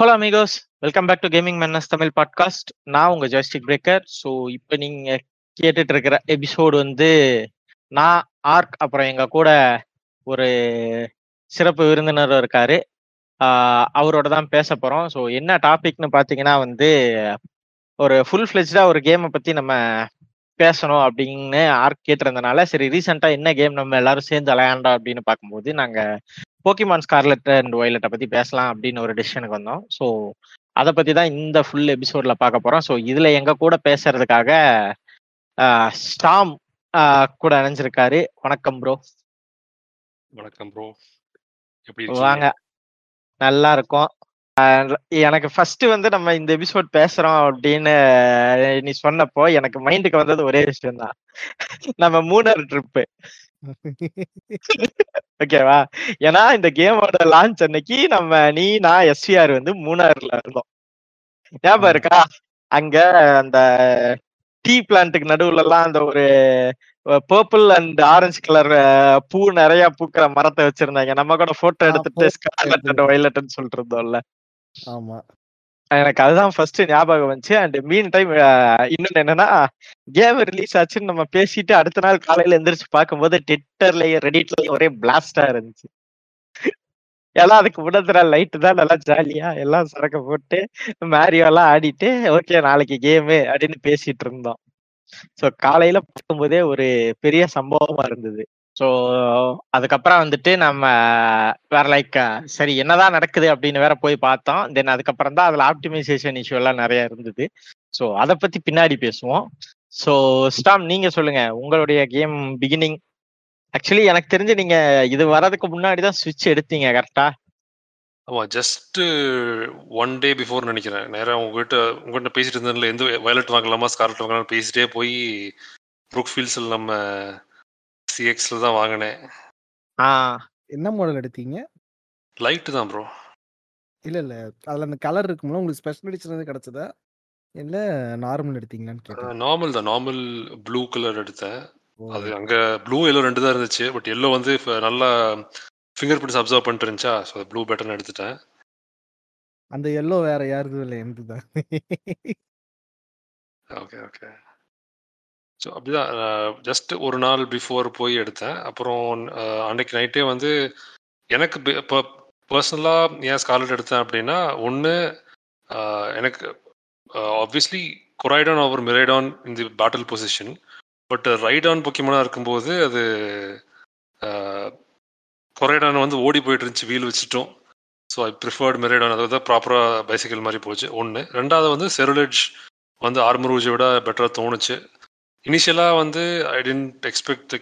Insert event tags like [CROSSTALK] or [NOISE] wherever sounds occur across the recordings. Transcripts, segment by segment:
Hello amigos welcome back to gaming menace Tamil podcast நான் உங்க joystick breaker so இப்போ நீங்க கேட்டுட்டு இருக்கிற எபிசோடு வந்து நான் ஆர்க் அப்புறம் எங்க கூட ஒரு சிறப்பு விருந்தினர் இருக்காரு. அவரோட தான் பேச போறோம். ஸோ என்ன டாபிக்னு பார்த்தீங்கன்னா வந்து ஒரு ஃபுல் ஃபிளெஜ்டா ஒரு கேமை பத்தி நம்ம பேசணும் அப்படின்னு ஆர்க் கேட்டிருந்தனால சரி ரீசெண்டா என்ன கேம் நம்ம எல்லாரும் சேர்ந்து விளையாண்டோம் அப்படின்னு பார்க்கும்போது நாங்க போக்கிமான் ஸ்கார்லெட் அண்ட் ஒய்லெட்டை பத்தி பேசலாம் அப்படின்னு ஒரு டிசிஷனுக்கு வந்தோம். ஸோ அதை பத்தி தான் இந்த ஃபுல் எபிசோட்ல பார்க்க போறோம். ஸோ இதுல எங்க கூட பேசுறதுக்காக ஸ்டாம் கூட இணைஞ்சிருக்காரு. வணக்கம் ப்ரோ வணக்கம் ப்ரோ எப்படி வாங்க. நல்லா இருக்கும். எனக்கு ஃபர்ஸ்ட் வந்து நம்ம இந்த எபிசோட் பேசுறோம் அப்படின்னு நீ சொன்னப்போ எனக்கு மைண்டுக்கு வந்தது ஒரே விஷயம் தான் நம்ம மூணார் ட்ரிப்பு [LAUGHS] ஓகேவா ஏன்னா இந்த கேமோட லான்ச் அன்னைக்கு நம்ம நீ நான் எஸ்விஆர் வந்து மூணாறுல இருந்தோம். ஞாபகம் இருக்கா? அங்க அந்த டீ பிளான்ட்டுக்கு நடுவுல எல்லாம் அந்த ஒரு பர்பிள் அண்ட் ஆரஞ்சு கலர் பூ நிறைய பூக்கிற மரத்தை வச்சிருந்தாங்க. நம்ம கூட போட்டோ எடுத்துட்டு ஸ்கார்லெட் அண்ட் வயலட்னு சொல்லிட்டு இருந்தோம்ல. ஆமா. எனக்கு அதுதான் ஃபர்ஸ்ட் ஞாபகம் வந்துச்சு. அண்ட் மீன் டைம் இன்னொன்னு என்னன்னா கேம் ரிலீஸ் ஆச்சுன்னு நம்ம பேசிட்டு அடுத்த நாள் காலையில எந்திரிச்சு பார்க்கும்போது ட்விட்டர்லயும் ரெடிட்லயும் ஒரே பிளாஸ்டா இருந்துச்சு. எல்லாம் அதுக்கு முன்னத்துல லைட் தான் நல்லா ஜாலியா எல்லாம் சரக்க போட்டு மேரியோ எல்லாம் ஆடிட்டு ஓகே நாளைக்கு கேமு அப்படின்னு பேசிட்டு இருந்தோம். ஸோ காலையில பார்க்கும்போதே ஒரு பெரிய சம்பவமா இருந்தது. ஸோ அதுக்கப்புறம் வந்துட்டு நம்ம வேற லைக் சரி என்னதான் நடக்குது அப்படின்னு வேற போய் பார்த்தோம். தென் அதுக்கப்புறம் தான் அதில் ஆப்டிமைசேஷன் இஷ்யூ எல்லாம் நிறைய இருந்தது. ஸோ அதை பத்தி பின்னாடி பேசுவோம். ஸோ ஸ்டாம் நீங்க சொல்லுங்க. உங்களுடைய கேம் பிகினிங் ஆக்சுவலி எனக்கு தெரிஞ்சு நீங்க இது வர்றதுக்கு முன்னாடி தான் சுவிட்ச் எடுத்தீங்க கரெக்டா ஆமா ஜஸ்ட் ஒன் டே பிஃபோர் நினைக்கிறேன். நேரம் உங்ககிட்ட உங்ககிட்ட பேசிட்டு இருந்ததுல எந்த வயலட் வாங்கலாமா ஸ்கார்லெட் வாங்கலாமா பேசிட்டே போய் ப்ரூக் ஃபீல்ட்ஸில் நம்ம சிஎக்ஸ்ல தான் வாங்கினேன். ஆ என்ன மாடல் எடுத்தீங்க? லைட்டு தான் ப்ரோ இல்ல இல்ல. அதுல அந்த கலர் இருக்கும்ல உங்களுக்கு ஸ்பெஷல் எடிஷன் கிடைச்சதா? இல்ல நார்மல் எடுத்தீங்களான்னு கேட்டேன். நார்மல் தான். நார்மல் ப்ளூ கலர் எடுத்தேன். அது அங்க ப்ளூ எல்லோ ரெண்டு தான் இருந்துச்சு. பட் எல்லோ வந்து நல்லா ஃபிங்கர் பிரிண்ட்ஸ் அப்சர்வ் பண்ணிட்டு இருந்துச்சா? ஸோ ப்ளூ பெட்டர்னு எடுத்துட்டேன். அந்த எல்லோ வேற யாருக்கும் இல்ல எனது தான் ஓகே ஓகே ஸோ அப்படிதான். ஜஸ்ட் ஒரு நாள் பிஃபோர் போய் எடுத்தேன். அப்புறம் அன்னைக்கு நைட்டே வந்து எனக்கு இப்போ பர்சனலாக ஏன் ஸ்காலட் எடுத்தேன் அப்படின்னா ஒன்று எனக்கு ஆப்வியஸ்லி கொரைடான் ஓவர் மிரைடான் இந்த பேட்டில் பொசிஷன் பட் ரைடான் பொக்கியமனாக இருக்கும்போது அது கொரைடான் வந்து ஓடி போயிட்டு இருந்துச்சு வீல் வச்சுட்டோம். ஸோ ஐ ப்ரிஃபர்ட் மிரைடான் அதாவது ப்ராப்பராக பைசைக்கிள் மாதிரி போச்சு. ஒன்று ரெண்டாவது வந்து செருலெட்ஜ் வந்து ஆர்மரூஜை விட பெட்டராக தோணுச்சு. இனிஷியலாக வந்து ஐ டென்ட் எக்ஸ்பெக்ட்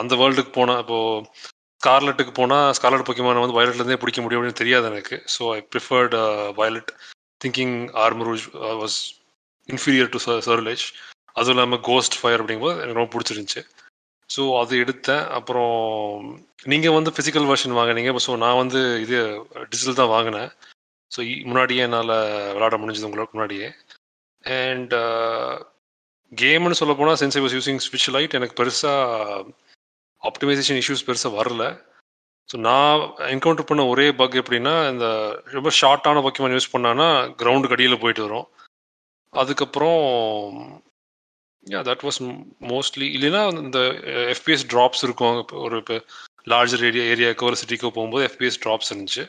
அந்த வேர்ல்டுக்கு போனால் இப்போது ஸ்கார்லெட்டுக்கு போனால் ஸ்கார்லெட் பொக்கிமான வந்து வயலட்லேருந்தே பிடிக்க முடியும் அப்படின்னு தெரியாது எனக்கு. So I preferred Violet thinking Armarouge was inferior to Ceruledge அதுவும் இல்லாமல் கோஸ்ட் ஃபயர் அப்படிங்கும்போது எனக்கு ரொம்ப பிடிச்சிருந்துச்சு. ஸோ அது எடுத்தேன். அப்புறம் நீங்கள் வந்து ஃபிசிக்கல் வெர்ஷன் வாங்கினீங்க. ஸோ நான் வந்து இது டிஜிட்டல் தான் வாங்கினேன். ஸோ முன்னாடியே என்னால் விளாட முடிஞ்சது உங்களுக்கு முன்னாடியே. அண்ட் கேம்னு சொல்ல போனால் சென்ஸ் ஐ வாஸ் யூசிங் ஸ்விட்ச் லைட் எனக்கு பெருசாக ஆப்டிமைசேஷன் இஷ்யூஸ் பெருசாக வரல. ஸோ நான் என்கவுண்டர் பண்ண ஒரே பக் எப்படின்னா இந்த ரொம்ப ஷார்ட்டான பக்கிமான் யூஸ் பண்ணான்னா கிரவுண்டுக்கு அடியில் போயிட்டு வரும். அதுக்கப்புறம் யா தட் வாஸ் மோஸ்ட்லி இல்லைன்னா இந்த எஃபிஎஸ் ட்ராப்ஸ் இருக்கும். ஒரு இப்போ லார்ஜர் ஏரியா ஏரியாவுக்கோ ஒரு சிட்டிக்கோ போகும்போது எஃபிஎஸ் ட்ராப்ஸ் இருந்துச்சு.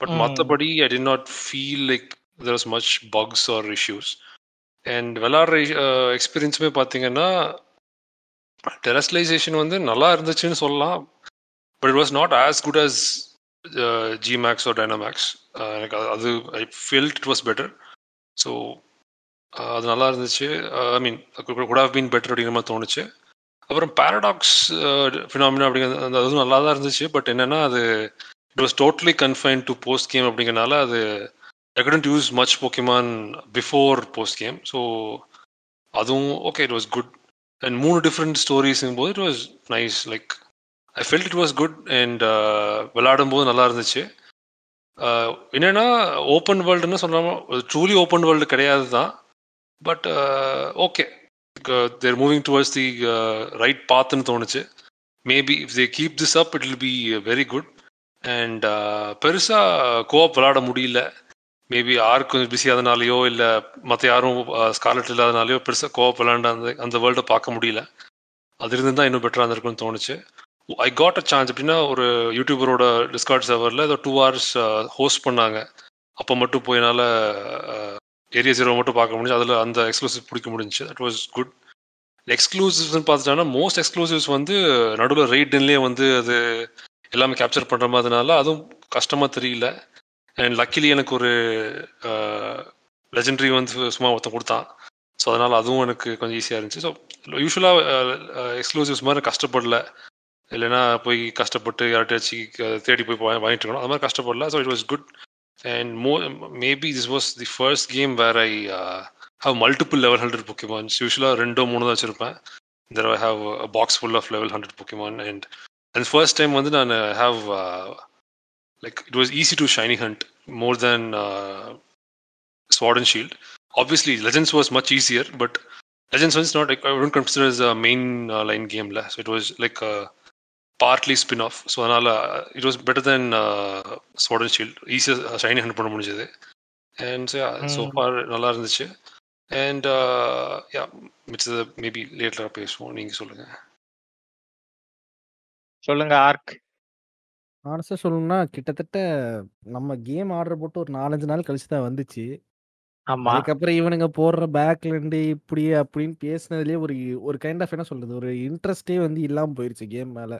பட். மற்றபடி I did not feel like there is much bugs or issues and விளாட்ற எக்ஸ்பீரியன்ஸுமே பார்த்தீங்கன்னா டெரஸ்டலைசேஷன் வந்து நல்லா இருந்துச்சுன்னு சொல்லலாம். But it was not as good as G max or Dynamax எனக்கு அது- அது I felt it was better so அது நல்லா இருந்துச்சு. I mean could have been better அப்படிங்கிற மாதிரி தோணுச்சு. அப்புறம் பேரடாக்ஸ் ஃபினாமினா அப்படிங்கிறது அந்த அதுவும் நல்லா தான் இருந்துச்சு. பட் என்னென்னா அது it was totally confine to post game அப்படிங்கறனால அது I couldn't use much Pokemon before post game so அதுவும் okay it was good and மூணு டிஃப்ரெண்ட் ஸ்டோரிஸும் போது it was nice like I felt it was good and விளையாடும் போது நல்லா இருந்துச்சு. என்னென்னா ஓப்பன் வேர்ல்டுன்னு சொல்லாம ட்ரூலி ஓப்பன் வேர்ல்டு கிடையாது தான் but okay they're moving towards the right பாத்துன்னு தோணுச்சு. Maybe if they keep this up it will be very good and பெருசாக கோஆப் விளாட முடியல. மேபி ஆர்க் கொஞ்சம் பிஸி இல்லை மற்ற யாரும் ஸ்காலட் இல்லாதனாலயோ பெருசாக கோவப் விளாண்ட அந்த அந்த வேர்ல்டை பார்க்க முடியல. அது இருந்து தான் இன்னும் பெட்டராக இருந்திருக்கும்னு தோணுச்சு. ஐ காட் அ சான்ஸ் அப்படின்னா ஒரு யூடியூபரோட டிஸ்கார்ட் சர்வரில் ஏதோ டூ ஹவர்ஸ் ஹோஸ்ட் பண்ணாங்க. அப்போ மட்டும் போய் என்னால் ஏரியா ஜீரோ மட்டும் பார்க்க முடிஞ்சு அதில் அந்த எக்ஸ்க்ளூசிவ் பிடிக்க முடிஞ்சுச்சு. தட் வாஸ் குட் எக்ஸ்க்ளூசிவ்ஸ்னு பார்த்துட்டோன்னா மோஸ்ட் எக்ஸ்க்ளூசிவ்ஸ் வந்து நடுவில் ரைட்லேயே வந்து அது எல்லாமே கேப்சர் பண்ணுற மாதிரினால அதுவும் கஷ்டமாக தெரியல. அண்ட் லக்கிலி எனக்கு ஒரு லெஜெண்டரி வந்து சும்மா ஒருத்தன் கொடுத்தான். ஸோ அதனால் அதுவும் எனக்கு கொஞ்சம் ஈஸியாக இருந்துச்சு. ஸோ யூஸ்வலாக எக்ஸ்க்ளூசிவ்ஸ் மாதிரி கஷ்டப்படல. இல்லைன்னா போய் கஷ்டப்பட்டு யார்கிட்டயாச்சும் தேடி போய் வாங்கிட்டு இருக்கணும். அது மாதிரி கஷ்டப்படல. So it was good and மோ maybe this was the first game where I have multiple level hundred Pokemons யூஸ்வலாக ரெண்டோ மூணு தான் வச்சுருப்பேன். There I have box full of level hundred Pokemon and and first time வந்து நான் have like it was easy to shiny hunt more than uh, sword and shield obviously legends was much easier but legends was not like, i wouldn't consider as a main uh, line game la. so it was like a partly spin-off so anala, uh, it was better than uh, sword and shield easy uh, shiny hunt பண்ண முடிஞ்சது and so, yeah so Mm. far நல்லா இருந்துச்சு and uh, yeah மிச்சது maybe லேட்டராக பேசுவோம் நீங்க சொல்லுங்க சொல்லுங்க arc ஆனஸ்டா சொல்லணும்னா கிட்டத்தட்ட நம்ம கேம் ஆர்டர் போட்டு ஒரு நாலஞ்சு நாள் கழிச்சு தான் வந்துச்சு. ஆமா. அதுக்கப்புறம் இவனுங்க போடுற பேக்ல இருந்து இப்படி அப்படின்னு பேசுனதுலயே ஒரு ஒரு கைண்ட் ஆஃப் என்ன சொல்றது ஒரு இன்ட்ரெஸ்டே வந்து இல்லாம போயிருச்சு கேம் மேல.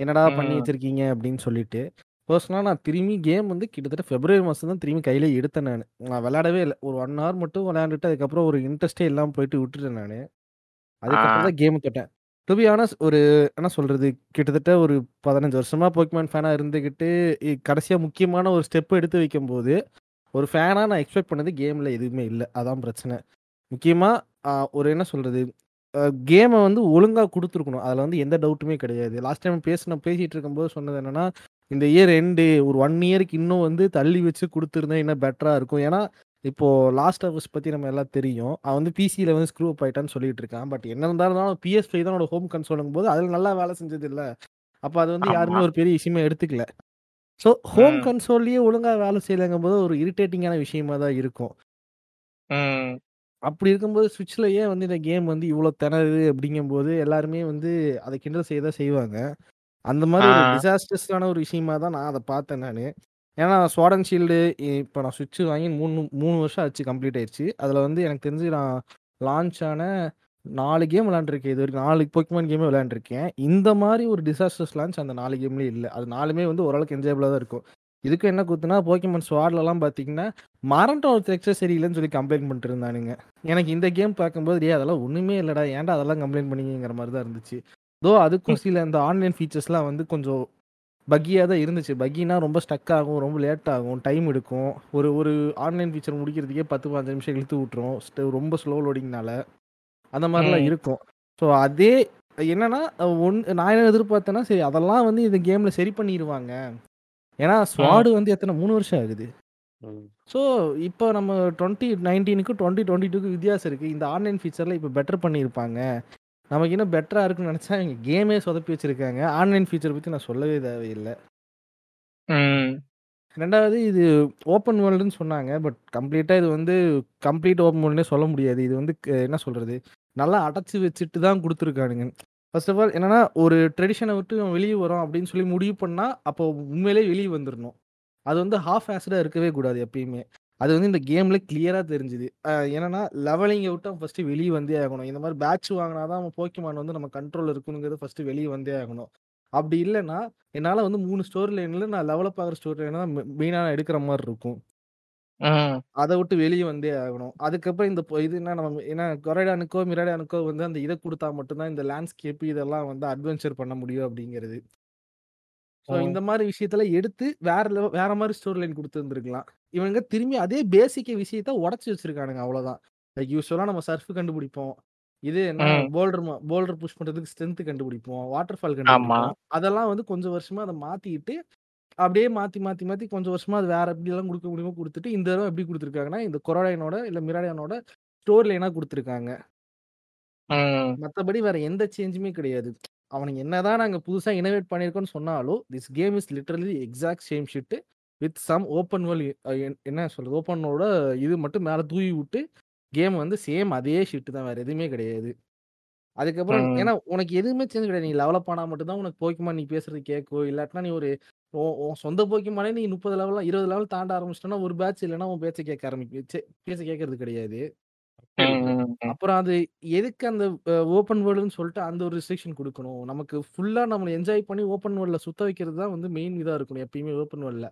என்னடா பண்ணி ம். வச்சிருக்கீங்க? அப்படின்னு சொல்லிட்டு. பர்சனலாக நான் திரும்பி கேம் வந்து கிட்டத்தட்ட பிப்ரவரி மாதம் தான் திரும்பி கையில எடுத்தேன் நான். நான் விளையாடவே இல்லை. ஒரு ஒன் ஹவர் மட்டும் விளையாண்டுட்டு அதுக்கப்புறம் ஒரு இன்ட்ரெஸ்டே இல்லாமல் போயிட்டு விட்டுட்டேன் நான். அதுக்கப்புறம் தான் கேம் தொட்டேன். டு பி ஆனஸ் ஒரு என்ன சொல்றது? கிட்டத்தட்ட ஒரு பதினஞ்சு வருஷமா போக்கிமான் ஃபேனா இருந்துகிட்டு கடைசியா முக்கியமான ஒரு ஸ்டெப் எடுத்து வைக்கும்போது ஒரு ஃபேனா நான் எக்ஸ்பெக்ட் பண்ணது கேம்ல எதுவுமே இல்லை. அதான் பிரச்சனை. முக்கியமா ஒரு என்ன சொல்றது? கேமை வந்து ஒழுங்கா கொடுத்துருக்கணும். அதில் வந்து எந்த டவுட்டுமே கிடையாது. லாஸ்ட் டைம் பேசின பேசிட்டு இருக்கும்போது சொன்னது என்னன்னா இந்த இயர் எண்டு ஒரு ஒன் இயருக்கு இன்னும் வந்து தள்ளி வச்சு கொடுத்துருந்தா இன்னும் பெட்டரா இருக்கும். ஏன்னா இப்போ லாஸ்ட் ஆஃபர்ஸ் பத்தி நம்ம எல்லாம் தெரியும் அவன் வந்து பிசியில் வந்து ஸ்க்ரூ அப் ஆயிட்டான்னு சொல்லிட்டு இருக்கான் பட் என்ன இருந்தாலும் பிஎஸ் ஃபைவ் தான் ஹோம் கன்சோலுங்கும் போது அதில் நல்லா வேலை செஞ்சது இல்ல அப்போ அது வந்து யாருமே. ஒரு பெரிய விஷயமா எடுத்துக்கல ஸோ ஹோம். கன்சோல்லையே ஒழுங்கா வேலை செய்யலைங்கும் போது ஒரு இரிட்டேட்டிங்கான விஷயமா தான் இருக்கும். அப்படி இருக்கும்போது சுவிட்ச்ல ஏன் வந்து இந்த கேம் வந்து இவ்வளோ திணறுது அப்படிங்கும்போது எல்லாருமே வந்து அதை கிண்டல் செய்ய தான் செய்வாங்க அந்த மாதிரி ஒரு. டிசாஸ்டர்ஸான ஒரு விஷயமா தான் நான் அதை பார்த்தேன் நான் ஏன்னா ஸ்வாடன் ஷீல்டு இப்போ நான் சுவிட்ச் வாங்கி மூணு மூணு வருஷம் ஆச்சு கம்ப்ளீட் ஆயிடுச்சு. அதில் வந்து எனக்கு தெரிஞ்சு நான் லான்ச் ஆன நாலு கேம் விளையாண்டுருக்கேன். இது வரைக்கும் நாலு போக்கிமான் கேமே விளையாண்டுருக்கேன். இந்த மாதிரி ஒரு டிசாஸ்டர்ஸ் லான்ச் அந்த நாலு கேம்லேயே இல்லை. அது நாலுமே வந்து ஓரளவுக்கு என்ஜாயபிளாக தான் இருக்கும். இதுக்கு என்ன கூத்துனா போக்கிமான் ஸ்வாட்லலாம் பார்த்தீங்கன்னா மரண்ட ஒரு டெக்ஸ்டர் சரியில்லைன்னு சொல்லி கம்ப்ளைண்ட் பண்ணிட்டு இருந்தானுங்க. எனக்கு இந்த கேம் பார்க்கும்போது டே அதெல்லாம் ஒன்றுமே இல்லைடா. ஏன்டா அதெல்லாம் கம்ப்ளைண்ட் பண்ணிங்கிற மாதிரி தான் இருந்துச்சு? தோ அதுக்கும் சில இந்த ஆன்லைன் ஃபீச்சர்ஸ்லாம் வந்து கொஞ்சம் பக்கியாக தான் இருந்துச்சு. பக்கினா ரொம்ப ஸ்டக் ஆகும் ரொம்ப லேட் ஆகும் டைம் எடுக்கும். ஒரு ஒரு ஆன்லைன் ஃபீச்சர் முடிக்கிறதுக்கே பத்து பதினஞ்சு நிமிஷம் இழுத்து விட்டுரும். ஸ்ட- ரொம்ப ஸ்லோ லோடிங்னால அந்த மாதிரிலாம். இருக்கும். ஸோ அதே என்னன்னா ஒன் நான் என்ன எதிர்பார்த்தேன்னா சரி அதெல்லாம் வந்து இந்த கேமில் சரி பண்ணிடுவாங்க ஏன்னா ஸ்வாடு வந்து எத்தனை மூணு வருஷம் ஆகுது. ஸோ இப்போ நம்ம டுவெண்ட்டி நைன்டீனுக்கு டுவெண்ட்டி டுவெண்ட்டி டூக்கு வித்தியாசம் இருக்குது இந்த ஆன்லைன் ஃபீச்சரில் இப்போ பெட்டர் பண்ணியிருப்பாங்க நமக்கு இன்னும் பெட்டராக இருக்குன்னு நினச்சா இங்கே கேமே சொதப்பி வச்சுருக்காங்க. ஆன்லைன் ஃபீச்சர் பற்றி நான் சொல்லவே தேவையில்லை. ரெண்டாவது இது ஓப்பன் வேர்ல்டுன்னு சொன்னாங்க பட் கம்ப்ளீட்டாக இது வந்து கம்ப்ளீட் ஓப்பன் வேர்ல்டுனே சொல்ல முடியாது. இது வந்து என்ன சொல்கிறது நல்லா அடைச்சி வச்சுட்டு தான் கொடுத்துருக்கானுங்க. ஃபர்ஸ்ட் ஆஃப் ஆல் என்னன்னா ஒரு ட்ரெடிஷனை விட்டு வெளியே வரோம் அப்படின்னு சொல்லி முடிவு பண்ணால் அப்போ உண்மையிலேயே வெளியே வந்துடணும் அது வந்து ஹாஃப் ஆஸ்டாக இருக்கவே கூடாது எப்பயுமே. அது வந்து இந்த கேமில் கிளியராக தெரிஞ்சுது. என்னன்னா லெவலிங்கை விட்டு அவன் ஃபஸ்ட்டு வெளியே வந்தே ஆகணும். இந்த மாதிரி பேட்ச் வாங்கினா தான் அவன் போக்கிமான் வந்து நம்ம கண்ட்ரோல் இருக்குங்கிறது ஃபஸ்ட்டு வெளியே வந்தே ஆகணும். அப்படி இல்லைன்னா என்னால் வந்து மூணு ஸ்டோரி லைனில் நான் லெவலப் ஆகிற ஸ்டோரி லைனை தான் மெயினாக எடுக்கிற மாதிரி இருக்கும். அதை விட்டு வெளியே வந்தே ஆகணும். அதுக்கப்புறம் இந்த இது என்ன நம்ம என்ன கொரைடானுக்கோ மிராடானுக்கோ வந்து அந்த இதை கொடுத்தா மட்டும்தான் இந்த லேண்ட்ஸ்கேப் இதெல்லாம் வந்து அட்வென்ச்சர் பண்ண முடியும் அப்படிங்கிறது. ஸோ. இந்த மாதிரி விஷயத்துல எடுத்து வேற வேற மாதிரி ஸ்டோரி லைன் கொடுத்துருந்துருக்கலாம். இவனுங்க திரும்பி அதே பேசிக்க விஷயத்த உடச்சி வச்சிருக்கானுங்க அவ்வளவுதான் லைக் யூஸ்வலாக நம்ம சர்ஃப் கண்டுபிடிப்போம் இது என்ன. போல்டர் போல்டர் புஷ் பண்றதுக்கு ஸ்ட்ரென்த் கண்டுபிடிப்போம் வாட்டர் ஃபால். கண்டுபிடிப்போம் அதெல்லாம் வந்து கொஞ்சம் வருஷமா அதை மாத்திட்டு அப்படியே மாத்தி மாத்தி மாத்தி கொஞ்சம் வருஷமா அது வேற எப்படி எல்லாம் கொடுக்க முடியுமோ கொடுத்துட்டு இந்த தடவை எப்படி கொடுத்துருக்காங்கன்னா இந்த கொரோடைனோட இல்ல மிராடியனோட ஸ்டோரி லைனா கொடுத்துருக்காங்க. மத்தபடி வேற எந்த சேஞ்சுமே கிடையாது அவனுங்க என்னதான் நாங்க புதுசா இனோவேட் பண்ணியிருக்கோம்னு சொன்னாலும் this game is literally exact same shit with some open world என்ன சொல்றது? ஓப்பனோட இது மட்டும் மேல தூவி விட்டு கேம் வந்து சேம் அதே ஷிட் தான். வேற எதுவுமே கிடையாது. அதுக்கப்புறம். ஏன்னா உனக்கு எதுவுமே சேஞ்ச் கிடையாது. நீ லெவலப் ஆனா மட்டும் தான் உனக்கு போக்கிமான் நீ பேசுறது கேட்கும். இல்லாட்டினா நீ ஒரு சொந்த போக்கிமானே நீ முப்பது லெவல் இருபது லெவல் தாண்ட ஆரம்பிச்சிட்டோன்னா ஒரு பேட்ச் இல்லைன்னா உன் பேச்சை கேட்க ஆரம்பிக்கும் பேச்ச கேட்கறது கிடையாது. அப்புறம் அது எதுக்கு அந்த ஓப்பன் வேர்ல்டுன்னு சொல்லிட்டு அந்த ஒரு ரெஸ்ட்ரிக்ஷன் கொடுக்கணும்? நமக்கு ஃபுல்லா நம்மளை என்ஜாய் பண்ணி ஓப்பன் வேர்ல்ட்ல சுத்த வைக்கிறது தான் வந்து மெயின் இதா இருக்கணும் எப்பயுமே ஓப்பன் வேர்ல்ட்ல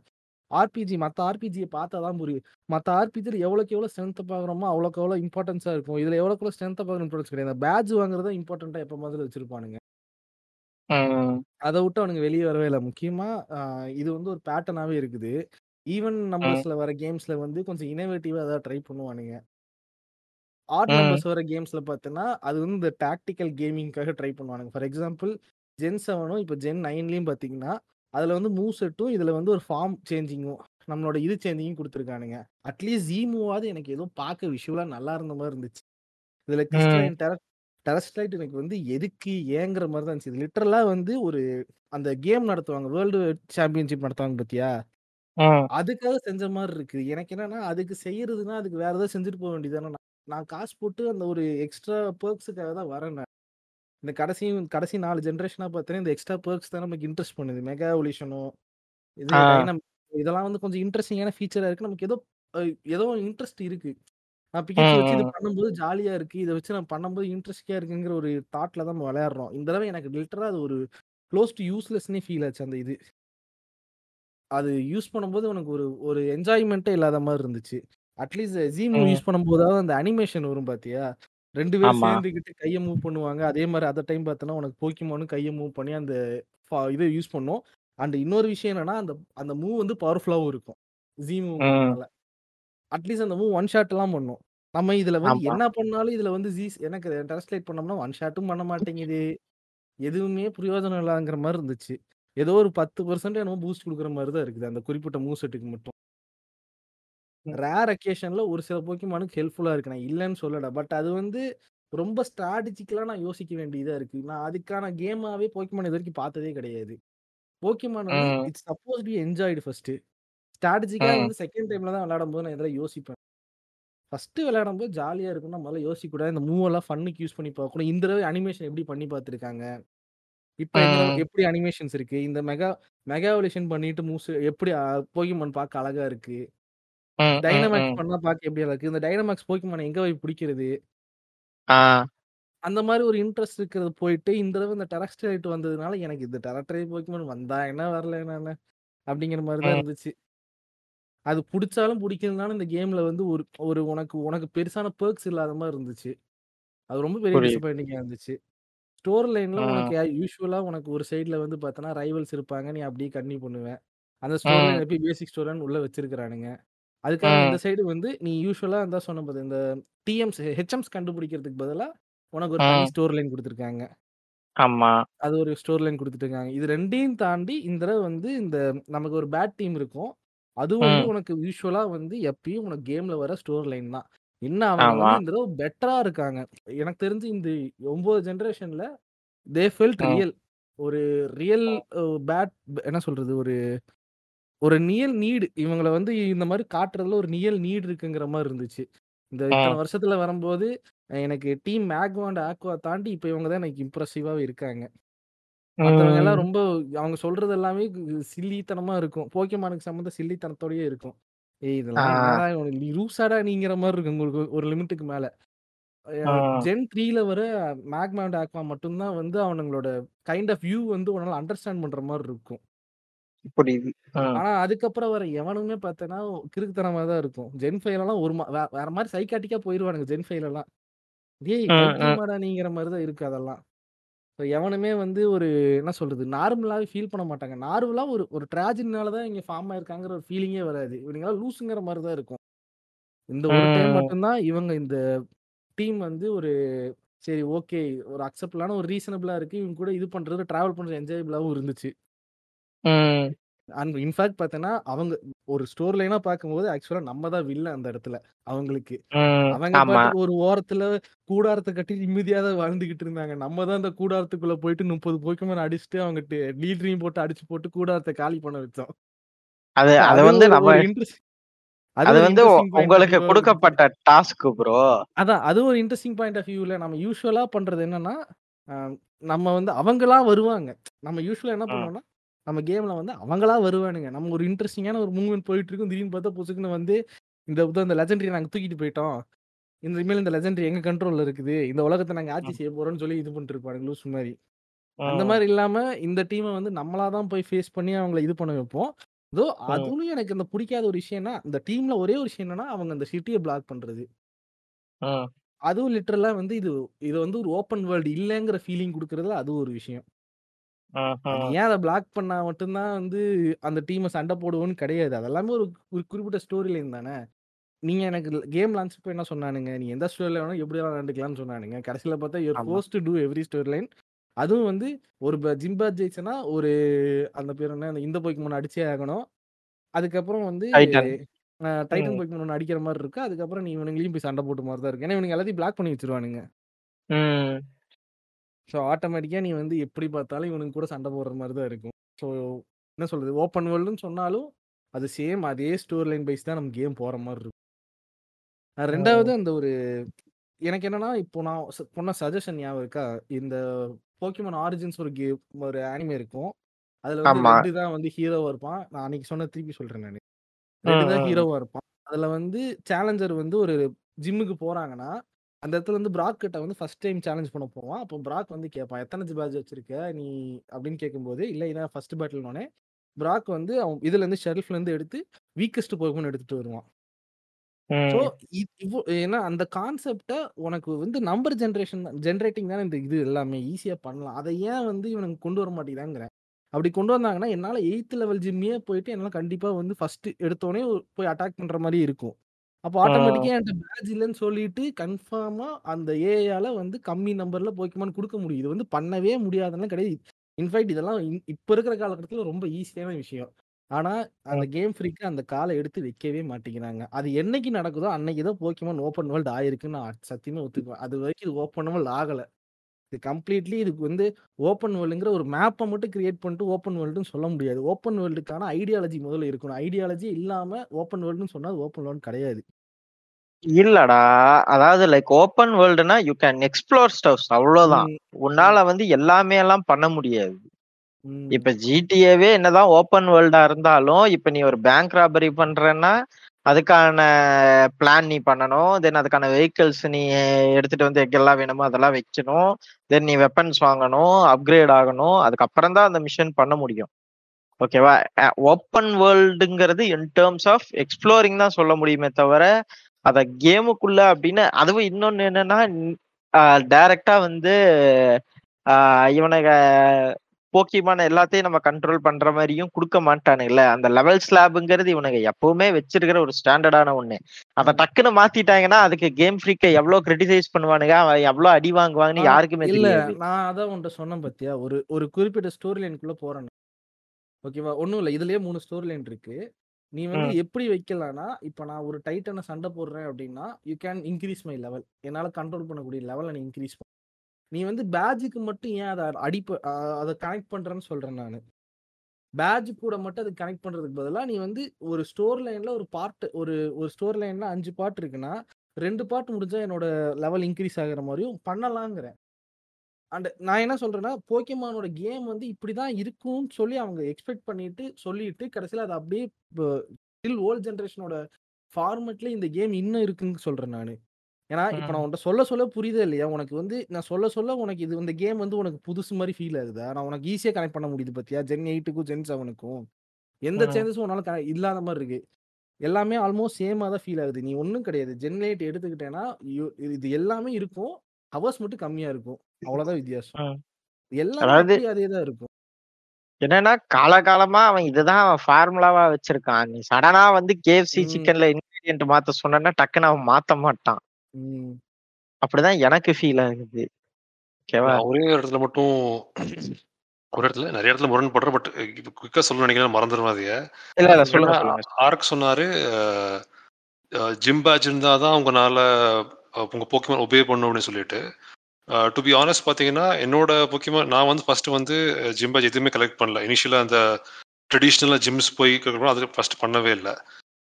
ஆர்பிஜி மற்ற ஆர்பிஜியை பார்த்தா தான் புரியும் மற்ற ஆர்பிஜியில் எவ்வளோக்கு எவ்வளோ ஸ்ட்ரென்த்தை பார்க்குறோமோ அவ்வளோக்கு எவ்வளோ இம்பார்ட்டன்ஸாக இருக்கும். இதில் எவ்வளோக்கு எவ்வளோ ஸ்ட்ரென்த்தை பார்க்குற இம்பார்ட்டன்ஸ் கிடையாது. பேட்ச் வாங்குறது இம்பார்ட்டண்ட்டாக எப்போ மாதிரி வச்சிருப்பானுங்க. அதை விட்டு அவனுங்க வெளியே வரவே இல்லை. முக்கியமாக இது வந்து ஒரு பேட்டர்னாகவே இருக்குது. ஈவன் நம்பர்ஸில் வர கேம்ஸில் வந்து கொஞ்சம் இனோவேட்டிவாக ஏதாவது ட்ரை பண்ணுவானுங்க. ஆட் ம். நம்பர்ஸ் வர கேம்ஸ்ல பார்த்தோன்னா அது வந்து இந்த டாக்டிக்கல் கேமிங்காக ட்ரை பண்ணுவானுங்க. ஃபார் எக்ஸாம்பிள் ஜென் செவனும் இப்போ ஜென் நைன்லையும் பார்த்தீங்கன்னா அதில் வந்து மூவ் செட்டும் இதில் வந்து ஒரு ஃபார்ம் சேஞ்சிங்கும் நம்மளோட இது சேஞ்சிங்கும் கொடுத்துருக்கானுங்க அட்லீஸ்ட் ஜி மூவாவது எனக்கு ஏதோ பார்க்க விஷுவலாக நல்லா இருந்த மாதிரி இருந்துச்சு இதில் ம். கிறிஸ்டலைன் டெர டெரஸ்ட்லைட் எனக்கு வந்து எதுக்கு ஏங்குற மாதிரி தான் இருந்துச்சு லிட்டரலாக வந்து ஒரு அந்த கேம் நடத்துவாங்க வேர்ல்டு சாம்பியன்ஷிப் நடத்துவாங்க பார்த்தியா ம். அதுக்காக செஞ்ச மாதிரி இருக்கு எனக்கு என்னன்னா அதுக்கு செய்யறதுன்னா அதுக்கு வேற ஏதாவது செஞ்சுட்டு போக வேண்டியதானே நான் நான் காசு போட்டு அந்த ஒரு எக்ஸ்ட்ரா பர்க்ஸுக்காக தான் வரேன். இந்த கடைசி கடைசி நாலு ஜென்ரேஷனா பார்த்தீங்கன்னா இந்த எக்ஸ்ட்ரா பர்க்ஸ் தான் நமக்கு இன்ட்ரெஸ்ட் பண்ணுது. மெகா எவல்யூஷனோ இது இதெல்லாம் வந்து கொஞ்சம் இன்ட்ரெஸ்டிங்கான ஃபீச்சரா இருக்கு. நமக்கு ஏதோ ஏதோ இன்ட்ரெஸ்ட் இருக்கு. நான் வச்சு இது. பண்ணும்போது ஜாலியா இருக்கு. இதை வச்சு நான் பண்ணும்போது இன்ட்ரெஸ்டிங்கா இருக்குங்கிற ஒரு தாட்ல தான் நம்ம விளையாடுறோம். இந்த தடவை எனக்கு லிட்டரா அது ஒரு க்ளோஸ் டு யூஸ்லெஸ்னே ஃபீல் ஆச்சு அந்த இது. அது யூஸ் பண்ணும்போது உனக்கு ஒரு ஒரு என்ஜாய்மெண்ட்டே இல்லாத மாதிரி இருந்துச்சு. அட்லீஸ்ட் ஜீம் ம். யூஸ் பண்ணும்போதாவது அந்த அனிமேஷன் வரும் பாத்தியா? ரெண்டு பேரும் ஆமா. சேர்ந்துக்கிட்டு கையை மூவ் பண்ணுவாங்க அதே மாதிரி அந்த டைம் பார்த்தோன்னா உனக்கு போக்கிமானும் கையை மூவ் பண்ணி அந்த இதை யூஸ் பண்ணும் அண்ட் இன்னொரு விஷயம் என்னன்னா அந்த அந்த மூவ் வந்து பவர்ஃபுல்லாகவும் இருக்கும் ஜீ ம். மூவ்ங்கிறதுனால அட்லீஸ்ட் அந்த மூவ் ஒன் ஷாட் எல்லாம் பண்ணும் நம்ம இதுல வந்து ஆமா. என்ன பண்ணாலும் இதுல வந்து ஜீ எனக்கு டிரான்ஸ்லேட் பண்ணோம்னா ஒன் ஷாட்டும் பண்ண மாட்டேங்குது எதுவுமே பிரயோஜனம் இல்லாங்கிற மாதிரி இருந்துச்சு ஏதோ ஒரு பத்து பர்சன்ட் என்னமோ பூஸ்ட் கொடுக்குற மாதிரி தான் இருக்குது அந்த குறிப்பிட்ட மூவ் செட்டுக்கு மட்டும். ரேர் அக்கேஷன்ல ஒரு சில போக்கிமானுக்கு ஹெல்ப்ஃபுல்லா இருக்கு. நான் இல்லைன்னு சொல்லல. பட் அது வந்து ரொம்ப ஸ்ட்ராட்டஜிக்கலா நான் யோசிக்க வேண்டியதா இருக்கு. நான் அதுக்கான கேமாவே போக்கிமான் இது வரைக்கும் பார்த்ததே கிடையாது. Pokemon. It's suppose be enjoyed first ஸ்ட்ராட்டஜிக்கா. வந்து செகண்ட் டைம்ல தான் விளையாடும் போது நான் இதெல்லாம் யோசிப்பேன். ஃபர்ஸ்ட் விளையாடும் போது ஜாலியா இருக்கும்னா முதல்ல யோசிக்க கூடாது இந்த மூவ் எல்லாம் ஃபன்னுக்கு யூஸ் பண்ணி பார்க்கணும். இந்த தடவை அனிமேஷன் எப்படி பண்ணி பார்த்துருக்காங்க? இப்போ. எப்படி அனிமேஷன்ஸ் இருக்கு? இந்த மெகா மெகா எவல்யூஷன் பண்ணிட்டு மூவ்ஸ் எப்படி போக்கிமான் பார்க்க அழகா இருக்கு. டைனமாக்ஸ். பண்ணா பார்க்க எப்படி இருக்கு இந்த டைனமாக்ஸ் போக்கிமான் எங்க போய் பிடிக்கிறது. அந்த மாதிரி ஒரு இன்ட்ரெஸ்ட் இருக்கிறது போயிட்டு இந்த தடவை இந்த டெரஸ்ட்ரைட் வந்ததுனால எனக்கு இந்த டெரக்டரை போக்கிமான் வந்தா என்ன வரல என்ன அப்படிங்கிற மாதிரி தான். இருந்துச்சு அது பிடிச்சாலும் பிடிக்கலனாலும் இந்த கேம்ல வந்து ஒரு ஒரு உனக்கு உனக்கு பெருசான பெர்க்ஸ் இல்லாத மாதிரி இருந்துச்சு அது ரொம்ப பெரிய. டிசப்பாயிண்டிங்கா இருந்துச்சு ஸ்டோர் லைன்ல. உனக்கு யூஸ்வலா உனக்கு ஒரு சைடுல வந்து பார்த்தனா ரைவல்ஸ் இருப்பாங்க நீ அப்படியே கன்னியூ பண்ணுவேன் அந்த ஸ்டோர் லைன். எப்படி பேசிக் ஸ்டோர் லைன் உள்ள வச்சிருக்கிறானுங்க அதுக்காக இந்த. சைடு வந்து நீ யூஸ்வலா இருந்தா சொன்ன போது இந்த டிஎம்ஸ் ஹெச்எம்ஸ் கண்டுபிடிக்கிறதுக்கு பதிலா உனக்கு ஒரு. ஸ்டோர் லைன் கொடுத்துருக்காங்க ஆமா. அது ஒரு ஸ்டோர் லைன் கொடுத்துருக்காங்க இது ரெண்டையும் தாண்டி இந்த தடவை வந்து இந்த நமக்கு ஒரு பேட் டீம் இருக்கும் அது வந்து. உனக்கு யூஸ்வலா வந்து எப்பயும் உனக்கு கேம்ல வர ஸ்டோர் லைன் தான் என்ன அவங்க. வந்து இந்த தடவை பெட்டரா இருக்காங்க எனக்கு தெரிஞ்சு இந்த ஒன்பது ஜெனரேஷன்ல தே ஃபெல்ட். ரியல் ஒரு ரியல். பேட் என்ன சொல்றது ஒரு ஒரு நியல் நீடு இவங்கள வந்து இந்த மாதிரி காட்டுறதுல ஒரு நியல் நீடு இருக்குங்கிற மாதிரி இருந்துச்சு இந்த இத்தனை. வருஷத்துல வரும்போது எனக்கு டீம் மேக்வாண்ட் ஆக்வா தாண்டி இப்போ இவங்க தான் எனக்கு இம்ப்ரெசிவாவே இருக்காங்க மற்றவங்க எல்லாம். ரொம்ப அவங்க சொல்றது எல்லாமே சில்லித்தனமா இருக்கும் போக்கிமானுக்கு சம்மந்த சில்லித்தனத்தோடயே இருக்கும் ஏய். இதெல்லாம் லூசாடா நீங்கிற மாதிரி இருக்கு உங்களுக்கு ஒரு லிமிட்டுக்கு மேல. ஜென் த்ரீல வர மேக்மேண்ட் ஆக்வா மட்டும்தான் வந்து அவனுங்களோட கைண்ட் ஆஃப் வியூ வந்து உன்னால அண்டர்ஸ்டாண்ட் பண்ற மாதிரி இருக்கும் புரியுது. ஆனா அதுக்கப்புறம் வர எவனுமே பார்த்தனா கிறுக்குத்தனமா தான் இருக்கும். ஜென் ஃபைவ்ல எல்லாம் ஒரு வேற மாதிரி சைக்காட்டிக்கா போயிருவானுங்க ஜென் ஃபைவ்ல எல்லாம். டேய் நீங்கிற மாதிரி தான் இருக்கு அதெல்லாம். எவனுமே வந்து ஒரு என்ன சொல்றது நார்மலாவே ஃபீல் பண்ண மாட்டாங்க. நார்மலா ஒரு ஒரு ட்ராஜடினால தான் இங்க ஃபார்ம் ஆயிருக்காங்கிற ஒரு ஃபீலிங்கே வராது. இவனுங்களாம் லூசுங்கிற மாதிரி தான் இருக்கும். இந்த ஒரு டைம். மட்டும்தான் இவங்க இந்த டீம் வந்து ஒரு சரி ஓகே ஒரு அக்செப்டபிளான ஒரு ரீசனபிளா இருக்கு. இவங்க கூட இது பண்றது டிராவல் பண்றது என்ஜாயபிளாவும் இருந்துச்சு. ம். அண்ட் இன்ஃபேக்ட் பார்த்தனா அவங்க ஒரு ஸ்டோர் லைனா பார்க்கும்போது ஆக்சுவலா நம்ம தான் வில்ல அந்த இடத்துல அவங்களுக்கு. அவங்க ஒரு ஓரத்துல கூடாரத்தை கட்டி நிம்மதியா தான் வாழ்ந்துகிட்டு இருந்தாங்க நம்ம தான் அந்த கூடாரத்துக்குள்ள போயிட்டு முப்பது போய்க்குமே அடிச்சுட்டு அவங்க லீட்ரையும் போட்டு அடிச்சு போட்டு கூடாரத்தை காலி பண்ண வச்சோம் அது அது வந்து நம்ம அது வந்து உங்களுக்கு. கொடுக்கப்பட்ட டாஸ்க் ப்ரோ அதான் அது ஒரு இன்ட்ரெஸ்டிங் பாயிண்ட் ஆஃப் வியூல நம்ம யூஸ்வலா பண்றது என்னன்னா நம்ம வந்து அவங்களா வருவாங்க நம்ம யூஸ்வலா என்ன ம். பண்ணுவோம்னா நம்ம கேம்ல வந்து அவங்களா வருவானுங்க. நம்ம ஒரு இன்ட்ரெஸ்டிங்கான ஒரு மூவ்மெண்ட் போயிட்டு இருக்கும் திடீர்னு பார்த்தா புசுக்குன்னு வந்து இந்த இந்த லெஜெண்டரி நாங்க தூக்கிட்டு போயிட்டோம். இந்த இனிமேல் இந்த லெஜெண்டரி எங்க கண்ட்ரோல்ல இருக்குது? இந்த உலகத்தை நாங்க ஆட்சி செய்ய போறோம்னு சொல்லி இது பண்ணிட்டு இருப்பாங்க லூஸ் மாதிரி அந்த மாதிரி இல்லாம இந்த டீமை வந்து நம்மளா தான் போய் ஃபேஸ் பண்ணி அவங்கள இது பண்ண வைப்போம். இதோ அதுவும் எனக்கு இந்த பிடிக்காத ஒரு விஷயம்னா இந்த டீம்ல ஒரே ஒரு விஷயம் என்னன்னா அவங்க அந்த சிட்டியை பிளாக் பண்றது. அதுவும் லிட்டரலா வந்து இது இது வந்து ஒரு ஓப்பன் வேர்ல்டு இல்லைங்கிற ஃபீலிங் கொடுக்கறதுல அது ஒரு விஷயம். அது. ஏன் அதை பிளாக் பண்ணா மட்டும்தான் வந்து அந்த டீமை சண்டை போடுவோன்னு கிடையாது. அதெல்லாமே ஒரு ஒரு குறிப்பிட்ட ஸ்டோரி லைன் தானே. நீங்க எனக்கு கேம் லான்ச் இப்போ என்ன சொன்னானுங்க? நீ எந்த ஸ்டோரியில் வேணாலும் எப்படி வேணாலும் விளையாண்டுக்கலாம்னு சொன்னானுங்க. கடைசியில் பார்த்தா you're. Force to do every story line அதுவும் வந்து ஒரு ஜிம்பா ஜெயிச்சனா ஒரு அந்த பேர் என்ன? இந்த போய்க்கு முன்ன அடிச்சே ஆகணும். அதுக்கப்புறம் வந்து டைட்டன். போய்க்கு முன்ன அடிக்கிற மாதிரி இருக்கு. அதுக்கப்புறம் நீ இவனுங்களையும் போய் சண்டை போட்டு மாதிரி தான் இருக்கு. ஏன்னா இவனுங்க எல்லாத்தையும் பிளாக் பண்ணி வச்சிருவானுங்க. ஸோ ஆட்டோமேட்டிக்காக நீ வந்து எப்படி பார்த்தாலும் இவனுக்கு கூட சண்டை போடுற மாதிரி தான் இருக்கும். ஸோ என்ன சொல்றது? ஓப்பன் வேர்ல்டுன்னு சொன்னாலும் அது சேம் அதே ஸ்டோரி லைன் பைஸ் தான் நம்ம கேம் போகிற மாதிரி இருக்கும். ரெண்டாவது அந்த ஒரு எனக்கு என்னன்னா இப்போ நான் சொன்ன சஜஷன் ஞாபகம் இருக்கா? இந்த போக்கிமான் ஆரிஜின்ஸ் ஒரு கேம் ஒரு ஆனிமே இருக்கும். அதுல வந்து. ரெண்டு தான் வந்து ஹீரோவா இருப்பான். நான் அன்னைக்கு சொன்ன திருப்பி சொல்றேன் நான். ரெண்டு தான். ஹீரோவா இருப்பான். அதுல வந்து சேலஞ்சர் வந்து ஒரு ஜிம்முக்கு போறாங்கன்னா அந்த இடத்துல வந்து பிராக் கிட்ட வந்து ஃபர்ஸ்ட் டைம் சேலஞ்ச் பண்ண போவான். அப்போ பிராக் வந்து கேட்பான் எத்தனை பேட்ச் வச்சிருக்க நீ? அப்படின்னு கேட்கும்போது இல்லை இதான் ஃபர்ஸ்ட் பேட்டில்னோடனே பிராக் வந்து அவன் இதுல இருந்து ஷெல்ஃப்ல இருந்து எடுத்து வீக்கஸ்ட் போகும்னு எடுத்துட்டு வருவான். ஸோ. இவ்வளோ ஏன்னா அந்த கான்செப்டை உனக்கு வந்து நம்பர் ஜென்ரேஷன் ஜென்ரேட்டிங் தானே இந்த இது எல்லாமே ஈஸியாக பண்ணலாம். அதை ஏன் வந்து இவனுக்கு கொண்டு வர மாட்டேங்கிறாங்கிறேன் அப்படி கொண்டு வந்தாங்கன்னா என்னால் எயித் லெவல் ஜிம்மியே போயிட்டு என்னால் கண்டிப்பாக வந்து ஃபர்ஸ்ட் எடுத்தோடனே போய் அட்டாக் பண்ணுற மாதிரி இருக்கும். அப்போ ஆட்டோமேட்டிக்காக என்கிட்ட பேட்ச் இல்லைன்னு சொல்லிட்டு கன்ஃபார்மாக அந்த ஏஐயால வந்து கம்மி நம்பரில் போய்க்குமான்னு கொடுக்க முடியும். இது வந்து பண்ணவே முடியாதுன்னு கிடையாது. இன்ஃபேக்ட் இதெல்லாம் இப்ப இருக்கிற காலகட்டத்தில் ரொம்ப ஈஸியான விஷயம். ஆனா அந்த கேம் ஃப்ரீக்கு அந்த காலை எடுத்து வைக்கவே மாட்டேங்கிறாங்க. அது என்னைக்கு நடக்குதோ அன்னைக்கு தான் போக்கிமான் ஓப்பன் வேர்ல்டு ஆயிருக்குன்னு நான் சத்தியமே ஒத்துக்குவேன். அது வரைக்கும் இது ஓப்பன் வேர்ல்டு ஆகல. இது கம்ப்ளீட்லி இதுக்கு வந்து ஓப்பன் வேர்ல்டுங்கிற ஒரு மேப்பை மட்டும் கிரியேட் பண்ணிட்டு ஓப்பன் வேர்ல்டுன்னு சொல்ல முடியாது. ஓப்பன் வேர்ல்டுக்கான ஐடியாலஜி முதல்ல இருக்கணும். ஐடியாலஜி இல்லாம ஓப்பன் வேர்ல்டுன்னு சொன்னா ஓப்பன் வேர்ல்டு கிடையாது. இல்லடா. அதாவது லைக் ஓப்பன் வேர்ல்டுனா யூ கேன் எக்ஸ்ப்ளோர் ஸ்டவ்ஸ் அவ்வளவுதான். உன்னால வந்து எல்லாமே எல்லாம் பண்ண முடியாது. இப்ப ஜிடிஏவே என்னதான் ஓப்பன் வேர்ல்டா இருந்தாலும் இப்ப நீ ஒரு பேங்க் ராபரி பண்றேன்னா அதுக்கான பிளான் நீ பண்ணணும். தென் அதுக்கான வெஹிக்கிள்ஸ் நீ எடுத்துட்டு வந்து எங்கெல்லாம் வேணுமோ அதெல்லாம் வைக்கணும். தென் நீ வெப்பன்ஸ் வாங்கணும் அப்கிரேட் ஆகணும். அதுக்கப்புறம் தான் அந்த மிஷன் பண்ண முடியும். ஓகேவா ஓப்பன் வேர்ல்டுங்கிறது இன் டேர்ம்ஸ் ஆஃப் எக்ஸ்ப்ளோரிங் தான் சொல்ல முடியுமே தவிர அத கேமுக்குள்ள அப்படின்னு அதுவும் இன்னொன்னு என்னன்னா டைரக்டா வந்து ஆஹ் போக்கிமான எல்லாத்தையும் நம்ம கண்ட்ரோல் பண்ற மாதிரியும் கொடுக்க மாட்டானுங்கல்ல அந்த லெவல் ஸ்லாப்ங்கிறது இவனுங்க எப்பவுமே வச்சிருக்கிற ஒரு ஸ்டாண்டர்டான ஒண்ணு. அதை டக்குன்னு மாத்திட்டாங்கன்னா அதுக்கு கேம் ஃப்ரீக்க எவ்வளவு கிரிட்டிசைஸ் பண்ணுவானுங்க? அவன் எவ்வளவு அடி வாங்குவாங்கன்னு யாருக்குமே இல்ல நான் அதான் உன்ட்ட சொன்னேன் பாத்தியா? ஒரு ஒரு குறிப்பிட்ட ஸ்டோரி லைனுக்குள்ள போறேன். ஓகேவா? ஒன்றும் இல்லை. இதுலயே மூணு ஸ்டோரி லைன் இருக்கு. நீ வந்து. எப்படி வைக்கலாம்னா இப்போ நான் ஒரு டைட்டனை சண்டை போடுறேன் அப்படின்னா you can increase my level என்னால் கண்ட்ரோல் பண்ணக்கூடிய லெவலை நீ இன்க்ரீஸ் பண்ண நீ வந்து பேட்ஜுக்கு மட்டும் ஏன் அதை அடிப்ப அதை கனெக்ட் பண்றேன்னு சொல்றேன் நான். பேட்ஜ் கூட மட்டும் அதை கனெக்ட் பண்றதுக்கு பதிலாக நீ வந்து ஒரு ஸ்டோர் லைன்ல ஒரு பார்ட் ஒரு ஒரு ஸ்டோர் லைன்ல அஞ்சு பார்ட் இருக்குன்னா ரெண்டு பார்ட் முடிஞ்சா என்னோட லெவல் இன்க்ரீஸ் ஆகிற மாதிரியும் பண்ணலாங்கிறேன் அண்ட் நான் என்ன சொல்றேன்னா போக்கியமானோட கேம் வந்து இப்படிதான் இருக்கும்னு சொல்லி அவங்க எக்ஸ்பெக்ட் பண்ணிட்டு சொல்லிட்டு கடைசியில் அது அப்படியே ஸ்டில் ஓல்ட் ஜென்ரேஷனோட ஃபார்மெட்ல இந்த கேம் இன்னும் இருக்குன்னு சொல்றேன் நான். ஏன்னா இப்போ நான் உன்ட்ட சொல்ல சொல்ல புரியுதே இல்லையா? உனக்கு வந்து நான் சொல்ல சொல்ல உனக்கு இது இந்த கேம் வந்து உனக்கு புதுசு மாதிரி ஃபீல் ஆகுதா? நான் உனக்கு ஈஸியாக கனெக்ட் பண்ண முடியுது பத்தியா? ஜென் எயிட்டுக்கும் ஜென் செவனுக்கும் எந்த. சேஞ்சஸும் உன்னால இல்லாத மாதிரி இருக்கு. எல்லாமே ஆல்மோஸ்ட் சேமாக தான் ஃபீல் ஆகுது. நீ ஒன்றும் கிடையாது. ஜென் எயிட் எடுத்துக்கிட்டேன்னா இது எல்லாமே இருக்கும். ஹவர்ஸ் மட்டும் கம்மியா இருக்கும். அவ்வளவுதான் வித்தியாசம். எல்லாமே அதே தான் இருக்கும். என்னன்னா காலகாலமா அவன் இதுதான் அவன் ஃபார்முலாவா வச்சிருக்கான். நீ சடனா வந்து கேஎஃப்சி. சிக்கன்ல இன்கிரியன்ட் மாத்த சொன்னா டக்குன்னு அவன் மாத்த மாட்டான். ம். அப்படிதான் எனக்கு ஃபீல் ஆகுது. ஓகேவா? நான் ஒரே இடத்துல மட்டும் ஒரு இடத்துல நிறைய இடத்துல முரண்படுறேன் பட் குயிக்கா சொல்ல நினைக்கிறேன் மறந்துடும் அதைய. இல்ல இல்ல சொல்லுங்க சொல்லுங்க. ஆர்க் சொன்னாரு ஜிம் பேட்ச் இருந்தா தான் உங்களால அஹ், உங்க போக்கிமான் ஒபே பண்ணும் அப்படின்னு சொல்லிட்டு. டு பி ஆனஸ்ட் பார்த்தீங்கன்னா என்னோட போக்கிமான் நான் வந்து ஃபர்ஸ்ட் வந்து ஜிம் பேட்ச் எதுவுமே கலெக்ட் பண்ணல. இனிஷியலாக அந்த ட்ரெடிஷ்னலாக ஜிம்ஸ் போய் கேட்கணும் அது ஃபர்ஸ்ட் பண்ணவே இல்லை.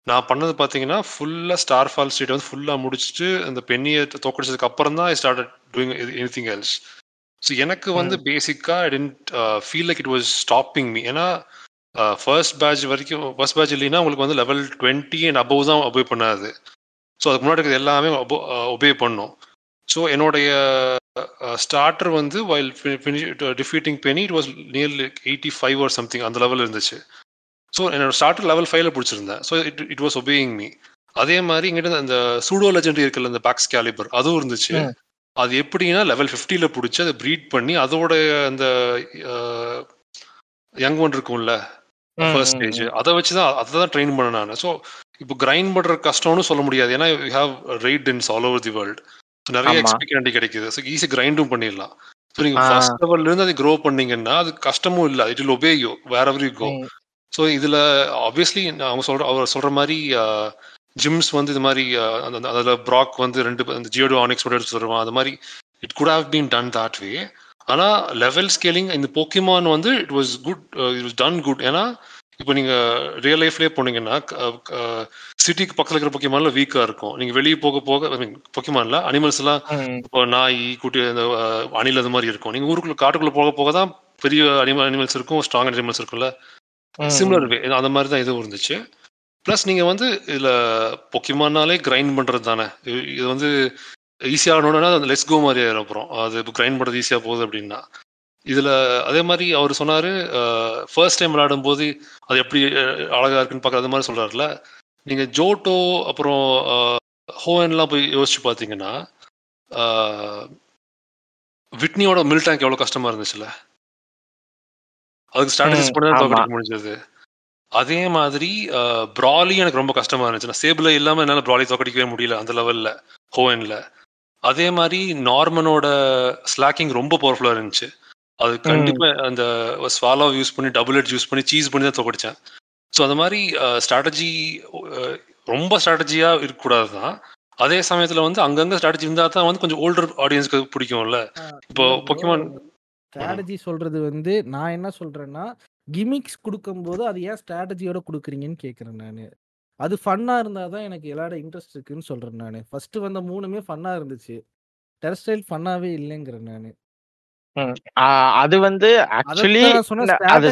நான் பண்ணது பார்த்தீங்கன்னா ஃபுல்லாக ஸ்டார் ஃபால் ஸ்ட்ரீட் வந்து ஃபுல்லாக முடிச்சுட்டு அந்த பெண்ணியை தோக்கடிச்சதுக்கு அப்புறம் தான் I start doing anything else so எனக்கு வந்து பேசிக்காக I tend feel like it was stopping me ஏன்னா ஃபர்ஸ்ட் பேட்ச் வரைக்கும் ஃபர்ஸ்ட் பேட்ச் இல்லைன்னா உங்களுக்கு வந்து லெவல் டுவெண்ட்டி அண்ட் அபவ் தான் ஒபே பண்ணாது. ஸோ அதுக்கு முன்னாடி எல்லாமே ஒபே பண்ணும். ஸோ என்னுடைய ஸ்டார்டர் வந்து while defeating Penny it was near eighty five or something அந்த லெவல் இருந்துச்சு. ஸோ என்னோட ஸ்டார்டர் லெவல் ஃபைவ்ல பிடிச்சிருந்தேன். So it it was obeying me அதே மாதிரி இங்கிட்ட அந்த சூடோ லெஜெண்ட் இருக்குல்ல இந்த பேக்ஸ் கேலிபர் அதுவும் இருந்துச்சு. அது எப்படின்னா லெவல் ஃபிஃப்டியில பிடிச்சி அதை ப்ரீட் பண்ணி அதோட அந்த யங் ஒன் இருக்கும்ல ஃபர்ஸ்ட் ஸ்டேஜ் அதை வச்சு தான் அதை தான் ட்ரெயின் பண்ண நான். ஸோ இப்போ கிரைண்ட் பண்ற கஷ்டம்னு சொல்ல முடியாது. ஏன்னா யூ ஹேவ் ரைட் இன்ஸ் ஆல் ஓவர் தி வேர்ல்டு நிறைய எக்ஸ்பீரியன்டி கிடைக்குது. ஸோ ஈஸி கிரைண்டும் பண்ணிடலாம். ஸோ நீங்க ஃபர்ஸ்ட் லெவல்ல இருந்து அதை க்ரோ பண்ணீங்கன்னா அது கஷ்டமும் இல்லை. It will obey you wherever you go so இதுல ஆப்வியஸ்லி அவங்க சொல்ற அவர் சொல்ற மாதிரி ஜிம்ஸ் வந்து இது மாதிரி அந்த அதில் ப்ராக் வந்து ரெண்டு அந்த ஜியோடோ ஆனிக்ஸ் எடுத்து வருவான் அது மாதிரி it could have been done that way ஆனால் லெவல் ஸ்கேலிங் இந்த போக்கிமான் வந்து it was good it was done good ஏன்னா இப்போ நீங்க ரியல் லைஃப்லேயே போனீங்கன்னா சிட்டிக்கு பக்கத்தில் இருக்கிற பொக்கிமான்ல வீக்கா இருக்கும். நீங்க வெளியே போக போக பொக்கிமான்ல அனிமல்ஸ் எல்லாம் இப்போ நாய் குட்டி அந்த அணில் அது மாதிரி இருக்கும். நீங்க ஊருக்குள்ள காட்டுக்குள்ள போக போக தான் பெரிய அனிமல் அனிமல்ஸ் இருக்கும் ஸ்ட்ராங் அனிமல்ஸ் இருக்கும்ல. சிம்லர் வே அந்த மாதிரி தான் இதுவும் இருந்துச்சு. ப்ளஸ் நீங்கள் வந்து இதில் பொக்கிமானாலே கிரைண்ட் பண்ணுறது தானே. இது வந்து ஈஸியாக ஆகணும்னா அந்த லெஸ் கோ மாதிரி ஆயிரும் அப்புறம். அது இப்போ கிரைண்ட் பண்ணுறது ஈஸியாக போகுது அப்படின்னா. இதில் அதே மாதிரி அவர் சொன்னார் ஃபர்ஸ்ட் டைம் விளையாடும் போது அது எப்படி அழகாக இருக்குன்னு பார்க்குற அது மாதிரி சொல்கிறாருல நீங்கள் ஜோட்டோ அப்புறம் ஹோவன்லாம் போய் யோசிச்சு பார்த்தீங்கன்னா விட்னியோட மில் டேங்க் எவ்வளோ கஷ்டமாக இருந்துச்சுல்ல? அதுக்கு ஸ்ட்ராட்டஜிஸ் பண்ணி தான் தோக்கடிக்க முடிஞ்சது. அதே மாதிரி ப்ராலி எனக்கு ரொம்ப கஷ்டமா இருந்துச்சு. நான் சேபிள் இல்லாமல் என்னால் ப்ராலி தோக்கடிக்கவே முடியல அந்த லெவலில் ஹோவன்ல அதே மாதிரி நார்மனோட ஸ்லாக்கிங் ரொம்ப பவர்ஃபுல்லாக இருந்துச்சு. அது கண்டிப்பாக அந்த ஸ்வாலோ யூஸ் பண்ணி டபுள் எட் யூஸ் பண்ணி சீஸ் பண்ணி தான் தோக்கடிச்சேன். ஸோ அந்த மாதிரி ஸ்ட்ராட்டஜி ரொம்ப ஸ்ட்ராட்டஜியாக இருக்கக்கூடாது தான் அதே சமயத்தில் வந்து அங்கங்கே ஸ்ட்ராட்டஜி இருந்தால் தான் வந்து கொஞ்சம் ஓல்டர் ஆடியன்ஸ்க்கு பிடிக்கும்ல. இப்போ பொக்கிமான் ஸ்ட்ராட்டஜி சொல்றது வந்து நான் என்ன சொல்றேன்னா கிமிக்ஸ் கொடுக்கும்போது அது ஏன் ஸ்ட்ராட்டஜியோட கொடுக்குறீங்கன்னு கேட்குறேன் நான். அது ஃபன்னா இருந்தா தான் எனக்கு விளையாட இன்ட்ரெஸ்ட் இருக்குன்னு சொல்றேன் நான். ஃபர்ஸ்ட் வந்த மூணுமே ஃபன்னா இருந்துச்சு. டெரஸ்டைல் ஃபன்னாவே இல்லைங்கிறேன் நான். அது வந்து ஆக்சுவலி அது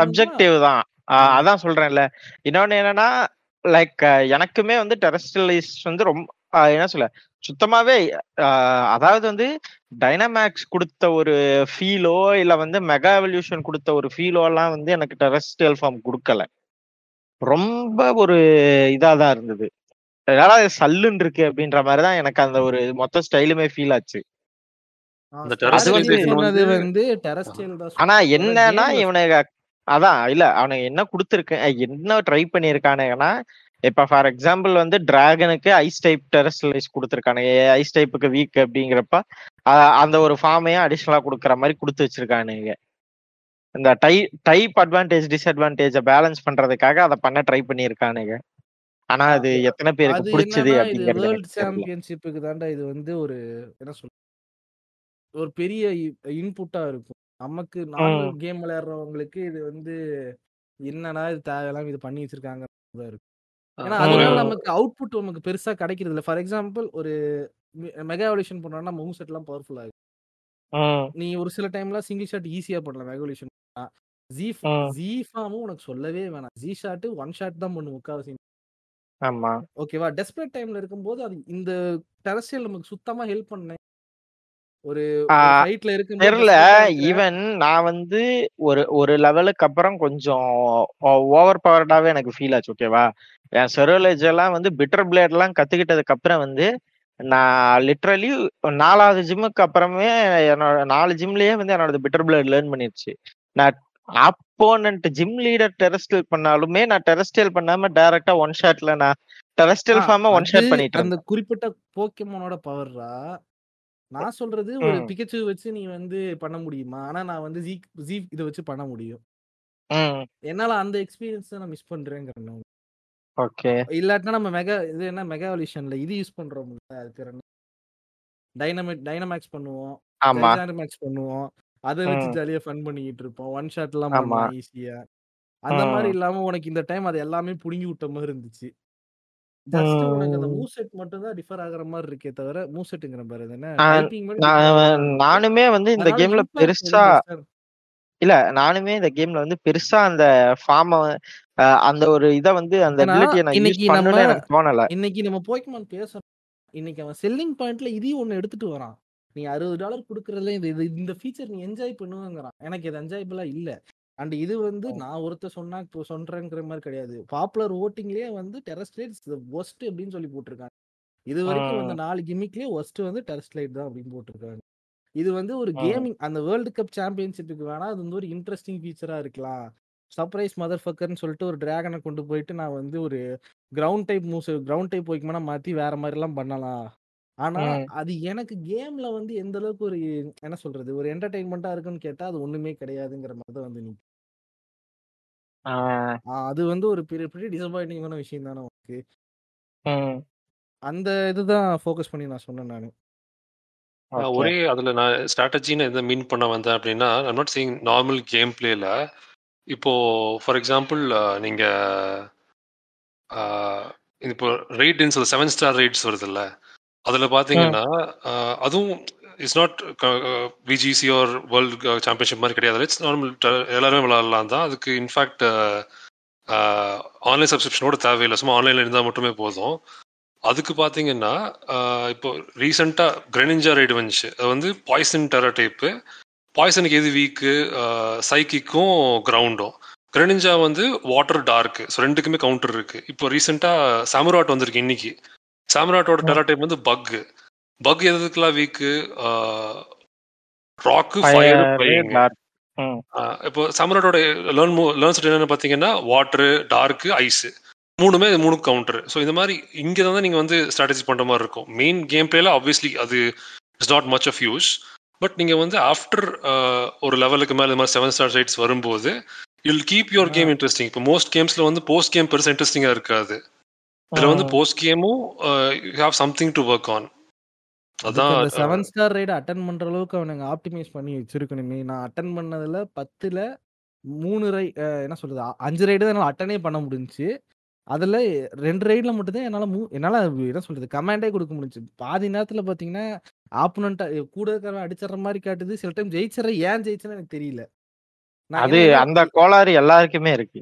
சப்ஜெக்டிவ் தான். அதான் சொல்றேன்ல. இன்னொன்னு என்னன்னா லைக் எனக்குமே வந்து டெரஸ்டலைஸ் வந்து ரொம்ப என்ன சொல்ல சுத்தமாவே அதாவது வந்து டைனமேக்ஸ் கொடுத்த ஒரு ஃபீலோ இல்ல வந்து மெகா எவல்யூஷன் கொடுத்த ஒரு ஃபீலோ எல்லாம் வந்து எனக்கு டெரஸ்டியல் ஃபார்ம் கொடுக்கல. ரொம்ப ஒரு இதா தான் இருந்தது. ஏதாவது சல்லுன்னு இருக்கு அப்படின்ற மாதிரிதான் எனக்கு அந்த ஒரு மொத்த ஸ்டைலுமே ஃபீல் ஆச்சு. ஆனா என்னன்னா இவனுக்கு அதான் இல்ல அவனுக்கு என்ன கொடுத்துருக்கு என்ன ட்ரை பண்ணிருக்கானுங்கன்னா இப்ப ஃபார் எக்ஸாம்பிள் வந்து டிராகனுக்கு ஐஸ் டைப் டெரஸ்டலைஸ் கொடுத்துருக்கானுங்க. ஐஸ் டைப்புக்கு வீக் அப்படிங்கிறப்ப அந்த ஒரு ஃபார்மையும் அடிஷனலா கொடுக்குற மாதிரி கொடுத்து வச்சிருக்கானுங்க. இந்த டை டைப் அட்வான்டேஜ் டிஸ்அட்வான்டேஜ பேலன்ஸ் பண்றதுக்காக அதை பண்ண ட்ரை பண்ணியிருக்கானுங்க ஆனா அது எத்தனை பேருக்கு பிடிச்சது அப்படிங்கிறது வேர்ல்ட் சாம்பியன்ஷிப்புக்கு தாண்டா இது வந்து ஒரு என்ன சொல்ற ஒரு பெரிய இன்புட்டா இருக்கும். நமக்கு நார்மல் கேம் விளையாடுறவங்களுக்கு இது வந்து என்னன்னா இது தேவையெல்லாம் இது பண்ணி வச்சிருக்காங்க இருக்கும் ஏன்னா அதனால நமக்கு அவுட்புட் நமக்கு பெருசா கிடைக்கிறது இல்லை ஃபார் எக்ஸாம்பிள் ஒரு மெகா எவல்யூஷன் பண்ணோம்னா மூவ் செட் எல்லாம் பவர்ஃபுல் ஆகும் நீ ஒரு சில டைம்ல சிங்கிள் ஷாட் ஈஸியா பண்ணலாம் மெகா எவல்யூஷன் ஜி ஜிஃபாமும் உனக்கு சொல்லவே வேணாம். ஜி ஷாட் ஒன் ஷாட் தான் பண்ணும் முக்காவாசி. ஆமா. ஓகேவா டெஸ்பரேட் டைம்ல இருக்கும்போது அது இந்த டெரஸ்டியல் நமக்கு சுத்தமா ஹெல்ப் பண்ணேன் ஒரு தெரியல ஈவன் நான் வந்து ஒரு ஒரு லெவலுக்கு அப்புறம் கொஞ்சம் ஓவர் பவர்டாவே எனக்கு ஃபீல் ஆச்சு ஓகேவா என் செரோலேஜ் எல்லாம் வந்து பிட்டர் பிளேட் எல்லாம் கத்துக்கிட்டதுக்கு அப்புறம் வந்து நான் லிட்ரலி நாலாவது ஜிம்முக்கு அப்புறமே என்னோட நாலு ஜிம்லயே வந்து என்னோட பிட்டர் பிளேட் லேர்ன் பண்ணிருச்சு. நான் அப்போனன்ட் ஜிம் லீடர் டெரஸ்டியல் பண்ணாலுமே நான் டெரஸ்டியல் பண்ணாம டைரக்டா ஒன் ஷாட்ல நான் டெரஸ்டியல் ஃபார்ம ஒன் ஷாட் பண்ணிட்டு அந்த குறிப்பிட்ட போக்கிமானோட பவர்ரா நான் சொல்றது ஒரு பிகச்சு வச்சு நீ வந்து பண்ண முடியுமா? ஆனா நான் வந்து ஜீ ஜீ இதை வச்சு பண்ண முடியும். என்னால அந்த எக்ஸ்பீரியன்ஸ் நான் மிஸ் பண்றேங்கிறேன் ஓகே. இல்லாட்டினா நம்ம மெகா இது என்ன மெகா எவல்யூஷன்ல இது யூஸ் பண்றோம் அது பேர் டைனமிக் டைனமேக்ஸ் பண்ணுவோம். ஆமா. டைனமேக்ஸ் பண்ணுவோம். அதை வச்சு ஜாலியா ஃபன் பண்ணிக்கிட்டு இருப்போம். ஒன் ஷாட் எல்லாம் பண்ணுவோம் ஈஸியா அந்த மாதிரி. இல்லாம உனக்கு இந்த டைம் அது எல்லாமே புடுங்கி விட்ட மாதிரி இருந்துச்சு. ஜஸ்ட் உனக்கு அந்த ம். மூவ் செட் மட்டும் தான் டிஃபர் ஆகுற மாதிரி இருக்கே தவிர மூவ் செட்டுங்கிற பாரு என்ன? நானுமே வந்து இந்த கேம்ல பெருசா இல்ல நானுமே இந்த கேம்ல வந்து பெருசா அந்த ஃபார்ம அந்த ஒரு இத வந்து அந்த எபிலிட்டியை நான் யூஸ் எனக்கு தோணல. இன்னைக்கு நம்ம போய்க்குமான் பேசுறோம் இன்னைக்கு அவன் செல்லிங் பாயிண்ட்ல இதையும் ஒண்ணு எடுத்துட்டு வரான். நீ அறுபது டாலர் கொடுக்கறதுல இது இந்த ஃபீச்சர் நீ என்ஜாய் பண்ணுவாங்கிறான் எனக்கு இது என்ஜாயபிளா இல்ல. அண்ட் இது வந்து நான் ஒருத்தர் சொன்னா இப்போ சொல்றேங்கிற மாதிரி கிடையாது. பாப்புலர் ஓட்டிங்லயே வந்து டெரஸ்ட்ரேட்ஸ் ஒஸ்ட் அப்படின்னு சொல்லி போட்டிருக்காங்க. இது வரைக்கும் வந்து. நாலு கிமிக்லயே ஒஸ்ட் வந்து டெரஸ்ட்லைட் தான் அப்படின்னு போட்டிருக்காங்க. இது வந்து ஒரு. கேமிங் அந்த வேர்ல்டு கப் சாம்பியன்ஷிப்புக்கு வேணா அது வந்து ஒரு இன்ட்ரெஸ்டிங் ஃபீச்சரா இருக்கலாம். சர்ப்ரைஸ் மதர் ஃபக்கர்னு சொல்லிட்டு ஒரு டிராகனை கொண்டு போயிட்டு நான் வந்து ஒரு ground type moves ground type போய்க்குமா மாத்தி வேற மாதிரி எல்லாம் பண்ணலாம். ஆனா. அது எனக்கு கேம்ல வந்து எந்த அளவுக்கு ஒரு என்ன சொல்றது? ஒரு என்டர்டைன்மெண்டா இருக்குன்னு கேட்டா அது ஒண்ணுமே கிடையாதுங்கிற மாதிரி தான் வந்து நீ அது வந்து ஒரு பெரிய பெரிய டிசப்பாயிண்டிங்கான விஷயம் தானே உனக்கு. அந்த இதுதான் ஃபோக்கஸ் பண்ணி நான் சொன்னேன் நானு. ஒரே அதுல நான் ஸ்ட்ராட்டஜின்னு எதை மீன் பண்ண வந்தேன் அப்படின்னா I'm not seeing normal game பிளேல இப்போ ஃபார் எக்ஸாம்பிள் நீங்க இப்போ ரெய்ட்ஸ் செவன் ஸ்டார் ரெய்ட்ஸ் வருதுல்ல அதுல பாத்தீங்கன்னா ஆஹ், அதுவும் it's not VGC or world championship மாதிரி கிடையாது இட்ஸ் நார்மல் எல்லாருமே விளையாடலாம் தான். அதுக்கு இன்ஃபேக்ட் ஆன்லைன் சப்ஸ்கிரிப்ஷனோட தேவையில்லை. சும்மா ஆன்லைன்ல இருந்தால் மட்டுமே போதும். அதுக்கு பார்த்தீங்கன்னா ஆஹ் இப்போ ரீசெண்டாக கிரெனிஞ்சா ரைடு வந்துச்சு. அது வந்து பாய்சன் டெரா டைப்பு பாய்சனுக்கு எது வீக்கு சைக்கிக்கும் கிரவுண்டும் கிரெனிஞ்சா வந்து வாட்டர் டார்க்கு ஸோ ரெண்டுக்குமே கவுண்டர் இருக்கு. இப்போ ரீசெண்டாக சாமுராட் வந்திருக்கு இன்னைக்கு. சாமுராட்டோட. டெரா டைப் வந்து பக். பக் எதுக்கெல்லாம் வீக்கு ராக்கு ஃபயர். இப்போ சமரோட லேர்ன் லேர்ன் செட் என்னன்னு பார்த்தீங்கன்னா வாட்டரு டார்க்கு ஐஸு மூணுமே மூணு கவுண்டர் ஸோ இந்த மாதிரி இங்கே தான் நீங்கள் வந்து ஸ்ட்ராட்டஜி பண்ணுற மாதிரி இருக்கும். மெயின் கேம் பிளேல ஆப்வியஸ்லி அது it's not much of use but நீங்கள் வந்து ஆஃப்டர் ஒரு லெவலுக்கு மேலே இந்த மாதிரி செவன் ஸ்டார் சைட்ஸ் வரும்போது you'll keep your game interesting இப்போ மோஸ்ட் கேம்ஸில் வந்து போஸ்ட் கேம் பெருசாக இன்ட்ரெஸ்டிங்காக இருக்காது. இதில் வந்து. போஸ்ட் கேமும் you have something to work on அதான் செவன் ஸ்டார் ரைடு அட்டன் பண்ற அளவுக்கு அவனுங்க ஆப்டிமைஸ் பண்ணி வச்சிருக்கணுமே. நான் அட்டன் பண்ணதுல பத்துல மூணு ரை என்ன சொல்றது அஞ்சு ரைடு தான் என்னால அட்டனே பண்ண முடிஞ்சுச்சு. அதுல ரெண்டு ரைட்ல மட்டும்தான் என்னால மூ என்னால என்ன சொல்றது கமாண்டே கொடுக்க முடிஞ்சு பாதி நேரத்துல பாத்தீங்கன்னா ஆப்போனண்ட் கூட இருக்கிறவன் அடிச்சிடுற மாதிரி காட்டுது. சில டைம் ஜெயிச்சிடற ஏன் ஜெயிச்சேன்னு எனக்கு தெரியல. அது அந்த கோளாறு எல்லாருக்குமே இருக்கு.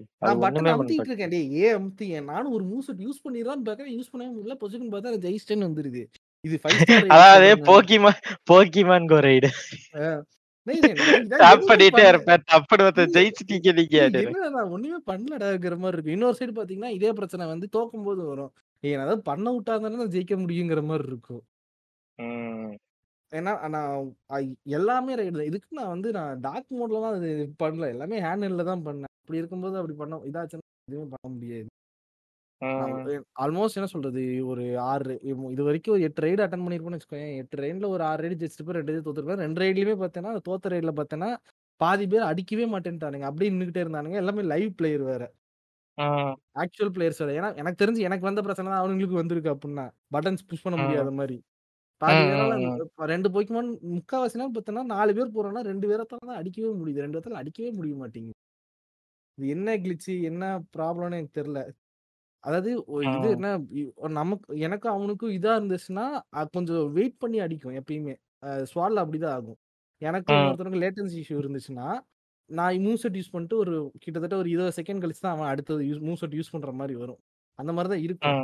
இருக்கேன் டேய் ஏன் அமுத்தி நானும் ஒரு மூவ்ஸ் யூஸ் பண்ணிடலாம்னு பார்க்கறேன். யூஸ் பண்ணவே முடியல. பொசிஷன் பார்த்தா ஜெயிச்சிட்டேன்னு வந்துருது. இது அதாவது Pokemon Pokemon go raid tap பண்ணிட்டே இருப்பேன். ஒருத்த ஜெயிச்சிட்டீங்க நீங்க நான் ஒண்ணுமே பண்ணலடாங்கிற மாதிரி இருக்கு. இன்னொரு சைடு பாத்தீங்கன்னா இதே பிரச்சனை வந்து தோக்கும் போது வரும். ஏய் நான் ஏதாவது பண்ண விட்டாதானே ஜெயிக்க முடியுங்கிற மாதிரி இருக்கும். ஏன்னா நான் எல்லாமே ரைடு தான். இதுக்கு நான் வந்து நான் டார்க் மோட்ல தான் அது பண்ணல. எல்லாமே ஹேண்டில் தான் பண்ணேன். அப்படி இருக்கும்போது அப்படி பண்ண இதாச்சுன்னா எதுவுமே பண்ண முடியாது. ஆல்மோஸ்ட் என்ன சொல்றது? ஒரு ஆறு இது வரைக்கும் ஒரு எட்டு ரைடு அட்டன் பண்ணிருப்போம்னு வச்சுக்கோங்க எட்டு ரைட்ல ஒரு ஆறு ரைடு ஜெயிச்சிட்டு ரெண்டு ரைடு தோத்துருப்பேன். ரெண்டு ரைட்லயுமே பார்த்தேன்னா தோத்த ரைட்ல பார்த்தேன்னா பாதி பேர் அடிக்கவே மாட்டேன்ட்டானுங்க. அப்படியே நின்றுகிட்டே இருந்தானுங்க. எல்லாமே லைவ் பிளேயர் வேற. ஆக்சுவல் பிளேயர்ஸ் வேற. ஏன்னா எனக்கு தெரிஞ்சு எனக்கு வந்த பிரச்சனை தான் அவனுங்களுக்கு வந்திருக்கு அப்படின்னா. பட்டன்ஸ் புஷ் பண்ண. முடியாத மாதிரி. பாதி ரெண்டு போய்க்குமான் முக்காவாசி நாள் பார்த்தோன்னா நாலு பேர் போறோம்னா ரெண்டு பேரத்தால தான் அடிக்கவே முடியுது. ரெண்டு பேர்த்தால அடிக்கவே முடிய மாட்டேங்குது. இது என்ன கிளிச்சு என்ன ப்ராப்ளம்னு எனக்கு தெரியல அதாவது இது. என்ன நமக்கு எனக்கும் அவனுக்கும் இதா இருந்துச்சுன்னா கொஞ்சம் வெயிட் பண்ணி அடிக்கும் எப்பயுமே. ஸ்வாட்ல அப்படிதான் ஆகும். எனக்கு ம். இன்னொருத்தனுக்கு லேட்டன்சி இஷ்யூ இருந்துச்சுன்னா நான் மூவ் செட் யூஸ் பண்ணிட்டு ஒரு கிட்டத்தட்ட ஒரு இருபது செகண்ட் கழிச்சு தான் அவன் அடுத்தது யூஸ் மூவ் செட் யூஸ் பண்ற மாதிரி வரும். அந்த மாதிரி தான் இருக்கும்.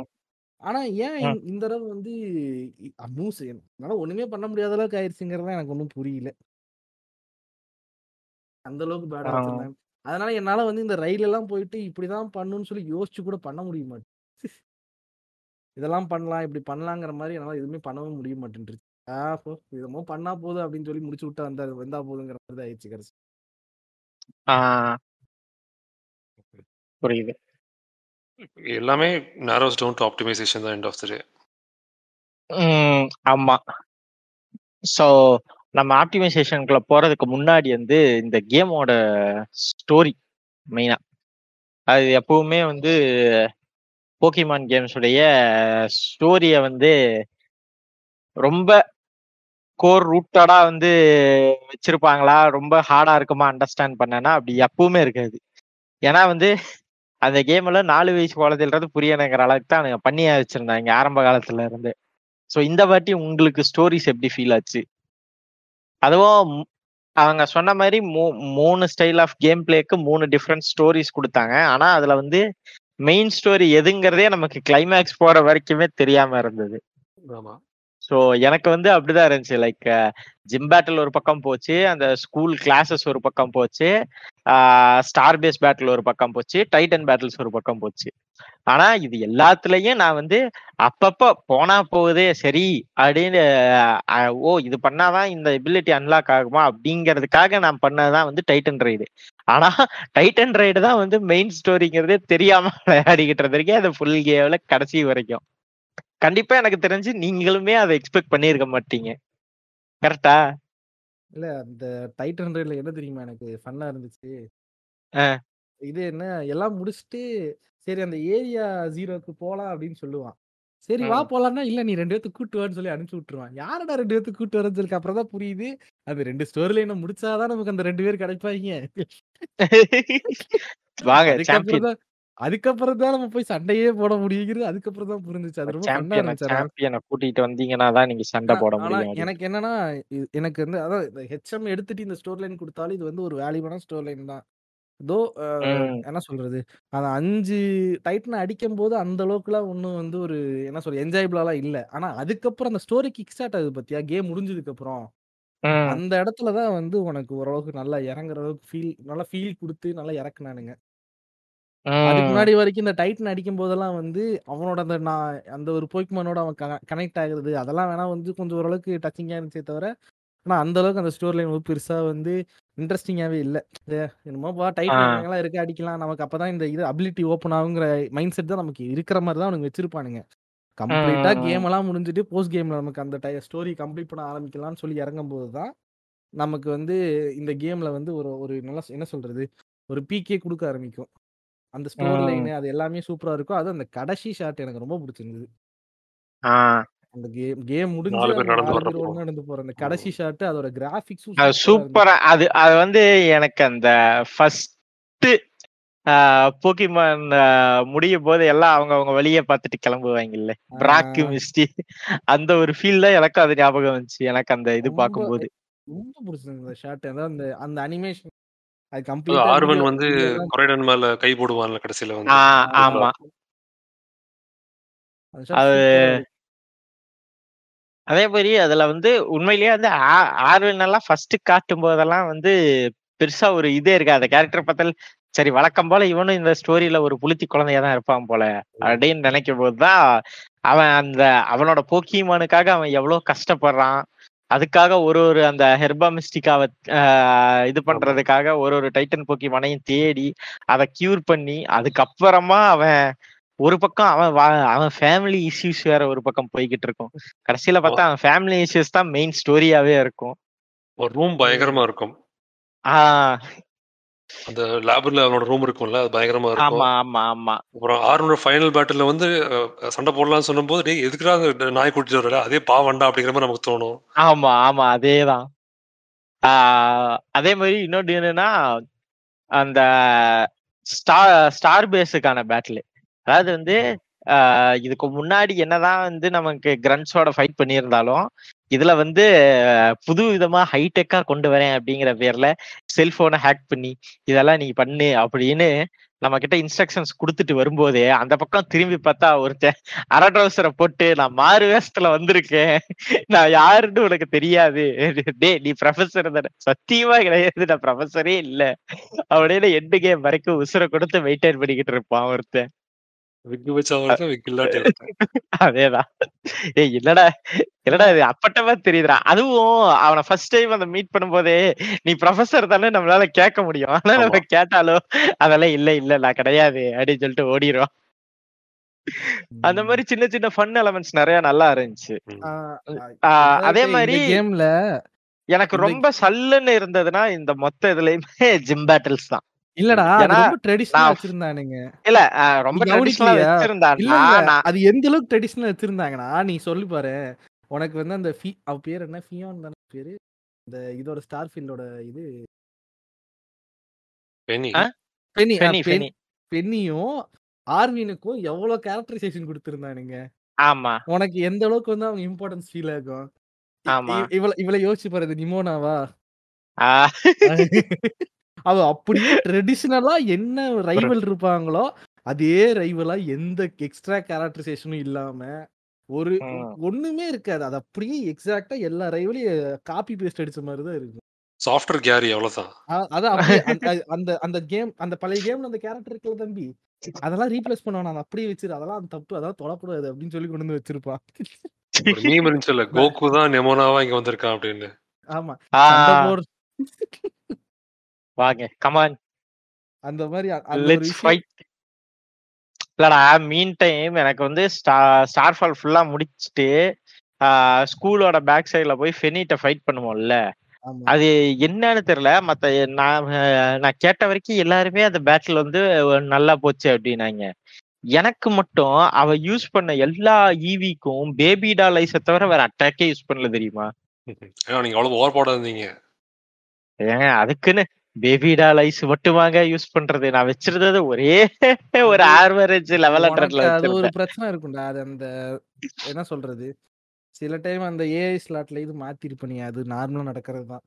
ஆனா ஏன். இந்த- தடவை வந்து மூவ்ஸ் என்னால ஒண்ணுமே பண்ண முடியாத அளவுக்கு ஆயிடுச்சுங்கிறது எனக்கு ஒன்றும் புரியல அந்த அளவுக்கு பேடா. வச்சிருந்தாங்க அதனால என்னால வந்து இந்த ரயில் எல்லாம் போயிட்டு இப்படிதான் பண்ணணும்னு சொல்லி யோசிச்சு கூட பண்ண முடிய மாட்டேன் இதெல்லாம் பண்ணலாம் இப்படி பண்ணலாங்கிற மாதிரி என்னால எதுவுமே பண்ணவும் முடிய மாட்டேன்ருச்சு ஆ போ இதமோ பண்ணா போதும் அப்படின்னு சொல்லி முடிச்சு விட்டா வந்தா வந்தா போதுங்கிற மாதிரி தான் ஆயிடுச்சு கடைசி. புரியுது எல்லாமே நேரோஸ் டவுன் டு ஆப்டிமைசேஷன் தான் எண்ட் ஆஃப் த டே ஆமா. ஸோ நம்ம ஆப்டிமைசேஷனுக்குள்ள போறதுக்கு முன்னாடி வந்து இந்த கேமோட ஸ்டோரி மெயினா அது எப்பவுமே வந்து போக்கிமான் கேம்ஸுடைய ஸ்டோரியை வந்து ரொம்ப கோர் ரூட்டடா வந்து வச்சிருப்பாங்களா? ரொம்ப ஹார்டா இருக்குமா? அண்டர்ஸ்டாண்ட் பண்ணனா அப்படி எப்பவுமே இருக்காது. ஏன்னா வந்து அந்த கேம்ல நாலு வயசு குழந்தைன்றது புரியணுங்கிற அளவுக்கு தான் அவங்க பண்ணி வச்சிருந்தாங்க ஆரம்ப காலத்துல இருந்து. ஸோ இந்த வாட்டி உங்களுக்கு ஸ்டோரிஸ் எப்படி ஃபீல் ஆச்சு? அதுவும் அவங்க சொன்ன மாதிரி மூ- மூணு ஸ்டைல் ஆஃப் கேம் பிளேக்கு மூணு டிஃப்ரெண்ட் ஸ்டோரிஸ் கொடுத்தாங்க. ஆனா அதுல வந்து மெயின் ஸ்டோரி எதுங்கிறதே நமக்கு கிளைமேக்ஸ் போற வரைக்குமே தெரியாம இருந்தது. ஆமா. ஸோ எனக்கு வந்து அப்படிதான் இருந்துச்சு. லைக் ஜிம் பேட்டில் ஒரு பக்கம் போச்சு. அந்த ஸ்கூல் கிளாஸஸ் ஒரு பக்கம் போச்சு. ஸ்டார் பேஸ் பேட்டில் ஒரு பக்கம் போச்சு. டைட்டன் பேட்டில்ஸ் ஒரு பக்கம் போச்சு. ஆனா இது எல்லாத்துலயும் நான் வந்து அப்பப்போ போனா போகுதே சரி அப்படின்னு ஓ இது பண்ணாதான் இந்த எபிலிட்டி அன்லாக் ஆகுமா அப்படிங்கிறதுக்காக நான் பண்ணதுதான் வந்து டைட்டன் ரைடு ஆனா டைட்டன் ரைடு தான் வந்து மெயின் ஸ்டோரிங்கிறதே தெரியாம விளையாடிக்கிட்டு இருக்கேன் அது ஃபுல் கேவில் கடைசி வரைக்கும். கண்டிப்பா எனக்கு தெரிஞ்சு நீங்களுமே அதை எக்ஸ்பெக்ட் பண்ணியிருக்க மாட்டீங்க. கரெக்டா? இல்ல அந்த டைட்டன் ரைட்ல என்ன தெரியுமா எனக்கு ஃபன்னா இருந்துச்சு. இது என்ன எல்லாம் முடிச்சுட்டு சரி அந்த ஏரியா ஜீரோக்கு போலாம் அப்படின்னு சொல்லுவான். சரி வா. போலாம்னா இல்ல நீ ரெண்டு பேத்துக்கு கூட்டு வான்னு சொல்லி அனுப்பிச்சு விட்டுருவான். யாரடா ரெண்டு பேத்துக்கு கூட்டு வரன்னு சொல்லி அப்புறம் தான் புரியுது. அது ரெண்டு ஸ்டோரியில என்ன முடிச்சாதான் நமக்கு அந்த ரெண்டு பேர் கிடைப்பாங்க. [LAUGHS] வாங்க அதுக்கப்புறம் தான் நம்ம போய் சண்டையே போட முடியுங்கிறது அதுக்கப்புறம் தான் புரிஞ்சுச்சு. அது ரொம்ப சாம்பியனை கூட்டிட்டு வந்தீங்கன்னா தான் நீங்க சண்டை போட முடியும். எனக்கு என்னன்னா எனக்கு வந்து அதான் இந்த ஹெச்எம் எடுத்துட்டு இந்த ஸ்டோர் லைன் கொடுத்தாலும் இது வந்து ஒரு வேல்யூபான ஸ்டோர் லைன் தான். தோ. என்ன சொல்றது? அந்த அஞ்சு டைட்டனை அடிக்கும் போது அந்த அளவுக்குலாம் ஒன்றும் வந்து ஒரு என்ன சொல்ற என்ஜாயபிளாலாம் இல்லை. ஆனா அதுக்கப்புறம் அந்த ஸ்டோரி கிக் ஸ்டார்ட் ஆகுது பத்தியா? கேம் முடிஞ்சதுக்கு அப்புறம். அந்த இடத்துல தான் வந்து உனக்கு ஓரளவுக்கு நல்லா இறங்குற அளவுக்கு ஃபீல் நல்லா ஃபீல் கொடுத்து நல்லா இறக்குனானுங்க. அதுக்கு. முன்னாடி வரைக்கும் இந்த டைட்டன் அடிக்கும் போதெல்லாம் வந்து அவனோட அந்த நான் அந்த ஒரு போய்க்குமானோட அவன் கனெக்ட் ஆகுறது அதெல்லாம் வேணா வந்து கொஞ்சம் ஓரளவுக்கு டச்சிங்காக இருந்துச்சே தவிர ஆனா அந்த அளவுக்கு அந்த ஸ்டோரி லைன் வந்து பெருசா வந்து இன்ட்ரெஸ்டிங்காவே இல்லை என்னமோப்பா ஆ. டைட்டன் எல்லாம் இருக்கு அடிக்கலாம் நமக்கு அப்பதான் இந்த இது அபிலிட்டி ஓப்பன் ஆகுங்கிற மைண்ட் செட் தான் நமக்கு இருக்கிற மாதிரி தான் அவனுக்கு வச்சிருப்பானுங்க கம்ப்ளீட்டா. கேம் எல்லாம் முடிஞ்சுட்டு போஸ்ட் கேம்ல நமக்கு அந்த ஸ்டோரி கம்ப்ளீட் பண்ண ஆரம்பிக்கலாம்னு சொல்லி இறங்கும் போது தான் நமக்கு வந்து இந்த கேம்ல வந்து ஒரு ஒரு நல்ல என்ன சொல்றது ஒரு பீக்கே கொடுக்க ஆரம்பிக்கும் அந்த ஸ்டோரி. லைன் அது எல்லாமே சூப்பரா இருக்கும் அது அந்த கடைசி ஷாட் எனக்கு ரொம்ப பிடிச்சிருந்தது. அந்த கேம் கேம் முடிஞ்சு நடந்து போற அந்த கடைசி ஷாட் அதோட கிராபிக்ஸும் சூப்பரா அது அது வந்து எனக்கு அந்த ஃபர்ஸ்ட் போக்கிமான் முடியும் போது எல்லாம் அவங்க அவங்க வழியை பார்த்துட்டு கிளம்புவாங்கல்ல. பிராக்கு மிஸ்டி அந்த ஒரு ஃபீல் தான் எனக்கு அது ஞாபகம் வந்துச்சு. எனக்கு அந்த இது பார்க்கும்போது. ரொம்ப பிடிச்சிருந்தது அந்த ஷாட். அந்த அந்த அனிமேஷன் அது கம்ப்ளீட்டா ஆர்வன் வந்து குறைடன் மேல கை போடுவான்ல கடைசியில வந்து. ஆமா. அது அதே மாதிரி அதுல வந்து உண்மையிலேயே வந்து ஆ- ஆர்வன் எல்லாம் ஃபர்ஸ்ட் காட்டும் போதெல்லாம் வந்து பெருசா ஒரு இதே இருக்கு அந்த கேரக்டர் பார்த்தால் சரி வழக்கம் போல இவனும் இந்த ஸ்டோரியில ஒரு புளுத்தி குழந்தையா தான் இருப்பான் போல அப்படின்னு நினைக்கும் போதுதான் அவன் அந்த அவனோட போக்கிமானுக்காக அவன் எவ்வளவு கஷ்டப்படுறான். அதுக்காக ஒரு ஒரு அந்த ஹெர்பா மிஸ்டிக்காவை இது பண்றதுக்காக ஒரு ஒரு டைட்டன் போக்கிமானையும் தேடி அதை கியூர் பண்ணி அதுக்கப்புறமா அவன் ஒரு பக்கம் அவன் அவன் ஃபேமிலி இஷ்யூஸ் வேற ஒரு பக்கம் போய்கிட்டு இருக்கும் கடைசியில பார்த்தா அவன் ஃபேமிலி இஷ்யூஸ் தான் மெயின் ஸ்டோரியாவே இருக்கும். ஒரு ரூம் பயங்கரமா இருக்கும். ஆஹ் அந்த லேப்ல அவனோட ரூம் இருக்கும்ல அது பயங்கரமா இருக்கும். ஆமா ஆமா ஆமா. அப்புறம் ஆர்னோட ஃபைனல் பேட்டில் வந்து சண்டை போடலாம்னு சொல்லும்போது டேய் எதுக்குடா அந்த நாய் கூட்டிட்டு வரல அதே பாவண்டா அப்படிங்கிற மாதிரி நமக்கு தோணும். ஆமா ஆமா அதேதான். அதே மாதிரி இன்னொன்று என்னன்னா அந்த ஸ்டார் ஸ்டார் பேஸுக்கான பேட்டில் அதாவது வந்து இதுக்கு முன்னாடி என்னதான் வந்து நமக்கு கிரன்ஸோட ஃபைட் பண்ணியிருந்தாலும் இதுல வந்து புது விதமா ஹைடெக்கா கொண்டு வரேன் அப்படிங்கிற பேர்ல செல்போனை ஹேக் பண்ணி இதெல்லாம் நீ பண்ணு அப்படின்னு நம்ம கிட்ட இன்ஸ்ட்ரக்ஷன்ஸ் கொடுத்துட்டு வரும்போதே அந்த பக்கம் திரும்பி பார்த்தா ஒருத்தன் அரை ட்ரௌசரை போட்டு நான் மாறு வேஷத்துல வந்திருக்கேன். நான் யாருன்னு உனக்கு தெரியாது. டே நீ ப்ரொஃபஸர் தானே. சத்தியமா கிடையாது. நான் ப்ரொஃபஸரே இல்ல. அப்படின்னு எண்டு கேம் வரைக்கும் உசுரை கொடுத்து மெயின்டைன் பண்ணிக்கிட்டு இருப்பான் ஒருத்தன். விக்கு வச்சா ஒருத்தன் விக்கு இல்லாட்டி. அதேதான். ஏய் என்னடா என்னடா இது அப்பட்டமா தெரியுதுடா. அதுவும் அவனை ஃபர்ஸ்ட் டைம் அந்த மீட் பண்ணும்போதே நீ ப்ரொஃபசர் தானே நம்மளால கேட்க முடியும். ஆனா நம்ம கேட்டாலும் அதெல்லாம் இல்ல இல்ல நான் கிடையாது அப்படின்னு சொல்லிட்டு ஓடிடுவோம் அந்த மாதிரி சின்ன சின்ன ஃபன் எலமெண்ட்ஸ் நிறைய நல்லா இருந்துச்சு. அதே மாதிரி கேம்ல எனக்கு ரொம்ப சல்லுன்னு இருந்ததுன்னா இந்த மொத்த இதுலயுமே ஜிம் பேட்டில்ஸ் தான். இல்லடா ரொம்ப ட்ரெடிஷனல் வச்சிருந்தானுங்க. இல்ல ரொம்ப ட்ரெடிஷனலா நான் அது எந்த அளவுக்கு ட்ரெடிஷனல் வச்சிருந்தாங்கன்னா நீ சொல்லி பாரு. உனக்கு வந்து அந்த ஃபீ அவ பேர் என்ன? ஃபியான் தானே பேரு? இந்த இதோட ஸ்டார் ஃபீல்டோட இது. பெனி? பெனி பென் பென்னியும் ஆர்வினுக்கும் எவ்வளவு கேரக்டரைசேஷன் கொடுத்திருந்தானுங்க. ஆமா. உனக்கு எந்த அளவுக்கு வந்து அவங்க இம்பார்ட்டன்ஸ் ஃபீல் ஆகும் ஆமா. இவள இவளை யோசிச்சு பாரு நிமோனாவா? [LAUGHS] அவ அப்படியே ட்ரெடிஷனலா என்ன ரைவல் இருப்பாங்களோ அதே ரைவலா எந்த எக்ஸ்ட்ரா கேரக்டரைசேஷனும் இல்லாம ஒரு. ஒண்ணுமே இருக்காது. அது அப்படியே எக்ஸாக்டா எல்லா ரைவலையும் காப்பி பேஸ்ட் அடிச்ச மாதிரி தான் இருக்கும். சாஃப்ட்வேர் கேரி அவ்வளவுதான். அதான் அப்படியே அந்த அந்த கேம் அந்த பழைய கேம்ல அந்த கேரக்டர் இருக்குல்ல தம்பி அதெல்லாம் ரீப்ளேஸ் பண்ணுவான்? நான் அப்படியே வச்சிரு. அதெல்லாம் அந்த தப்பு. அதெல்லாம் தொடக்கூடாது அப்படின்னு சொல்லி கொண்டு வந்து வச்சிருப்பான். ஒரு மீம் இருந்துச்சுல்ல கோகு தான் நெமோனாவா இங்க வந்திருக்கான் அப்படின்னு. ஆமா. வாங்க கமான் அந்த மாதிரி லெட்ஸ் ஃபைட் இல்லடா மீன் டைம் எனக்கு வந்து ஸ்டார் ஃபால் ஃபுல்லா முடிச்சுட்டு ஸ்கூலோட பேக் சைடுல போய் ஃபெனிட்ட ஃபைட் பண்ணுவோம்ல. அது என்னன்னு தெரியல. மத்த நான் நான் கேட்ட வரைக்கும் எல்லாருமே அந்த பேட்டில் வந்து நல்லா போச்சு அப்படின்னாங்க. எனக்கு மட்டும் அவ யூஸ் பண்ண எல்லா ஈவிக்கும் பேபி டால் ஐஸை தவிர வேற அட்டாக்கே யூஸ் பண்ணல தெரியுமா? [LAUGHS] நீங்க அவ்வளவு ஓவர் போட இருந்தீங்க. ஏன் அதுக்குன்னு பேபி டால் ஐஸ் மட்டுமாங்க யூஸ் பண்றது. நான் வச்சிருந்தது ஒரே [LAUGHS] ஒரு ஆவரேஜ் லெவல் ஹண்ட்ரட்ல அது ஒரு பிரச்சனை இருக்கும்டா. அது அந்த என்ன சொல்றது? சில டைம் அந்த ஏஐ ஸ்லாட்ல இது மாத்திருப்ப நீ. அது நார்மலா நடக்கிறது தான்.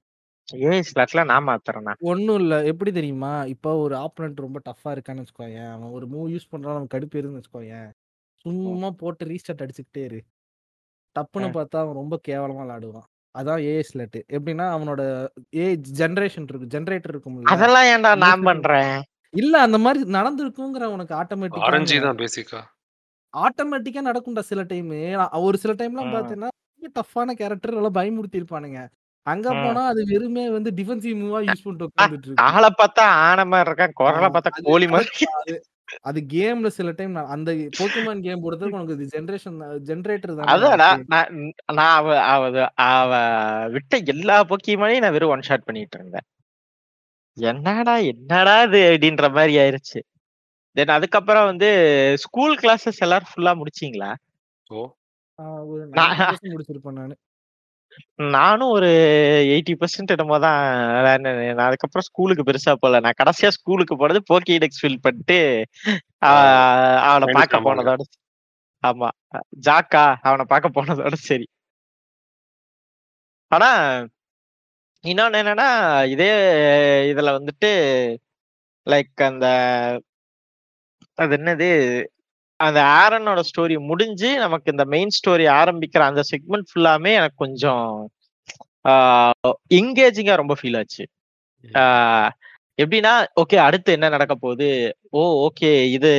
ஏன் ஸ்லாட்ல நான் மாத்துறேன்னா ஒன்றும் இல்லை. எப்படி தெரியுமா? இப்போ ஒரு ஆப்பனண்ட் ரொம்ப டஃப்பாக இருக்கான்னு வச்சுக்கோயேன். அவன் ஒரு மூவ் யூஸ் பண்ணுறான் அவன் கடுப்பு இருக்குன்னு வச்சுக்கோயேன். சும்மா போட்டு ரீஸ்டார்ட் அடிச்சுக்கிட்டே இரு. டப்புன்னு. பார்த்தா அவன் ரொம்ப கேவலமா விளாடுவான். அதான் ஏஐ ஸ்லாட் எப்படின்னா அவனோட ஏ ஜென்ரேஷன் இருக்கு ஜென்ரேட்டர் இருக்கும்ல அதெல்லாம் ஏன்டா நான் பண்றேன்? இல்ல அந்த மாதிரி நடந்திருக்குங்கிற உனக்கு ஆட்டோமேட்டிக்கா ஆரஞ்சு தான் பேசிக்கா ஆட்டோமேட்டிக்கா நடக்கும்டா சில டைம் ஒரு சில டைம்லாம் ரொம்ப டஃப்பான கேரக்டர் நல்லா பயமுறுத்தி இருப்பானுங்க அங்க. போனா அது வெறுமே வந்து டிஃபென்சிவ் மூவா யூஸ் பண்ணிட்டு உட்காந்துட்டு இருக்கு. ஆளை பார்த்தா ஆன மாதிரி இருக்கான் குரலை பார்த்தா கோழி மாதிரி. அது கேம்ல சில டைம் அந்த போக்கிமான் கேம் பொறுத்தவரைக்கும் உனக்கு இது ஜென்ரேஷன் ஜென்ரேட்டர் தானே அதான்டா உனக்கு. நான் நான் அவ அவ விட்ட எல்லா பொக்கியமானையும் நான் வெறும் ஒன் ஷாட் பண்ணிட்டு இருந்தேன். என்னடா என்னடா இது அப்படின்ற மாதிரி ஆயிருச்சு. தென் அதுக்கப்புறம் வந்து ஸ்கூல் கிளாஸஸ் எல்லாரும் ஃபுல்லா முடிச்சீங்களா? ஓ. ஆ, ஒரு நான் 90% முடிச்சிருப்பேன் நானு. நானும் ஒரு எயிட்டி பர்சன்ட் என்னமோ தான். நான் அதுக்கப்புறம் ஸ்கூலுக்கு பெருசா போல நான் கடைசியா ஸ்கூலுக்கு போனது போக்கி டெக்ஸ் ஃபில் பண்ணிட்டு அவனை பார்க்க போனதோட ஆமா. ஜாக்கா அவனை பார்க்க போனதோட சரி. ஆனா இன்னொன்னு என்னன்னா இதே இதுல வந்துட்டு லைக் அந்த அது என்னது? அந்த ஆரனோட ஸ்டோரி முடிஞ்சு நமக்கு இந்த மெயின் ஸ்டோரி ஆரம்பிக்கிற அந்த செக்மெண்ட் ஃபுல்லாமே எனக்கு கொஞ்சம் எங்கேஜிங்கா ரொம்ப ஃபீல் ஆச்சு. எப்படின்னா ஓகே அடுத்து என்ன நடக்க போகுது? ஓ ஓகே இது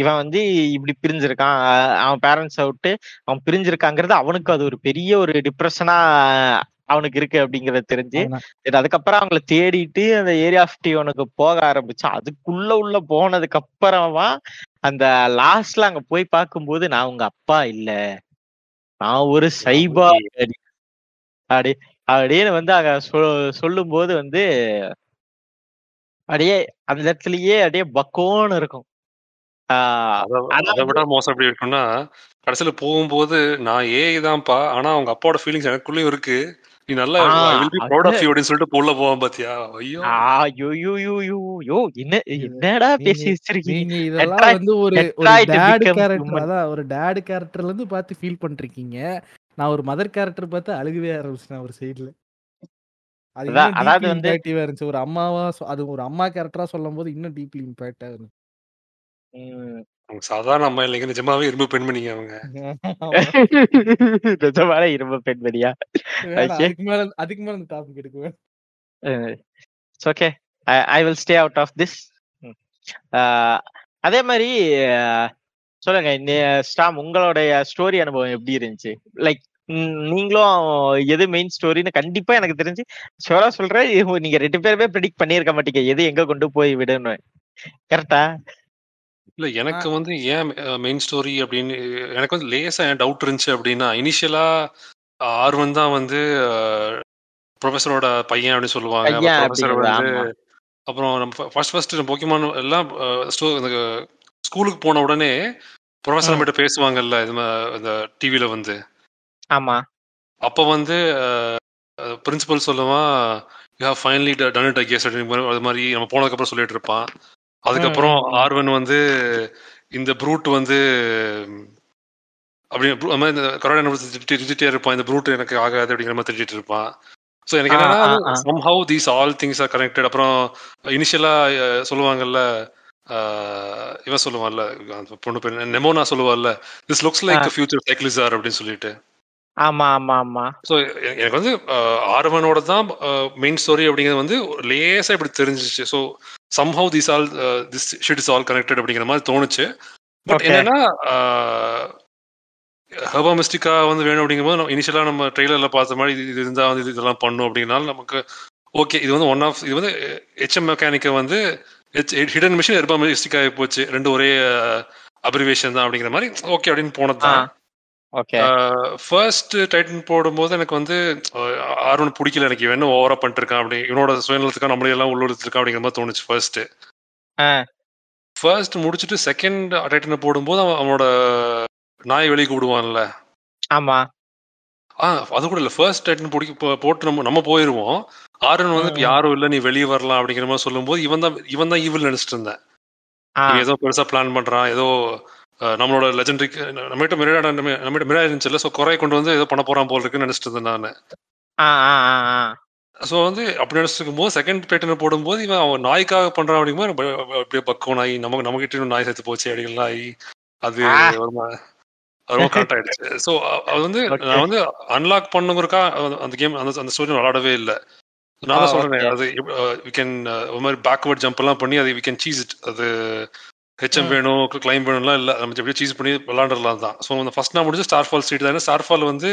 இவன் வந்து இப்படி பிரிஞ்சிருக்கான். அவன் பேரண்ட்ஸை விட்டு அவன் பிரிஞ்சிருக்காங்கிறது அவனுக்கு அது ஒரு பெரிய ஒரு டிப்ரெஷனா அவனுக்கு இருக்கு அப்படிங்கறது தெரிஞ்சு அதுக்கப்புறம் அவங்கள தேடிட்டு அந்த ஏரியா ஃபிஃப்டி ஒனுக்கு போக ஆரம்பிச்சு அதுக்குள்ள உள்ள போனதுக்கு அப்புறமா அந்த லாஸ்ட்ல அங்க போய் பார்க்கும்போது நான் உங்க அப்பா இல்ல. நான் ஒரு சைபா அப்படி அப்படின்னு வந்து அங்க சொ- சொல்லும்போது வந்து அப்படியே அந்த இடத்துலயே அப்படியே பக்கோன்னு இருக்கும். ஆஹ் அதை விட மோசம் எப்படி இருக்கும்னா கடைசியில போகும்போது நான் ஏ தான்ப்பா ஆனா அவங்க அப்பாவோட ஃபீலிங்ஸ் எனக்குள்ளயும் இருக்கு. நீ நல்லா அப்படின்னு சொல்லிட்டு உள்ள போவான் பாத்தியா? ஐயோ. ஐயோ யோ யோ யோ யோ என்ன என்னடா பேசி வச்சிருக்கீங்க? இதெல்லாம் வந்து ஒரு டேட் கேரக்டர் அதான் ஒரு டேட் கேரக்டர்ல இருந்து பார்த்து ஃபீல் பண்ணிருக்கீங்க நான் ஒரு மதர் கேரக்டர் பார்த்து அழுகவே ஆரம்பிச்சிட்டேன் ஒரு சைடுல அது அதான் இன்னும் அதாவது வந்து இருந்துச்சு. ஒரு அம்மாவா அது ஒரு அம்மா கேரக்டரா சொல்லும் போது இன்னும் டீப்லி இம்பாக்டா இருந்துச்சு. சாதாரண அம்மா இல்லைங்க. நிஜமாவே இரும்பு பெண்மணிங்க அவங்க. [LAUGHS] நிஜமான இரும்பு பெண்மணியா? அதுக்கு மேல அதுக்கு மேல இந்த டாபிக் எடுக்க வேணாம். It's okay I will stay out of this அதே மாதிரி சொல்லுங்க. இந்த ஸ்டாம் உங்களுடைய ஸ்டோரி அனுபவம் எப்படி இருந்துச்சு? லைக் நீங்களும் எது மெயின் ஸ்டோரின்னு கண்டிப்பா எனக்கு தெரிஞ்சு ஷோரா சொல்றேன். நீங்க ரெண்டு பேருமே ப்ரெடிக்ட் பண்ணியிருக்க மாட்டீங்க. எது எங்க கொண்டு போய் விடணும் கரெக்டா இல்ல எனக்கு வந்து ஏன் மெயின் ஸ்டோரி அப்படின்னு எனக்கு வந்து லேசா ஏன் டவுட் இருந்துச்சு அப்படின்னா இனிஷியலா ஆர்வன் தான் வந்து ப்ரொஃபஸரோட பையன் அப்படின்னு சொல்லுவாங்க. ப்ரொஃபஸர் வந்து அப்புறம் நம்ம ஃபர்ஸ்ட் ஃபர்ஸ்ட் போக்கிமான் எல்லாம் ஸ்கூலுக்கு போன உடனே ப்ரொஃபஸர் ம், கிட்ட பேசுவாங்கல்ல இது இந்த டிவில வந்து. ஆமா. அப்போ வந்து பிரின்சிபல் சொல்லுவான் you have finally done it I guess அது மாதிரி நம்ம போனதுக்கப்புறம் சொல்லிட்டு இருப்பான். அதுக்கப்புறம். ஆர்வன் வந்து இந்த ப்ரூட் வந்து அப்படி இந்த திட்டிட்டே இருப்பான். இந்த ப்ரூட் எனக்கு ஆகாது அப்படிங்கிற மாதிரி திட்டிட்டு இருப்பான். ஸோ எனக்கு என்னன்னா. Somehow these all things are connected அப்புறம் இனிஷியலா சொல்லுவாங்கல்ல இவன் சொல்லுவான்ல பொண்ணு பேர் நெமோனா சொல்லுவாள்ல திஸ் லுக்ஸ் லைக் ஃபியூச்சர் சைக்கிளிசார் அப்படின்னு சொல்லிட்டு. ஆமா ஆமா ஆமா. ஸோ எனக்கு வந்து ஆர்வனோட தான் மெயின் ஸ்டோரி அப்படிங்கிறது வந்து லேசா இப்படி தெரிஞ்சிச்சு. So somehow this all this shit is all connected அப்படிங்கிற மாதிரி தோணுச்சு. பட். என்னன்னா ஹர்பா மிஸ்டிக்கா வந்து வேணும் அப்படிங்கும்போது நம்ம இனிஷியலா நம்ம ட்ரெய்லர்ல பார்த்த மாதிரி இது இது இருந்தா வந்து இது இதெல்லாம் பண்ணும் அப்படிங்கனால நமக்கு ஓகே இது வந்து ஒன் ஆஃப் இது வந்து ஹெச்எம் மெக்கானிக்கை வந்து ஹிடன் மிஷின் ஹெர்பா மிஸ்டிக்கா போச்சு. ரெண்டு ஒரே அப்ரிவேஷன் தான் அப்படிங்கிற மாதிரி ஓகே அப்படின்னு போனது தான். ஃபர்ஸ்ட் டைட்டன் போடும்போது எனக்கு வந்து ஆர்வன் பிடிக்கல எனக்கு. இவன் என்ன ஓவரா பண்ணிட்டு இருக்கான் அப்படி இவனோட சுயநலத்துக்காக நம்மளே எல்லாம் உள்ளெடுத்துருக்கான் அப்படிங்கிற மாதிரி தோணுச்சு ஃபர்ஸ்ட். ஃபர்ஸ்ட் முடிச்சுட்டு செகண்ட் டைட்டனை போடும்போது அவன் அவனோட நாய் வெளியே கூடுவான்ல ஆமா. ஆ அது கூட இல்ல. ஃபர்ஸ்ட் டைட்டன் பிடிக்க போட்டு நம்ம நம்ம போயிருவோம். ஆர்வன் வந்து. யாரும் இல்ல நீ வெளியே வரலாம் அப்படிங்கிற மாதிரி சொல்லும்போது இவன் தான் இவன் தான் ஈவில் நினைச்சிட்டு இருந்தேன். ஏதோ பெருசா பிளான் பண்றான் ஏதோ நம்மளோட லெஜெண்டரிக்கு நம்மகிட்ட மிராடா நம்மகிட்ட மிரா இருந்துச்சுல்ல ஸோ குறைய கொண்டு வந்து ஏதோ பண்ண போறான் போல் இருக்குன்னு நினைச்சிட்டு இருந்தேன் நான். ஸோ வந்து அப்படி நினைச்சிருக்கும் போது செகண்ட் பேட்டனை போடும்போது இவன் அவன் நாய்க்காக பண்றான் அப்படிங்கும்போது அப்படியே பக்கம் நாய் நமக்கு நம்ம கிட்ட நாய் சேர்த்து போச்சு அப்படிங்கிற நாய் அது ரொம்ப கரெக்ட் ஆயிடுச்சு ஸோ அது வந்து. நான் வந்து அன்லாக் பண்ணுங்கிறக்கா அந்த கேம் அந்த அந்த ஸ்டோரி விளாடவே இல்லை நான் தான் சொல்றேன். அது வி கேன் ஒரு மாதிரி பேக்வர்ட் ஜம்ப் எல்லாம் பண்ணி அது வி கேன் சீஸ் இட் அது ஹெச்எம். வேணும் கிளைம் வேணும்லாம் இல்லை. நம்ம எப்படியும் சீஸ் பண்ணி விளாண்டுடலாம் தான். ஸோ அந்த ஃபர்ஸ்ட் நான் முடிஞ்சு ஸ்டார் ஃபால் ஸ்ட்ரீட் தானே. ஸ்டார் ஃபால் வந்து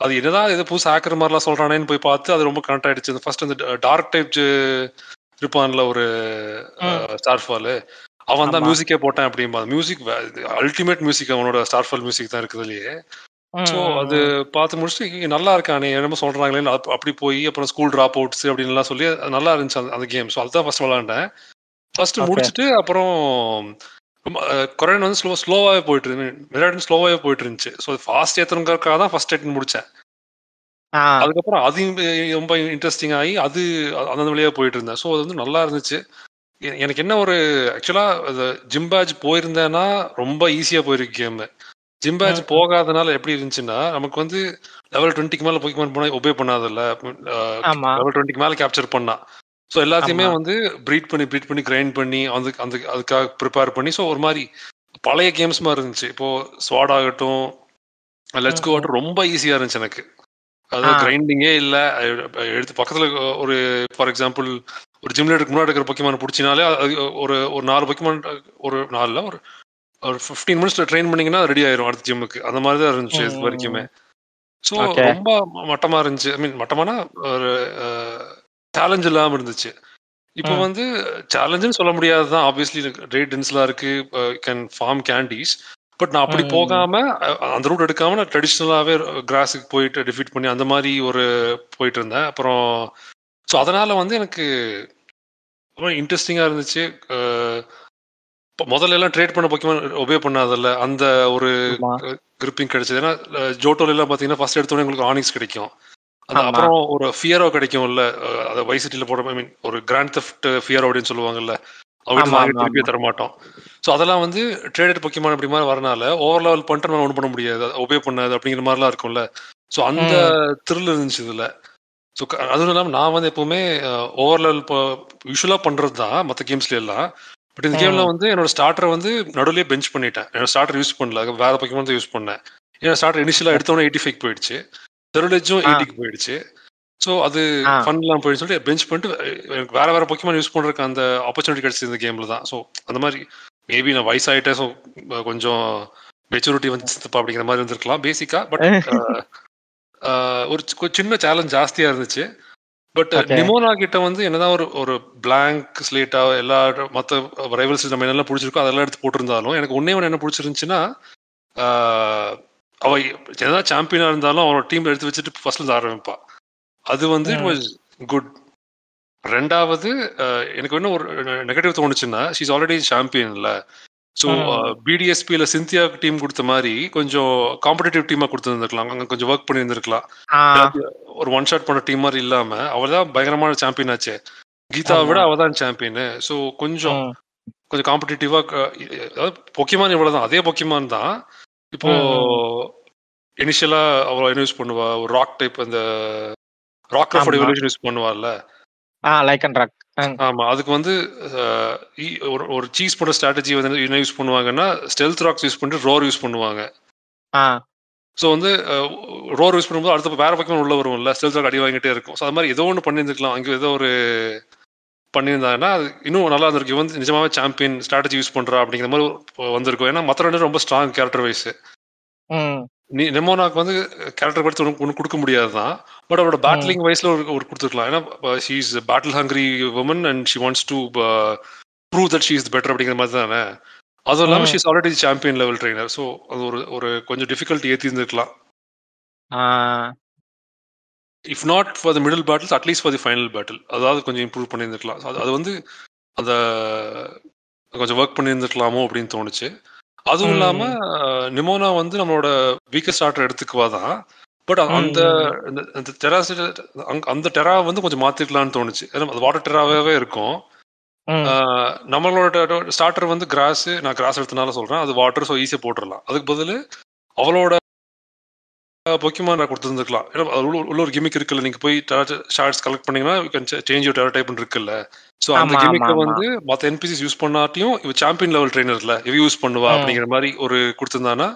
அது என்னதான் ஏதோ புதுசு ஆக்கிற மாதிரிலாம் சொல்றானேன்னு போய் பார்த்து அது ரொம்ப கனெக்ட் ஆயிடுச்சு. இந்த ஃபர்ஸ்ட் அந்த டார்க் டைப் இருப்பான்ல ஒரு ஸ்டார் ஃபால் அவன் தான். மியூசிக்கே போட்டான் அப்படிம்பா. மியூசிக் அல்டிமேட் மியூசிக் அவனோட ஸ்டார் ஃபால் மியூசிக் தான் இருக்குதுலயே ஸோ அது. பார்த்து முடிச்சுட்டு "இங்க நல்லா இருக்கானே. என்னமோ சொல்றாங்களேன்னு அப்~ அப்படி போய் அப்புறம் ஸ்கூல் ட்ராப் அவுட்ஸ் அப்படின்லாம் சொல்லி நல்லா இருந்துச்சு அந்த- அந்த கேம் ஸோ அதுதான் ஃபர்ஸ்ட் விளாண்டேன். ஃபர்ஸ்ட். முடிச்சுட்டு அப்புறம் கொரோனா வந்து ஸ்லோ ஸ்லோவாகவே போயிட்டு இருந்து விளையாட்டு ஸ்லோவாகவே போயிட்டு இருந்துச்சு. ஸோ ஃபாஸ்ட் ஏற்றணுங்கிறதுக்காக தான் ஃபர்ஸ்ட் எயிட் முடிச்சேன். ஆ, அதுக்கப்புறம் அது ரொம்ப இன்ட்ரெஸ்டிங் ஆகி அது அந்த வழியாக போயிட்டு இருந்தேன். ஸோ அது வந்து நல்லா இருந்துச்சு. எனக்கு என்ன ஒரு ஆக்சுவலா ஜிம் பேட்ச் போயிருந்தேன்னா ரொம்ப ஈஸியா போயிருக்கு கேம் ஜிம் பேட்ச் ம். போகாதனால எப்படி இருந்துச்சுன்னா நமக்கு வந்து லெவல் டுவெண்ட்டிக்கு மேல போய்க்கு போனா ஒபே பண்ணாதல்ல. லெவல் டுவெண்ட்டிக்கு மேல கேப்சர் பண்ணா. ஸோ எல்லாத்தையுமே. வந்து ப்ரீட் பண்ணி ப்ரீட் பண்ணி கிரைண்ட் பண்ணி அந்த அந்த அதுக்காக ப்ரிப்பேர் பண்ணி ஸோ ஒரு மாதிரி பழைய கேம்ஸ் மாதிரி இருந்துச்சு இப்போ ஸ்வாட் ஆகட்டும் லெட்ஸ் கோ ம், ஆகட்டும் ரொம்ப ஈஸியா இருந்துச்சு எனக்கு அது ஆ. கிரைண்டிங்கே இல்ல எடுத்து பக்கத்துல ஒரு ஃபார் எக்ஸாம்பிள் ஒரு ஜிம்ல எடுக்க முன்னாடி இருக்கிற பொக்கிமான் பிடிச்சினாலே அது ஒரு ஒரு நாலு பொக்கிமான் ஒரு நாலுல ஒரு ஒரு ஃபிஃப்டீன் மினிட்ஸ்ல ட்ரெயின் பண்ணீங்கன்னா ரெடி ஆயிரும் அடுத்த ஜிம்முக்கு அந்த மாதிரி தான் இருந்துச்சு இது. வரைக்குமே ஸோ. ரொம்ப மட்டமா இருந்துச்சு ஐ மீன் மட்டமானா ஒரு சேலஞ்ச் இல்லாம இருந்துச்சு இப்போ. வந்து சேலஞ்சுன்னு சொல்ல முடியாது தான் ஆப்வியஸ்லி ரேட் டென்ஸ்லாம் இருக்கு கேன் ஃபார்ம் கேண்டீஸ் பட் நான் அப்படி. போகாம அந்த ரூட் எடுக்காம நான் ட்ரெடிஷ்னலாகவே கிராஸுக்கு போயிட்டு டிஃபீட் பண்ணி அந்த மாதிரி ஒரு போயிட்டு இருந்தேன் அப்புறம் ஸோ அதனால வந்து எனக்கு ரொம்ப இன்ட்ரெஸ்டிங்காக இருந்துச்சு இப்ப முதல்ல எல்லாம் ட்ரேட் பண்ண பொக்கிமான் ஒபே பண்ணாதல்ல அந்த ஒரு. கிரிப்பிங் கிடைச்சது ஏன்னா ஜோட்டோல எல்லாம் பாத்தீங்கன்னா ஃபர்ஸ்ட் எடுத்தோடனே உங்களுக்கு ஆனிக்ஸ் கிடைக்கும். அப்புறம் ஒரு ஃபியரோ கிடைக்கும்ல அதை வைசிட்டில போட ஐ மீன் ஒரு கிராண்ட் தெஃப்ட் ஃபியர் அப்படின்னு சொல்லுவாங்கல்ல அவங்க வாங்கி திருப்பி. தர மாட்டோம் ஸோ அதெல்லாம் வந்து ட்ரேடட் பொக்கிமான் அப்படி மாதிரி வரனால ஓவர் லெவல் பண்ணிட்டு நம்ம ஒன்றும் பண்ண முடியாது ஒபே பண்ணாது அப்படிங்கிற மாதிரிலாம் இருக்கும்ல. ஸோ அந்த த்ரில் இருந்துச்சு இதுல. ஸோ அதுவும் இல்லாமல் நான் வந்து எப்பவுமே ஓவர் லெவல் இப்போ யூஸ்வலாக பண்றது தான் மற்ற கேம்ஸ்ல எல்லாம். பட் இந்த கேம்ல. வந்து என்னோட ஸ்டார்டரை வந்து நடுவுலயே பெஞ்ச் பண்ணிட்டேன். என்னோட ஸ்டார்டர் யூஸ் பண்ணல வேற பொக்கிமான் தான் யூஸ் பண்ணேன். ஏன்னா ஸ்டார்டர் இனிஷியலா எடுத்தோன்னே எயிட்டி ஃபைவ் போயிடுச்சு. ஆ. எயிட்டிக்கு போயிடுச்சு ஸோ அது ஆ. ஃபன் இல்லாம போயிடுச்சு சொல்லிட்டு பெஞ்ச் பண்ணிட்டு எனக்கு வேற வேற பொக்கிமான் யூஸ் பண்றதுக்கு அந்த ஆப்பர்ச்சுனிட்டி கிடைச்சது இந்த கேம்ல தான் ஸோ அந்த மாதிரி மேபி நான் வயசாயிட்டேன் ஸோ கொஞ்சம் மெச்சூரிட்டி வந்துச்சுப்பா அப்படிங்கிற மாதிரி இருந்திருக்கலாம் பேசிக்கா பட் [LAUGHS] ஒரு சின்ன சேலஞ்ச் ஜாஸ்தியா இருந்துச்சு பட். நிமோனா கிட்ட வந்து என்னதான் ஒரு ஒரு பிளாங்க் ஸ்லேட்டா எல்லா மற்ற ரைவல்ஸ் நம்ம என்னெல்லாம் பிடிச்சிருக்கோ அதெல்லாம் எடுத்து போட்டிருந்தாலும் எனக்கு ஒன்னே ஒன்று என்ன பிடிச்சிருந்துச்சுன்னா அவ என்னதான் சாம்பியனா இருந்தாலும் அவனோட டீம் எடுத்து வச்சுட்டு ஃபர்ஸ்ட்ல ஆரம்பிப்பா. அது வந்து இட். வாஸ் குட் ரெண்டாவது எனக்கு என்ன ஒரு நெகட்டிவ் தோணுச்சுன்னா ஷீஸ் ஆல்ரெடி சாம்பியன்ல ஸோ. பிடிஎஸ்பியில் சிந்தியா டீம் கொடுத்த மாதிரி கொஞ்சம் காம்படிட்டிவ் டீமாக கொடுத்துருந்துருக்கலாம். அங்கே கொஞ்சம் ஒர்க் பண்ணியிருந்திருக்கலாம். ஒரு ஒன் ஷாட் பண்ண டீம் மாதிரி இல்லாம அவள் தான் பயங்கரமான சாம்பியன் ஆச்சு. கீதாவை. விட அவ தான் சாம்பியன் ஸோ கொஞ்சம் கொஞ்சம் காம்படிட்டிவா அதாவது பொக்கிமான் இவ்வளவுதான். அதே பொக்கிமான் தான். இப்போ இனிஷியலா அவ என்ன யூஸ் பண்ணுவா ஒரு ராக் டைப் அந்த ராக் ஆமா. எவல்யூஷன் யூஸ் பண்ணுவாள்ல? ஆ லைக் அண்ட் ராக் ஆமா அதுக்கு வந்து ஒரு ஒரு சீஸ் போட ஸ்ட்ராட்டஜி வந்து என்ன யூஸ் பண்ணுவாங்கன்னா ஸ்டெல்த் ராக்ஸ் யூஸ் பண்ணிட்டு ரோர் யூஸ் பண்ணுவாங்க. ஆ. ஸோ வந்து ரோர் யூஸ் பண்ணும்போது அடுத்த வேற பக்கம் உள்ள வரும்ல ஸ்டெல்த் ராக் அடி வாங்கிட்டே இருக்கும். ஸோ அது மாதிரி ஏதோ ஒன்று பண்ணியிருந்துக்கலாம் அங்கே ஏதோ ஒரு பண்ணியிருந்தாங்கன்னா அது இன்னும் நல்லா இருந்திருக்கு இவன் நிஜமாவே சாம்பியன் ஸ்ட்ராட்டஜி யூஸ் பண்றா அப்படிங்கிற மாதிரி வந்திருக்கும். ஏன்னா மற்ற ரெண்டு ரொம்ப ஸ்ட்ராங் கேரக்டர் வைஸ் நீ நெமோனாக்கு வந்து கேரக்டர் படுத்து ஒன்று ஒன்று கொடுக்க முடியாது தான் பட் அவரோட பேட்டிலிங் வைஸ்ல ஒரு ஒரு கொடுத்துருக்கலாம். ஏன்னா she is battle hungry woman and she wants to prove that she is better அப்படிங்கிற மாதிரி தானே. அதுவும் இல்லாமல். She is already champion level trainer so அது ஒரு ஒரு கொஞ்சம் டிஃபிகல்ட்டி ஏற்றி இருந்திருக்கலாம் if not for the middle battles at least for the final battle அதாவது கொஞ்சம் இம்ப்ரூவ் பண்ணியிருந்துருக்கலாம். அது அது வந்து அந்த கொஞ்சம் ஒர்க் பண்ணியிருந்துருக்கலாமோ அப்படின்னு தோணுச்சு. அதுவும். இல்லாம நிமோனா வந்து நம்மளோட வீக்கஸ்ட் ஆர்டர் எடுத்துக்குவா தான். பட் அந்த டெரா அந்த டெரா வந்து கொஞ்சம் மாத்திக்கலாம்னு தோணுச்சு. ஏன்னா அது வாட்டர் டெராவே இருக்கும். நம்மளோட ஸ்டார்டர் வந்து கிராஸ் நான் கிராஸ் எடுத்தனால சொல்றேன். அது வாட்டர் ஸோ ஈஸியாக போட்டுடலாம் அதுக்கு பதில் அவளோட பொக்கிமான் கொடுத்துருந்துருக்கலாம். ஏன்னா அது உள்ள ஒரு கிமிக் இருக்குல்ல. நீங்க போய் ஷார்ட்ஸ் கலெக்ட் பண்ணீங்கன்னா you can change your tera type இருக்குல்ல. ஸோ அந்த கிமிக்கை வந்து மற்ற என்பிசிஸ் யூஸ் பண்ணாட்டியும் இவ சாம்பியன் லெவல் ட்ரைனர்ல இவ யூஸ் பண்ணுவா. அப்படிங்கிற மாதிரி ஒரு கொடுத்துருந்தானா.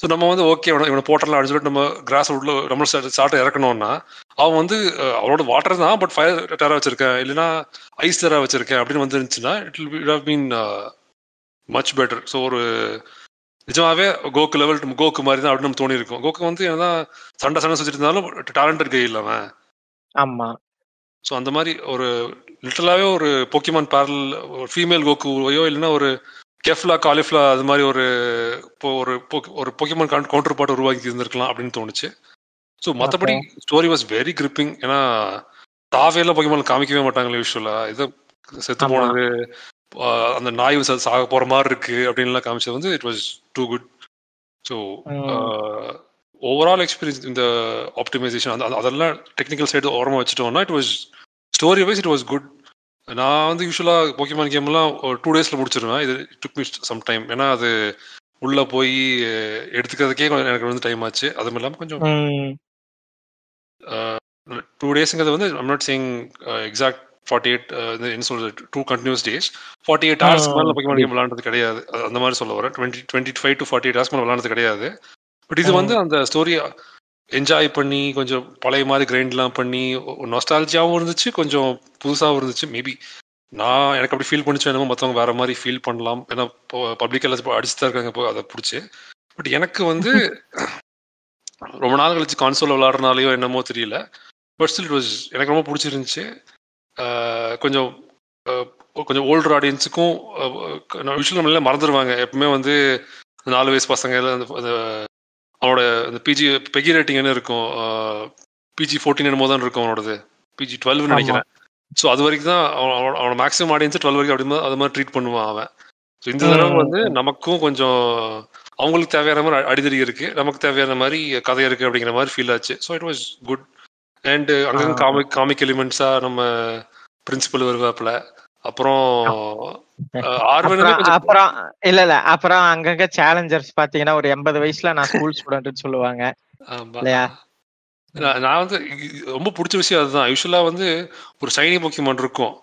ஸோ நம்ம வந்து ஓகே இவனை போட்டலாம் அப்படின்னு சொல்லிட்டு நம்ம கிராஸ் உள்ள நம்ம ஸ்டார்ட் இறக்கணும்னா அவன் வந்து அஹ், அவளோட வாட்டர் தான் பட் ஃபயர் டெரா வச்சிருக்கேன். இல்லைன்னா ஐஸ் டெரா வச்சிருக்கேன் அப்படின்னு வந்துருந்துச்சுன்னா it will been much better so ஒரு நிஜமாவே கோக்கு லெவல் கோக்கு மாதிரி தான் அப்படின்னு தோணி இருக்கும் கோக்கு வந்து என்ன சண்டை சண்டை சுத்திட்டு இருந்தாலும் டேலண்டட் கை இல்லாம ஆமா. ஸோ அந்த மாதிரி ஒரு லிட்டலாவே ஒரு பொக்கிமான் பேரல் ஃபீமேல் கோக்குவையோ இல்லைன்னா ஒரு கெஃப்லா காலிஃப்லா அது மாதிரி ஒரு இப்போ ஒரு ஒரு பொக்கிமான் கவுண்டர் பார்ட் உருவாக்கி இருந்திருக்கலாம் அப்படின்னு தோணுச்சு. ஸோ மற்றபடி ஸ்டோரி வாஸ் வெரி கிரிப்பிங் ஏன்னா தாவையெல்லாம் பொக்கிமான் காமிக்கவே மாட்டாங்களே யூஸ்வலா இது செத்து. போனது அந்த நாய் சாக போற மாதிரி இருக்கு அப்படின்லாம் காமிச்சது வந்து it was too good so. Overall experience இந்த ஆப்டிமைசேஷன் அந்த அதெல்லாம் டெக்னிக்கல் சைடு ஓரமாக வச்சுட்டோம்னா it was story wise it was good நான் வந்து யூஸ்வலாக போக்கிமான் கேம்லாம் ஒரு டூ டேஸில் முடிச்சிருவேன். இது டுக் மீ சம் டைம் ஏன்னா அது உள்ள போய் எடுத்துக்கிறதுக்கே எனக்கு வந்து டைம் ஆச்சு. அதுவும் இல்லாமல் கொஞ்சம். டூ டேஸுங்கிறது வந்து I'm not saying exact forty eight என்ன சொல்றது? Two continuous days forty eight ஹவர்ஸ்க்கு மேலே கேம் விளாண்டது கிடையாது. அந்த மாதிரி சொல்ல வரேன். Twenty twenty five to forty eight hours மேலே விளாண்டது கிடையாது. பட் இது. வந்து அந்த ஸ்டோரி என்ஜாய் பண்ணி கொஞ்சம் பழைய மாதிரி கிரைண்ட்லாம் பண்ணி நொஸ்டாலஜியாவும் இருந்துச்சு கொஞ்சம் புதுசாகவும் இருந்துச்சு. மேபி நான் எனக்கு அப்படி ஃபீல் பண்ணிச்சு என்னமோ மற்றவங்க வேற மாதிரி ஃபீல் பண்ணலாம். ஏன்னா பப்ளிக் எல்லாம் அடிச்சு தான் இருக்காங்க இப்போ அதை பிடிச்சி. பட் எனக்கு வந்து [LAUGHS] ரொம்ப நாள் கழிச்சு கான்சோல் விளாட்றனாலையோ என்னமோ தெரியல. பட் ஸ்டில் எனக்கு ரொம்ப பிடிச்சிருந்துச்சு. கொஞ்சம் கொஞ்சம் ஓல்டர் ஆடியன்ஸுக்கும் யூஸ்வல் நம்மள மறந்துடுவாங்க எப்பவுமே வந்து நாலு வயசு பசங்க அந்த அவனோட அந்த பிஜி பெகி ரேட்டிங் என்ன இருக்கும்? பிஜி ஃபோர்டீன் என்னமோ தான் இருக்கும் அவனோடது. பிஜி டுவெல்வ்னு நினைக்கிறேன். ஸோ அது வரைக்கும் தான் அவன் அவனோட- மேக்ஸிமம் ஆடியன்ஸ் டுவெல் வரைக்கும் அப்படி அது மாதிரி ட்ரீட் பண்ணுவான் அவன். ஸோ இந்த தடவை. வந்து நமக்கும் கொஞ்சம் அவங்களுக்கு தேவையான மாதிரி அடிதடி இருக்கு. நமக்கு தேவையான மாதிரி கதை இருக்கு அப்படிங்கிற மாதிரி ஃபீல் ஆச்சு. So it was good and அங்கங்க. காமிக் காமிக் எலிமெண்ட்ஸா நம்ம பிரின்சிபல் வருவாப்புல. அப்புறம் அப்புறம் இல்ல இல்ல. அப்புறம் அங்கங்க சேலஞ்சர்ஸ் பாத்தீங்கன்னா ஒரு எண்பது வயசுல நான் ஸ்கூல் ஸ்டூடெண்ட் சொல்லுவாங்க. இல்லையா? நான் வந்து ரொம்ப பிடிச்ச விஷயம் அதுதான். யூஸ்வலா வந்து ஒரு ஷைனி போக்கிமான் இருக்கும்.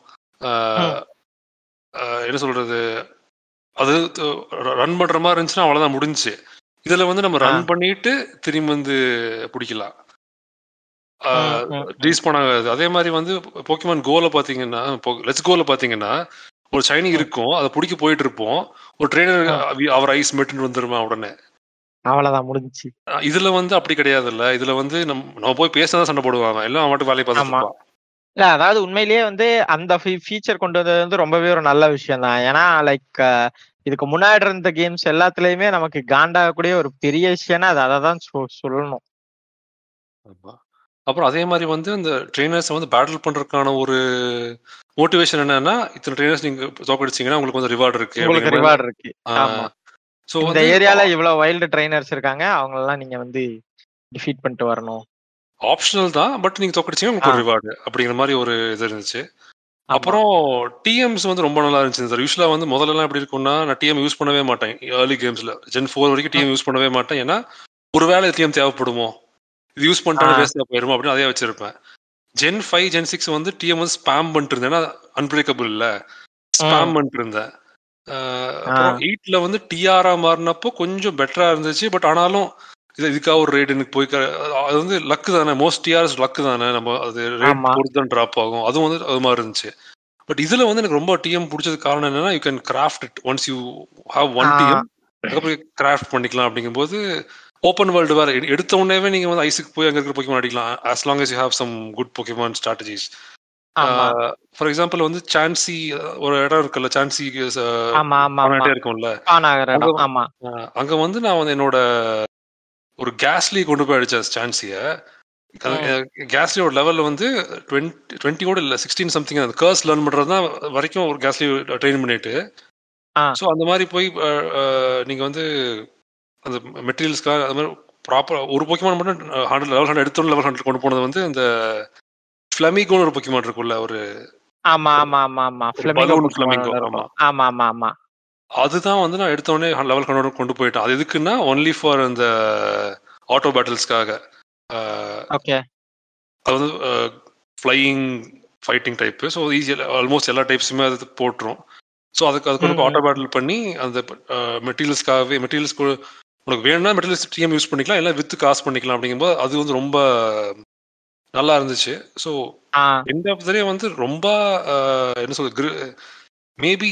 என்ன சொல்றது? அது ரன் பண்ற மாதிரி இருந்துச்சுன்னா அவ்வளவுதான் முடிஞ்சுச்சு. இதுல வந்து நம்ம ரன். பண்ணிட்டு திரும்பி வந்து பிடிக்கலாம். ரீஸ்பான் ஆகாது அதே மாதிரி வந்து போக்கிமான் கோல பாத்தீங்கன்னா லெட்ஸ் கோல பாத்தீங்கன்னா ஒரு ஷைனி இருக்கும். அதை பிடிக்க போயிட்டு இருப்போம். ஒரு ட்ரெயினர் அவர் ஐஸ் மெட்டுன்னு வந்துருமா உடனே. அவ்வளவுதான் முடிஞ்சுச்சு. இதுல வந்து அப்படி கிடையாதுல்ல. இதுல வந்து நம்ம போய் பேசினா சண்டை போடுவாங்க. எல்லாம் அவன் வேலையை. இருப்பான். இல்ல அதாவது உண்மையிலேயே வந்து அந்த ஃபீச்சர் கொண்டு வந்தது வந்து ரொம்பவே ஒரு நல்ல விஷயம் தான். ஏன்னா லைக் இதுக்கு முன்னாடி இருந்த கேம்ஸ் எல்லாத்துலயுமே நமக்கு காண்டாகக்கூடிய ஒரு பெரிய விஷயம்னா அது அதை தான் சொல்லணும். அப்புறம் அதே மாதிரி வந்து அந்த ட்ரெயினர்ஸ் வந்து பேட்டில் பண்றதுக்கான ஒரு மோட்டிவேஷன் என்னன்னா இத்தனை ட்ரெயினர்ஸ் நீங்க தோக்கடிச்சீங்கன்னா உங்களுக்கு வந்து ரிவார்டு இருக்கு உங்களுக்கு ரிவார்டு இருக்கு. so இந்த ஏரியால இவ்வளவு வைல்டு ட்ரைனர்ஸ் இருக்காங்க அவங்க எல்லாம் நீங்க வந்து டிஃபீட் பண்ணிட்டு வரணும். ஆப்ஷனல் தான் பட் நீங்க தோக்கடிச்சீங்கன்னா உங்களுக்கு ஒரு. ரிவார்டு அப்படிங்கிற மாதிரி ஒரு இது இருந்துச்சு. அப்புறம் டிஎம்ஸ் வந்து ரொம்ப நல்லா இருந்துச்சு. சார் யூஸ்வலா வந்து முதல்லலாம் எப்படி இருக்கும்னா நான் டிஎம் யூஸ் பண்ணவே மாட்டேன். ஏர்லி கேம்ஸ்ல ஜென் ஃபோர் வரைக்கும் டிஎம் யூஸ் பண்ணவே மாட்டேன். ஏன்னா ஒருவேளை டிஎம் தேவைப்படுமோ? இது யூஸ் பண்ணிட்டா ஆ. வேஸ்டா போயிருமோ அப்படின்னு அதே வச்சிருப்பேன். ஜென் ஃபைவ் ஜென் சிக்ஸ் வந்து டிஎம் வந்து ஸ்பேம் பண்ணிட்டு இருந்தேன். ஏன்னா அன்பிரேக்கபிள் இல்ல. ஸ்பேம் பண்ணிட்டு இருந்தேன். எயிட்ல வந்து டிஆரா மாறினப்போ கொஞ்சம் பெட்டரா இருந்துச்சு. பட் ஆனாலும் இது இதுக்காக ஒரு ரேட் எனக்கு போய் அது வந்து லக்கு தானே. மோஸ்ட் டிஆர்எஸ் லக்கு தானே. நம்ம அது ரேட். பொறுத்து தான் ட்ராப் ஆகும். அதுவும் வந்து அது மாதிரி இருந்துச்சு. பட் இதுல வந்து எனக்கு ரொம்ப டிஎம் பிடிச்சது காரணம் என்னன்னா you can craft it once you have one. TM அதுக்கப்புறம் கிராஃப்ட் பண்ணிக்கலாம் அப்படிங்கும்போது ஓப்பன் வேர்ல்டு வேற. எடு- எடுத்த உடனே நீங்க வந்து ஐஸுக்கு போய் அங்க இருக்கிற போக்கிமான் அடிக்கலாம். As long as you have some good Pokemon strategies. ஆமா. ஃபார் எக்ஸாம்பிள் வந்து சான்சி ஒரு இடம் இருக்குல்ல சான்சி ஆமா இருக்கும்ல. அங்க வந்து நான் வந்து என்னோட ஒரு கேஸ்லி கொண்டு போய் அடிச்சேன் சான்சிய கேஸ்லியோட லெவல்ல வந்து டுவெண்ட்டி டுவெண்ட்டியோட இல்ல சிக்ஸ்டீன் சம்திங் அந்த கர்ஸ் லேர்ன் பண்றது தான் வரைக்கும் ஒரு கேஸ்லி ட்ரெயின் பண்ணிட்டு. ஸோ அந்த மாதிரி போய் நீங்க வந்து அந்த மெட்டீரியல்ஸ்க்காக அது மாதிரி ப்ராப்பர் ஒரு பொக்கிமான் மட்டும் ஹண்ட்ரட் லெவல் ஹண்ட்ரட் எடுத்தோம் லெவல் ஹண்ட்ரட் கொண்டு போனது வந்து இந்த ஃபிளமிகோன்னு ஒரு பொக்கிமான் இருக்குல்ல ஒரு ஆமா ஆமா ஆமா ஆமா. இருக்கும். ஆமா. ஆமா ஆமா ஆமா. அதுதான் வந்து நான் எடுத்த உடனே லெவல் ஹண்ட்ரட் கொண்டு போயிட்டேன். அது எதுக்குன்னா ஒன்லி ஃபார் அந்த ஆட்டோ பேட்டில்ஸ்க்காக ஓகே அது வந்து flying fighting type so easy almost எல்லா டைப்ஸுமே அது போட்டுரும். ஸோ அதுக்கு அதுக்கு. ஆட்டோ பேட்டில் பண்ணி அந்த மெட்டீரியல்ஸ்க்காகவே மெட்டீரியல்ஸ் உனக்கு வேணும்னா மெட்டீரியல்ஸ் டிஎம் யூஸ் பண்ணிக்கலாம் இல்லை வித்து காசு பண்ணிக்கலாம் அப்படிங்கும்போது அது வந்து ரொம்ப நல்லா இருந்துச்சு. ஸோ எந்த ஆஃப் வந்து ரொம்ப என்ன சொல்றது மேபி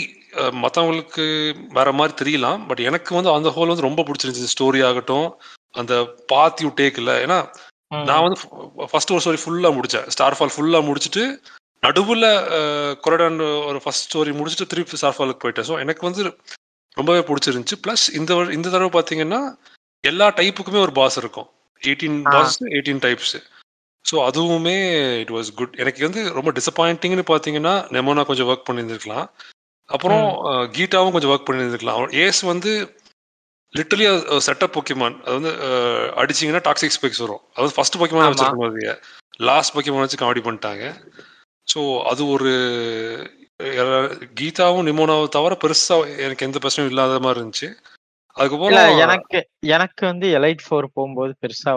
மற்றவங்களுக்கு வேற மாதிரி தெரியலாம் பட் எனக்கு வந்து அந்த ஹோல் வந்து ரொம்ப பிடிச்சிருந்துச்சு. ஸ்டோரி ஆகட்டும் அந்த பாத் யூ டேக் இல்லை ஏன்னா. நான் வந்து ஃபர்ஸ்ட் ஒரு ஸ்டோரி ஃபுல்லா முடிச்சேன். ஸ்டார் ஃபால் ஃபுல்லா முடிச்சுட்டு நடுவுல கொரடான் ஒரு ஃபர்ஸ்ட் ஸ்டோரி முடிச்சுட்டு திருப்பி ஸ்டார் ஃபாலுக்கு போயிட்டேன். ஸோ எனக்கு வந்து ரொம்பவே பிடிச்சிருந்துச்சு. ப்ளஸ் இந்த இந்த தடவை பார்த்தீங்கன்னா எல்லா டைப்புக்குமே ஒரு பாஸ் இருக்கும். Eighteen. Boss eighteen types so அதுவுமே இட் வாஸ் குட் எனக்கு வந்து ரொம்ப டிசப்பாயிண்டிங்னு பார்த்தீங்கன்னா நெமோனா கொஞ்சம் ஒர்க் பண்ணியிருந்துருக்கலாம். அப்புறம் கீட்டாவும் கொஞ்சம் ஒர்க் பண்ணியிருந்துருக்கலாம். ஏஸ் வந்து லிட்டலி செட்டப் பொக்கிமான் அது வந்து அடிச்சீங்கன்னா டாக்ஸிக் ஸ்பெக்ஸ் வரும். அதாவது ஃபர்ஸ்ட் பொக்கிமான். வச்சிருக்கும் போது. லாஸ்ட் பொக்கிமான் வச்சு காமெடி பண்ணிட்டாங்க. ஸோ அது ஒரு கீதாவும் நிமோனாவும் தவிர பெருசா எனக்கு எந்த பிரச்சனையும் இல்லாத மாதிரி இருந்துச்சு. அதுக்கப்புறம் எனக்கு எனக்கு வந்து எலைட் ஃபோர் போகும்போது பெருசா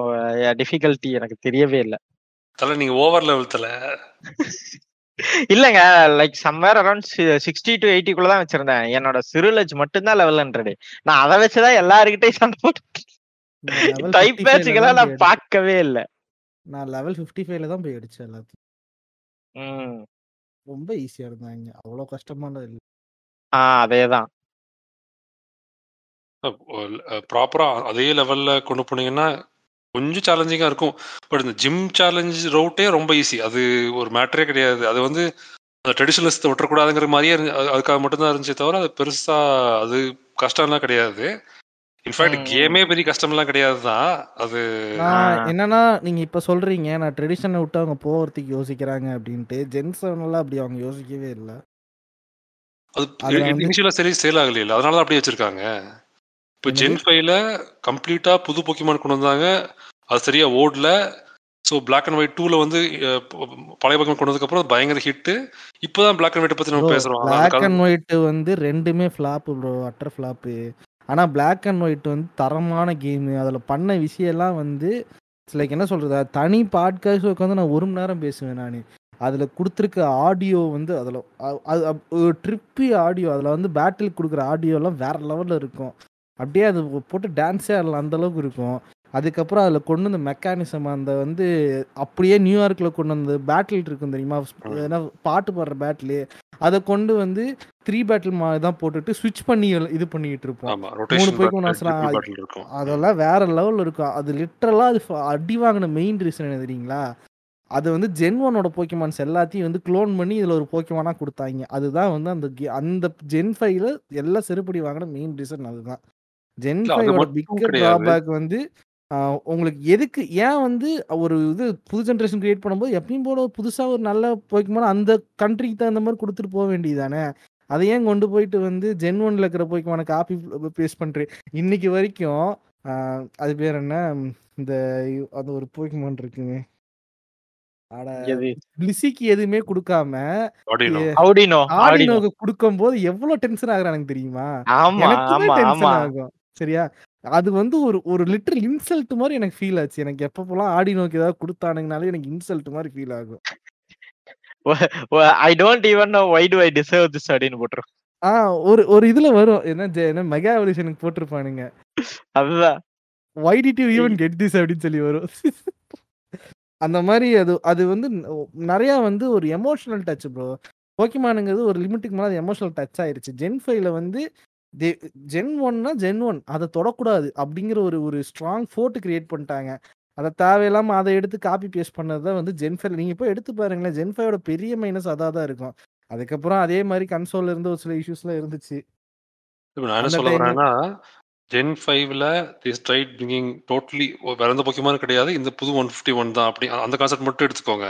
டிஃபிகல்ட்டி எனக்கு தெரியவே இல்ல. தலை நீங்க ஓவர் லெவல் தலை. இல்லங்க like somewhere around sixty to எயிட்டிக்குள்ள தான் வச்சிருந்தேன். என்னோட சிறுலஜ் மட்டும்தான் லெவல் ஹண்ட்ரட் நான் அதை வச்சுதான் எல்லாருக்கிட்டையும் சண்டை போட்டு டைப் 55 மேட்சுக்கெல்லாம் தான் நான் பார்க்கவே இல்லை. நான் லெவல் ஃபிஃப்டி ஃபைவ்ல தான் போய் அடிச்சேன் எல்லாத்தையும். ம். ரொம்ப ஈஸியா இருந்தாங்க. அவ்வளோ கஷ்டமானது இல்லை. ஆ அதேதான். ப்ராப்பரா அதே லெவல்ல கொண்டு போனீங்கன்னா கொஞ்சம் சேலஞ்சிங்கா இருக்கும். பட் இந்த ஜிம் சேலஞ்ச் ரவுட்டே ரொம்ப ஈஸி அது ஒரு மேட்டரே கிடையாது. அது வந்து அந்த ட்ரெடிஷனலிஸ்ட் விட்டுறக்கூடாதுங்கிற மாதிரியே இருந்து- அது- அதுக்காக மட்டும்தான் இருந்துச்சே தவிர அது பெருசா அது கஷ்டம்லாம் கிடையாது. இன்ஃபேக்ட். கேமே பெரிய கஷ்டம்லாம் கிடையாது தான் அது. என்னன்னா நீங்க இப்ப சொல்றீங்க நான் ட்ரெடிஷனை விட்டு அவங்க போகிறதுக்கு யோசிக்கிறாங்க அப்படின்ட்டு. ஜென்சன் எல்லாம் அப்படி அவங்க யோசிக்கவே இல்லை. அது இனிஷியலா சரி சேல் ஆகலையில அதனால தான் அப்படியே வச்சிருக்காங்க. இப்போ? ஜென் ஃபைவ்ல கம்ப்ளீட்டா புது பொக்கிமான் கொண்டு வந்தாங்க. அது சரியா ஓடல. ஸோ பிளாக் அண்ட் ஒயிட் டூல வந்து பழைய பொக்கிமான் கொண்டு வந்ததுக்கு அப்புறம் அது பயங்கர ஹிட் இப்போதான் பிளாக் அண்ட் ஒயிட் பத்தி நம்ம பேசுறோம். பிளாக் அண்ட் ஒயிட் வந்து ரெண்டுமே ஃப்ளாப்பு ப்ரோ அட்டர் ஃப்ளாப்பு ஆனால் பிளாக் அண்ட் ஒயிட் வந்து தரமான கேமு அதில் பண்ண விஷயம்லாம் வந்து லைக் என்ன சொல்கிறது தனி பாட்காஸ்ட் உட்காந்து நான் ஒரு மணி நேரம் பேசுவேன் நான். அதில் கொடுத்துருக்க ஆடியோ வந்து அதில் அது ட்ரிப்பி ஆடியோ அதில் வந்து பேட்டில் கொடுக்குற ஆடியோலாம் வேற லெவலில் இருக்கும். அப்படியே அது போட்டு டான்ஸே ஆடலாம் அந்த அளவுக்கு இருக்கும். அதுக்கப்புறம் அதில் கொண்டு வந்த மெக்கானிசம் அந்த வந்து அப்படியே நியூயார்க்கில் கொண்டு வந்த பேட்டில் இருக்கும் தெரியுமா? ஏன்னா பாட்டு பாடுற பேட்டிலு அதை கொண்டு வந்து த்ரீ பேட்டில் மாதிரி தான் போட்டுட்டு ஸ்விட்ச் பண்ணி இது பண்ணிக்கிட்டு இருப்போம். மூணு போய்க்கும் அதெல்லாம் வேற லெவலில் இருக்கும் அது லிட்டரலாக அது அடி வாங்கின மெயின் ரீசன் என்ன தெரியுங்களா? அது வந்து ஜென் ஒனோட போக்கிமான்ஸ் எல்லாத்தையும் வந்து க்ளோன் பண்ணி இதில் ஒரு போக்கிமானாக கொடுத்தாங்க. அதுதான் வந்து அந்த அந்த ஜென் ஃபைவ்ல எல்லாம் செருப்படி வாங்கின மெயின் ரீசன் அதுதான். ஜென் ஃபைவோட பிக்கர். ட்ராபேக் வந்து உங்களுக்கு எதுக்கு ஏன் வந்து ஒரு இது புது ஜென்ரேஷன் கிரியேட் பண்ணும்போது எப்பயும் போல புதுசாக ஒரு நல்ல போய்க்குமான அந்த கண்ட்ரிக்கு தகுந்த மாதிரி கொடுத்துட்டு போக வேண்டியதானே அதை ஏன் கொண்டு போயிட்டு வந்து ஜென் ஒன்ல இருக்கிற போய்க்குமான காப்பி பேஸ்ட் பண்ணுறேன் இன்னைக்கு வரைக்கும் ஆஹ், அது பேர் என்ன? இந்த அந்த ஒரு போய்க்குமான் இருக்குங்க பிளிஸிக்கு எதுவுமே கொடுக்காம ஆடினோக்கு கொடுக்கும் போது எவ்வளவு டென்ஷன் ஆகுறான் எனக்கு தெரியுமா? டென்ஷன் ஆகும். சரியா? அது வந்து ஒரு ஒரு லிட்டர் இன்சல்ட் மாதிரி எனக்கு ஃபீல் ஆச்சு. எனக்கு எப்பப்பெல்லாம் ஆடினோக்கு ஏதாவது கொடுத்தானுங்கனாலே எனக்கு இன்சல்ட் மாதிரி ஃபீல் ஆகும். I don't even know why do I deserve this அப்படின்னு போட்டுரும் ஆ ஒரு ஒரு இதுல வரும். என்ன என்ன மெகா எவல்யூஷனுக்கு போட்டிருப்பானுங்க. அதுதான். Why did you even get this அப்படின்னு சொல்லி வரும். [LAUGHS] அந்த மாதிரி அது அது வந்து நிறைய வந்து ஒரு எமோஷனல் டச் ப்ரோ போக்கிமானுங்கிறது ஒரு லிமிட்டுக்கு மேலே அது எமோஷனல் டச் ஆயிருச்சு. ஜென் ஃபைவ்ல வந்து ஜென் ஒன்னா ஜென் ஒன் அதை தொடக்கூடாது அப்படிங்கிற ஒரு ஒரு ஸ்ட்ராங் ஃபோர்ட் கிரியேட் பண்ணிட்டாங்க. அதை தேவையில்லாம அதை எடுத்து காப்பி பேஸ்ட் பண்ணது தான் வந்து ஜென் ஃபைவ் நீங்க போய் எடுத்து பாருங்களேன் ஜென் ஃபைவோட பெரிய மைனஸ் அதாக தான் இருக்கும். அதுக்கப்புறம் அதே மாதிரி கன்சோல்ல இருந்து ஒரு சில இஷ்யூஸ்லாம் இருந்துச்சு. நான் என்ன சொல்ல வரேன்னா ஜென் ஃபைவ்ல திஸ் ட்ரைட் பிரிங்கிங் டோட்டலி வேற எந்த பொக்கியமான கிடையாது. இந்த புது ஒன் ஃபிஃப்டி ஒன் தான். அப்படி அந்த கான்செப்ட் மட்டும் எடுத்துக்கோங்க.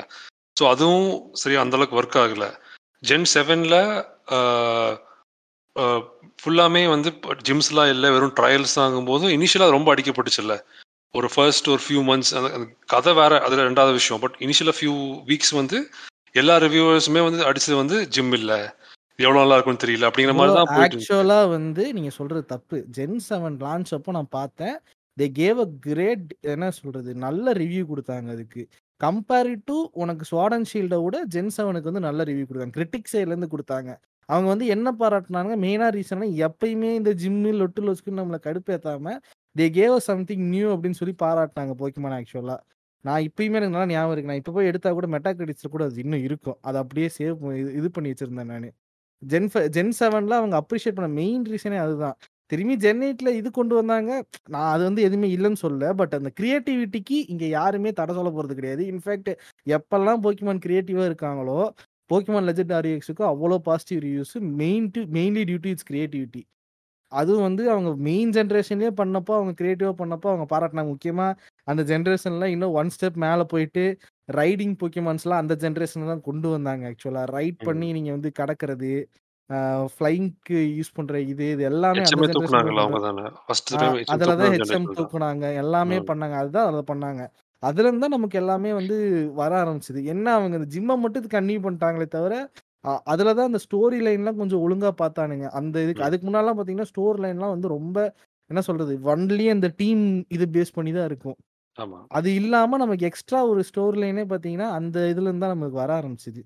ஸோ அதுவும் சரியா அந்த அளவுக்கு ஒர்க் ஆகல. ஜென் செவன்ல ஃபுல்லாமே வந்து ஜிம்ஸ்லாம் இல்லை. வெறும் ட்ரையல்ஸ் ஆகும்போது இனிஷியலாக ரொம்ப அடிக்கப்பட்டுச்சுல்ல. ஒரு ஃபர்ஸ்ட் ஒரு ஃபியூ மந்த்ஸ் அந்த கதை வேற அதுல ரெண்டாவது விஷயம். பட் இனிஷியலாக ஃபியூ வீக்ஸ் வந்து எல்லா ரிவ்யூவர்ஸுமே வந்து அடிச்சது வந்து ஜிம் இல்லை. எவ்வளோ நல்லா இருக்கும்னு தெரியல அப்படிங்கிற மாதிரி தான் போயிட்டு இருந்துச்சு. ஆக்சுவலா வந்து நீங்க சொல்றது தப்பு. ஜென் செவன் லான்ச் அப்போ நான் பார்த்தேன். தே கேவ் அ கிரேட் என்ன சொல்றது நல்ல ரிவ்யூ கொடுத்தாங்க அதுக்கு. கம்பேரி டு உனக்கு ஸ்வாடன் ஷீல்டை விட ஜென் செவனுக்கு வந்து நல்ல ரிவ்யூ கொடுத்தாங்க. கிரிட்டிக் சைட்ல இருந்து கொடுத்தாங்க. அவங்க வந்து என்ன பாராட்டினாங்க? மெயினா ரீசன் எப்பயுமே இந்த ஜிம்மு லொட்டு லொஸ்க்கு நம்மளை கடுப்பேத்தாம தே கேவ் சம்திங் நியூ அப்படின்னு சொல்லி பாராட்டினாங்க போக்கிமான் ஆக்சுவலாக நான் இப்பயுமே எனக்கு நல்லா ஞாபகம் இருக்கு. நான் இப்போ போய் எடுத்தா கூட மெட்டா கிரெடிட்ஸில் கூட அது இன்னும் இருக்கும். அதை அப்படியே சேவ் இது பண்ணி வச்சிருந்தேன் நான். ஜென் ஃபை ஜென் செவன்ல அவங்க அப்ரிஷியேட் பண்ண மெயின் ரீசனே அதுதான். திரும்பி ஜென் எயிட்ல இது கொண்டு வந்தாங்க. நான் அது வந்து எதுவுமே இல்லைன்னு சொல்ல பட் அந்த கிரியேட்டிவிட்டிக்கு இங்க யாருமே தடை சொல்ல போறது கிடையாது. இன்ஃபேக்ட் எப்பெல்லாம் போக்கிமான் கிரியேட்டிவா இருக்காங்களோ போக்கிமான் லெஜெண்ட் ஆர்எக்ஸுக்கு அவ்வளோ positive reviews main to mainly due to its creativity அதுவும் வந்து அவங்க மெயின் ஜென்ரேஷன்லேயே பண்ணப்போ அவங்க கிரியேட்டிவாக பண்ணப்போ அவங்க பாராட்டினாங்க. முக்கியமாக அந்த ஜென்ரேஷன்ல இன்னும் ஒன் ஸ்டெப் மேலே போயிட்டு ரைடிங் போக்கிமான்ஸ்லாம் அந்த ஜென்ரேஷன் தான் கொண்டு வந்தாங்க ஆக்சுவலாக ரைட் பண்ணி நீங்கள் வந்து கடக்கிறது ஃப்ளைங்க்கு யூஸ் பண்ற இது இது எல்லாமே அந்த HM ஜென்ரேஷன் தூக்குனாங்கல்ல அவங்க தானே? ஃபர்ஸ்ட் டைம் அதுல தான் ஹெச்எம் தூக்குனாங்க. எல்லாமே. பண்ணாங்க. அதுதான் அதில் பண்ணாங்க. அதுல இருந்து நமக்கு எல்லாமே வந்து வர ஆரம்பிச்சது. என்ன அவங்க இந்த ஜிம்மை மட்டும் இது கன்டினியூ பண்ணிட்டாங்களே தவிர அதுல தான் அந்த ஸ்டோரி லைன்லாம் கொஞ்சம் ஒழுங்கா பார்த்தானுங்க. அந்த இதுக்கு. அதுக்கு முன்னாலாம் பாத்தீங்கன்னா ஸ்டோரி லைன்லாம் வந்து ரொம்ப என்ன சொல்றது ஒன்லி அந்த டீம் இது பேஸ் பண்ணி தான் இருக்கும். அது இல்லாம நமக்கு எக்ஸ்ட்ரா ஒரு ஸ்டோரி லைனே பாத்தீங்கன்னா அந்த இதுல இருந்து தான் நமக்கு வர ஆரம்பிச்சது.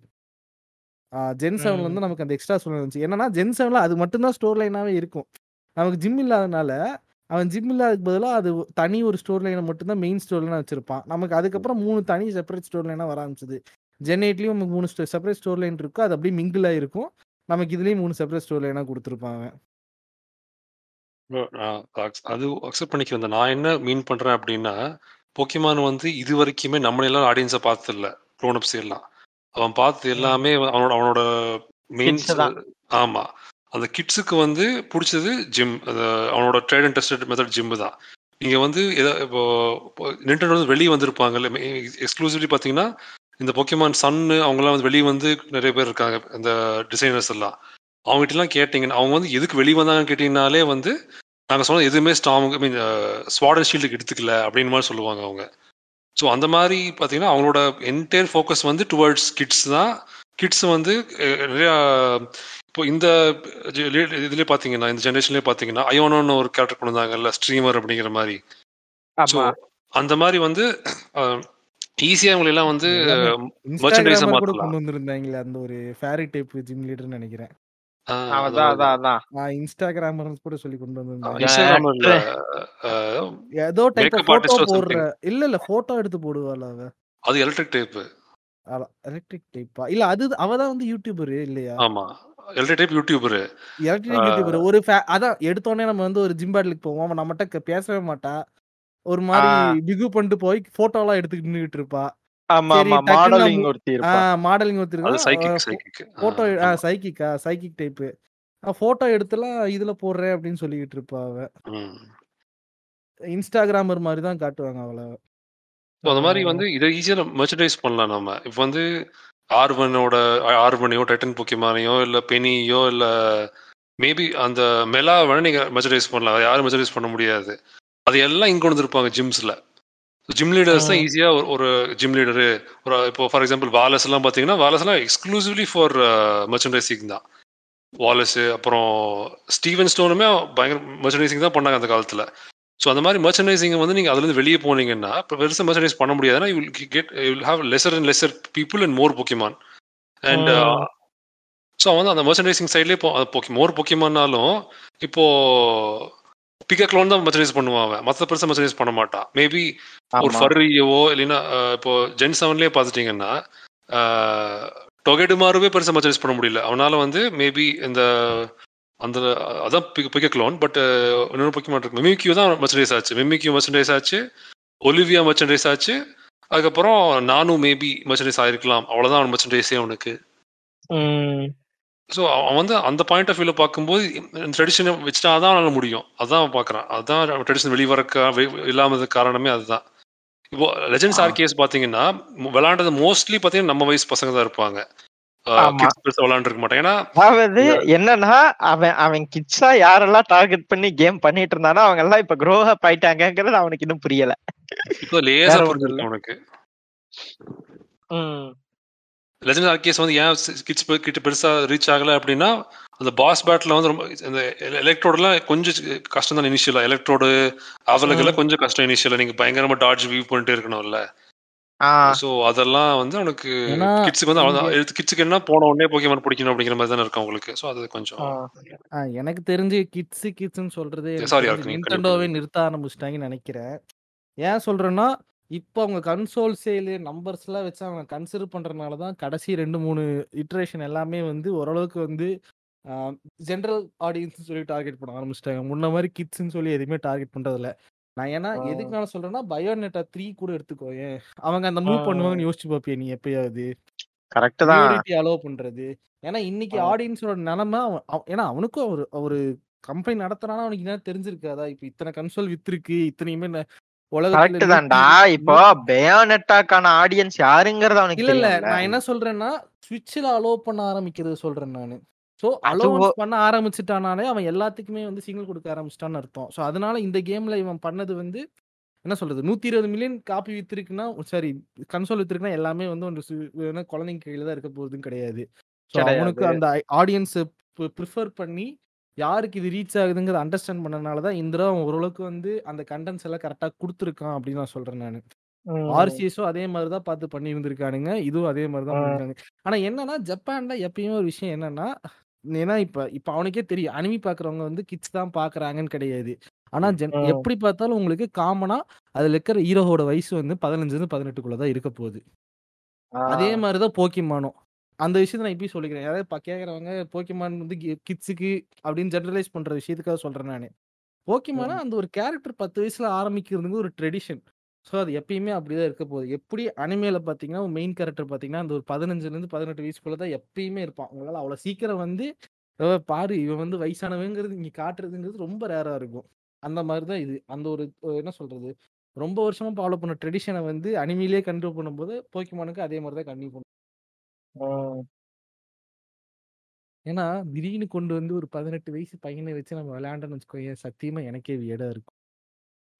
ஜென் செவன்ல. இருந்து நமக்கு அந்த எக்ஸ்ட்ரா ஸ்டோரி இருந்துச்சு என்னன்னா ஜென் செவன்ல அது மட்டும்தான் ஸ்டோரி லைனாவே இருக்கும். நமக்கு ஜிம் இல்லாதனால அவன் ஜிம் இல்லாததுக்கு பதிலாக அது தனி ஒரு ஸ்டோரி லைனை மட்டும்தான் மெயின் ஸ்டோரி லைனாக வச்சிருப்பான். நமக்கு அதுக்கப்புறம் மூணு தனி செப்பரேட் ஸ்டோரி லைனாக வர ஆரம்பிச்சது. ஜென் எயிட்லேயும் நமக்கு மூணு செப்பரேட் ஸ்டோரி லைன் இருக்கும் அது அப்படியே மிங்கிள் ஆயிருக்கும். நமக்கு இதுலேயும் மூணு செப்பரேட் ஸ்டோரி லைனாக ac- அது அக்செப்ட் பண்ணிக்கிறேன் நான் என்ன மீன் பண்றேன் அப்படின்னா போக்கிமான் வந்து இது வரைக்குமே நம்மள எல்லாம் ஆடியன்ஸை பார்த்தது இல்ல க்ரோனப்ஸ் எல்லாம். அவன் பார்த்து எல்லாமே அவனோட அவனோட மெயின். ஆமா. அந்த கிட்ஸுக்கு வந்து பிடிச்சது ஜிம் அவனோட trade and tested method gym தான். நீங்க வந்து இப்போ நின்டெண்டோ வந்து வெளியே வந்திருப்பாங்கல்ல எக்ஸ்க்ளூசிவ்லி பாத்தீங்கன்னா இந்த பொக்கிமான் சன்னு அவங்கலாம் வந்து வெளியே வந்து நிறைய பேர் இருக்காங்க இந்த டிசைனர்ஸ் எல்லாம். அவங்ககிட்ட எல்லாம் கேட்டீங்கன்னா அவங்க வந்து எதுக்கு வெளியே வந்தாங்கன்னு கேட்டீங்கனாலே வந்து நாங்க சொன்னது எதுவுமே ஸ்டாம் ஐ மீன் ஸ்வாடன் ஷீல்டுக்கு எடுத்துக்கல அப்படின்னு மாதிரி சொல்லுவாங்க அவங்க. ஸோ அந்த மாதிரி பார்த்தீங்கன்னா அவங்களோட என்டையர் ஃபோக்கஸ் வந்து டுவர்ட்ஸ் கிட்ஸ் தான். கிட்ஸ் வந்து நிறையா இப்போ இந்த இதுலேயே பார்த்தீங்கன்னா இந்த ஜென்ரேஷன்லேயே பார்த்தீங்கன்னா அயோனோன்னு ஒரு கேரக்டர் கொண்டு வந்தாங்கல்ல ஸ்ட்ரீமர் அப்படிங்கிற மாதிரி. ஸோ அந்த மாதிரி வந்து ஈஸியாக அவங்களை எல்லாம் வந்து கூட மாத்தலாம். கொண்டு வந்திருந்தாங்களே அந்த ஒரு ஃபேரி டைப் ஜிம் லீடர்னு நினைக்கிறேன். அதான் அதான் அதான். நான் இன்ஸ்டாகிராமர் கூட சொல்லி கொண்டு வந்திருந்தாங்க. ஏதோ டைப் போட்டோ போடுற இல்ல இல்ல போட்டோ எடுத்து போடுவாள் அவ? அது எலக்ட்ரிக் டைப் எலக்ட்ரிக் டைப்பா இல்ல அது அவ தான் வந்து யூடியூபர் இல்லையா? ஆமா. Electric type YouTuber electric YouTuber ஒரு அதான் எடுத்தோடனே நம்ம வந்து ஒரு ஜிம் பேட்லுக்கு போவோம். அவன் நம்மகிட்ட பேசவே மாட்டா. ஒரு மாதிரி. பிகு பண்ணிட்டு போய் போட்டோ எல்லாம் எடுத்துக்கிட்டு நின்னுட்டு இருப்பா. மாடலிங் ஒருத்தி மாடலிங் சைக்கிக் போட்டோ சைக்கிக்கா சைக்கிக் டைப்பு போட்டோ எடுத்துலாம் இதுல போடுறேன் அப்படின்னு சொல்லிக்கிட்டு இருப்பா அவ. இன்ஸ்டாகிராமர் மாதிரி தான் காட்டுவாங்க அவளை. அந்த மாதிரி வந்து இதை ஈஸியாக மெர்ச்சடைஸ் பண்ணலாம் நம்ம. இப்போ வந்து ஆர்வனோட ஆர்வனையோ டைட்டன் பொக்கிமானையோ இல்லை பெனியோ இல்லை மேபி அந்த மெலா வேணா நீங்கள் மெர்ச்சடைஸ் பண்ணலாம். யாரும் மெர்ச்சடைஸ் பண்ண முடியாது. அது எல்லாம் இங்கே கொண்டு வந்திருப்பாங்க ஜிம்ஸில் ஜிம் லீடர்ஸ் தான் ம். ஈஸியா ஒரு ஒரு ஜிம் லீடரு ஒரு இப்போ ஃபார் எக்ஸாம்பிள் வாலஸ் எல்லாம் பாத்தீங்கன்னா வாலஸ் எல்லாம் எக்ஸ்க்ளூசிவ்லி ஃபார் மர்ச்சன்டைசிங் தான் வாலஸ் அப்புறம் ஸ்டீவன் ஸ்டோனுமே பயங்கர மர்ச்சன்டைசிங் தான் பண்ணாங்க அந்த காலத்துல ஸோ அந்த மாதிரி மர்ச்சன்டைசிங் வந்து நீங்க அதுல இருந்து வெளியே போனீங்கன்னா இப்போ பெருசா மர்ச்சன்டைஸ் பண்ண முடியாதுன்னா you get you have lesser and lesser people and more Pokemon and. So வந்து அந்த மர்ச்சன்டைசிங் சைட்லேயே இப்போ மோர் பொக்கிமான்னாலும் இப்போ பிக்க க்ளோன் தான் மர்ச்சனைஸ் பண்ணுவான் அவன். மற்ற பெருசாக மர்ச்சனைஸ் பண்ண மாட்டான். மேபி ஒரு. ஃபர்ரியவோ இல்லைன்னா இப்போ ஜென் செவன்லேயே பார்த்துட்டீங்கன்னா டொகேடுமாருவே பெருசாக மர்ச்சனைஸ் பண்ண முடியல. அவனால வந்து மேபி இந்த அந்த அதான் பிக்க க்ளோன் பட் இன்னொரு பொக்கிமான் இருக்கு. மிமிக்யூ தான் மர்ச்சனைஸ் ஆச்சு. மிமிக்யூ மர்ச்சனைஸ் ஆச்சு. ஒலிவியா மர்ச்சனைஸ் ஆச்சு. அதுக்கப்புறம் நானும் மேபி மர்ச்சனைஸ் ஆயிருக்கலாம். அவ்வளோதான் அவன் மர்ச்சனைஸே அவனுக்கு. ஸோ அவன் வந்து அந்த பாயிண்ட் ஆஃப் வியூல பார்க்கும்போது ட்ரெடிஷனை வச்சுட்டா தான் அவனால முடியும். அதான் அவன் பார்க்குறான். அதான் ட்ரெடிஷன் வெளிவரக்க இல்லாமது காரணமே அதுதான். இப்போ லெஜெண்ட்ஸ். ஆர்கேஸ் பார்த்தீங்கன்னா விளையாண்டது மோஸ்ட்லி பார்த்தீங்கன்னா நம்ம வயசு பசங்க தான் இருப்பாங்க. அதாவது என்னன்னா அவன் அவன் கிட்ஸா யாரெல்லாம் டார்கெட் பண்ணி கேம் பண்ணிட்டு இருந்தானோ அவங்க எல்லாம் இப்ப க்ரோ அப் அவனுக்கு இன்னும் புரியல. இப்போ லேசா புரிஞ்சிருக்கு அவனுக்கு. லெஜெண்ட் ஆர்கேஸ் வந்து ஏன் கிட்ஸ் கிட்ட பெருசா ரீச் ஆகல அப்படின்னா அந்த பாஸ் பேட்டில் வந்து ரொம்ப இந்த எலக்ட்ரோடெல்லாம் கொஞ்சம் கஷ்டம் தான் இனிஷியலா எலக்ட்ரோடு அவலுக்கெல்லாம் கொஞ்சம் கஷ்டம் இனிஷியலா நீங்க பயங்கரமா டாட்ஜ் வியூ பண்ணிட்டே இருக்கணும்ல. சோ அதெல்லாம் வந்து அவனுக்கு கிட்ஸுக்கு வந்து அவ்வளவுதான் கிட்ஸுக்கு என்ன போன உடனே போக்கியமான் பிடிக்கணும் அப்படிங்கிற மாதிரி தானே இருக்கும் அவங்களுக்கு. சோ அது கொஞ்சம் எனக்கு தெரிஞ்சு கிட்ஸ் கிட்ஸ்ன்னு சொல்றதே continue. நிறுத்த ஆரம்பிச்சிட்டாங்கன்னு நினைக்கிறேன். ஏன் சொல்றேன்னா இப்போ அவங்க கன்சோல் சேலு நம்பர்ஸ்லாம் வச்சு அவங்க கன்சிடர் பண்றதுனால தான் கடைசி ரெண்டு மூணு இட்ரேஷன் எல்லாமே வந்து ஓரளவுக்கு வந்து ஜென்ரல் ஆடியன்ஸ் சொல்லி டார்கெட் பண்ண ஆரம்பிச்சிட்டாங்க. முன்ன மாதிரி கிட்ஸ்ன்னு சொல்லி எதுவுமே டார்கெட் பண்றதில்ல. நான் ஏன்னா. எதுக்கு நான் சொல்றேன்னா பயோநெட்டா த்ரீ கூட எடுத்துக்கோ அவங்க அந்த மூவ். பண்ணுவாங்கன்னு யோசிச்சு பார்ப்பியா நீ எப்பயாவது? கரெக்ட் தான். அலோவ் பண்றது. ஏன்னா இன்னைக்கு. ஆடியன்ஸோட நிலைமை ஏன்னா அவனுக்கும் ஒரு ஒரு கம்பெனி நடத்துறானா அவனுக்கு என்ன தெரிஞ்சிருக்காதா? இப்ப இத்தனை கன்சோல் வித்திருக்கு இத்தனையுமே கரெக்ட் தான்டா. இப்போ பயோனெட்டாக்கான ஆடியன்ஸ் யாருங்கறது அவனுக்கு இல்ல இல்ல. நான் என்ன சொல்றேன்னா சுவிட்ச்ல அலோவ் பண்ண ஆரம்பிக்கிறது சொல்றேன் நானு. சோ அலோவன்ஸ் பண்ண ஆரம்பிச்சிட்டானாலே அவன் எல்லாத்துக்குமே வந்து சிக்னல் கொடுக்க ஆரம்பிச்சிட்டான்னு அர்த்தம். சோ அதனால இந்த கேம்ல இவன் பண்ணது வந்து என்ன சொல்றது நூத்தி இருபது மில்லியன் காப்பி வித்திருக்குன்னா சாரி கன்சோல் வித்திருக்குன்னா எல்லாமே வந்து என்ன குழந்தைங்க கையில தான் இருக்க போறதும் கிடையாது. அவனுக்கு அந்த ஆடியன்ஸ் ப்ரிஃபர் பண்ணி யாருக்கு இது ரீச் ஆகுதுங்கிறத அண்டர்ஸ்டாண்ட் பண்ணனால தான் இந்த தடவை ஓரளவுக்கு வந்து அந்த கண்டென்ட்ஸ் எல்லாம் கரெக்டாக கொடுத்துருக்கான் அப்படின்னு நான் சொல்றேன் நான். ஆர்சிஎஸும் அதே மாதிரி தான் பார்த்து பண்ணி இருந்திருக்கானுங்க இதுவும் அதே மாதிரி தான். பண்ணிருக்காங்க ஆனா என்னன்னா ஜப்பான்ல எப்பயுமே ஒரு விஷயம் என்னன்னா ஏன்னா இப்ப இப்ப அவனுக்கே தெரியும் அனிமி பாக்குறவங்க வந்து கிட்ஸ் தான் பாக்குறாங்கன்னு கிடையாது ஆனா ஜென். எப்படி பார்த்தாலும் உங்களுக்கு காமனா அதுல இருக்கிற ஹீரோவோட வயசு வந்து பதினஞ்சுல இருந்து பதினெட்டுக்குள்ள தான் இருக்க போகுது. அதே மாதிரிதான் போக்கிமானும் அந்த விஷயத்த நான் இப்பயும் சொல்லிக்கிறேன். யாராவது ப- கேக்குறவங்க போக்கிமான் வந்து கிட்ஸுக்கு அப்படின்னு ஜெனரலைஸ் பண்ற விஷயத்துக்காக சொல்றேன் நான். போக்கிமானா அந்த ஒரு கேரக்டர் பத்து வயசுல ஆரம்பிக்கிறதுங்க ஒரு ட்ரெடிஷன் ஸோ அது எப்பயுமே அப்படிதான் இருக்க போகுது. எப்படி அனிமேல பார்த்தீங்கன்னா மெயின் கேரக்டர் பார்த்தீங்கன்னா அந்த ஒரு பதினஞ்சுலேருந்து பதினெட்டு வயசுக்குள்ள தான் எப்பயுமே இருப்பான். உங்களால் அவ்வளோ சீக்கிரம் வந்து "ஓ, பாரு இவன் வந்து வயசானவங்கிறது இங்கே காட்டுறதுங்கிறது ரொம்ப ரேராக இருக்கும். அந்த மாதிரி தான் இது. அந்த ஒரு அஹ், என்ன சொல்றது? ரொம்ப வருஷமா ஃபாலோ பண்ண ட்ரெடிஷனை வந்து அனிமிலே கண்டினியூ பண்ணும்போது போக்கிமானுக்கு அதே மாதிரி தான் கண்டினியூ பண்ணும். ஏன்னா திடீர்னு கொண்டு வந்து ஒரு பதினெட்டு வயசு பையனை வச்சு நம்ம விளையாண்டோம்னு வச்சுக்கோங்க சத்தியமா எனக்கே வியடா இருக்கும்.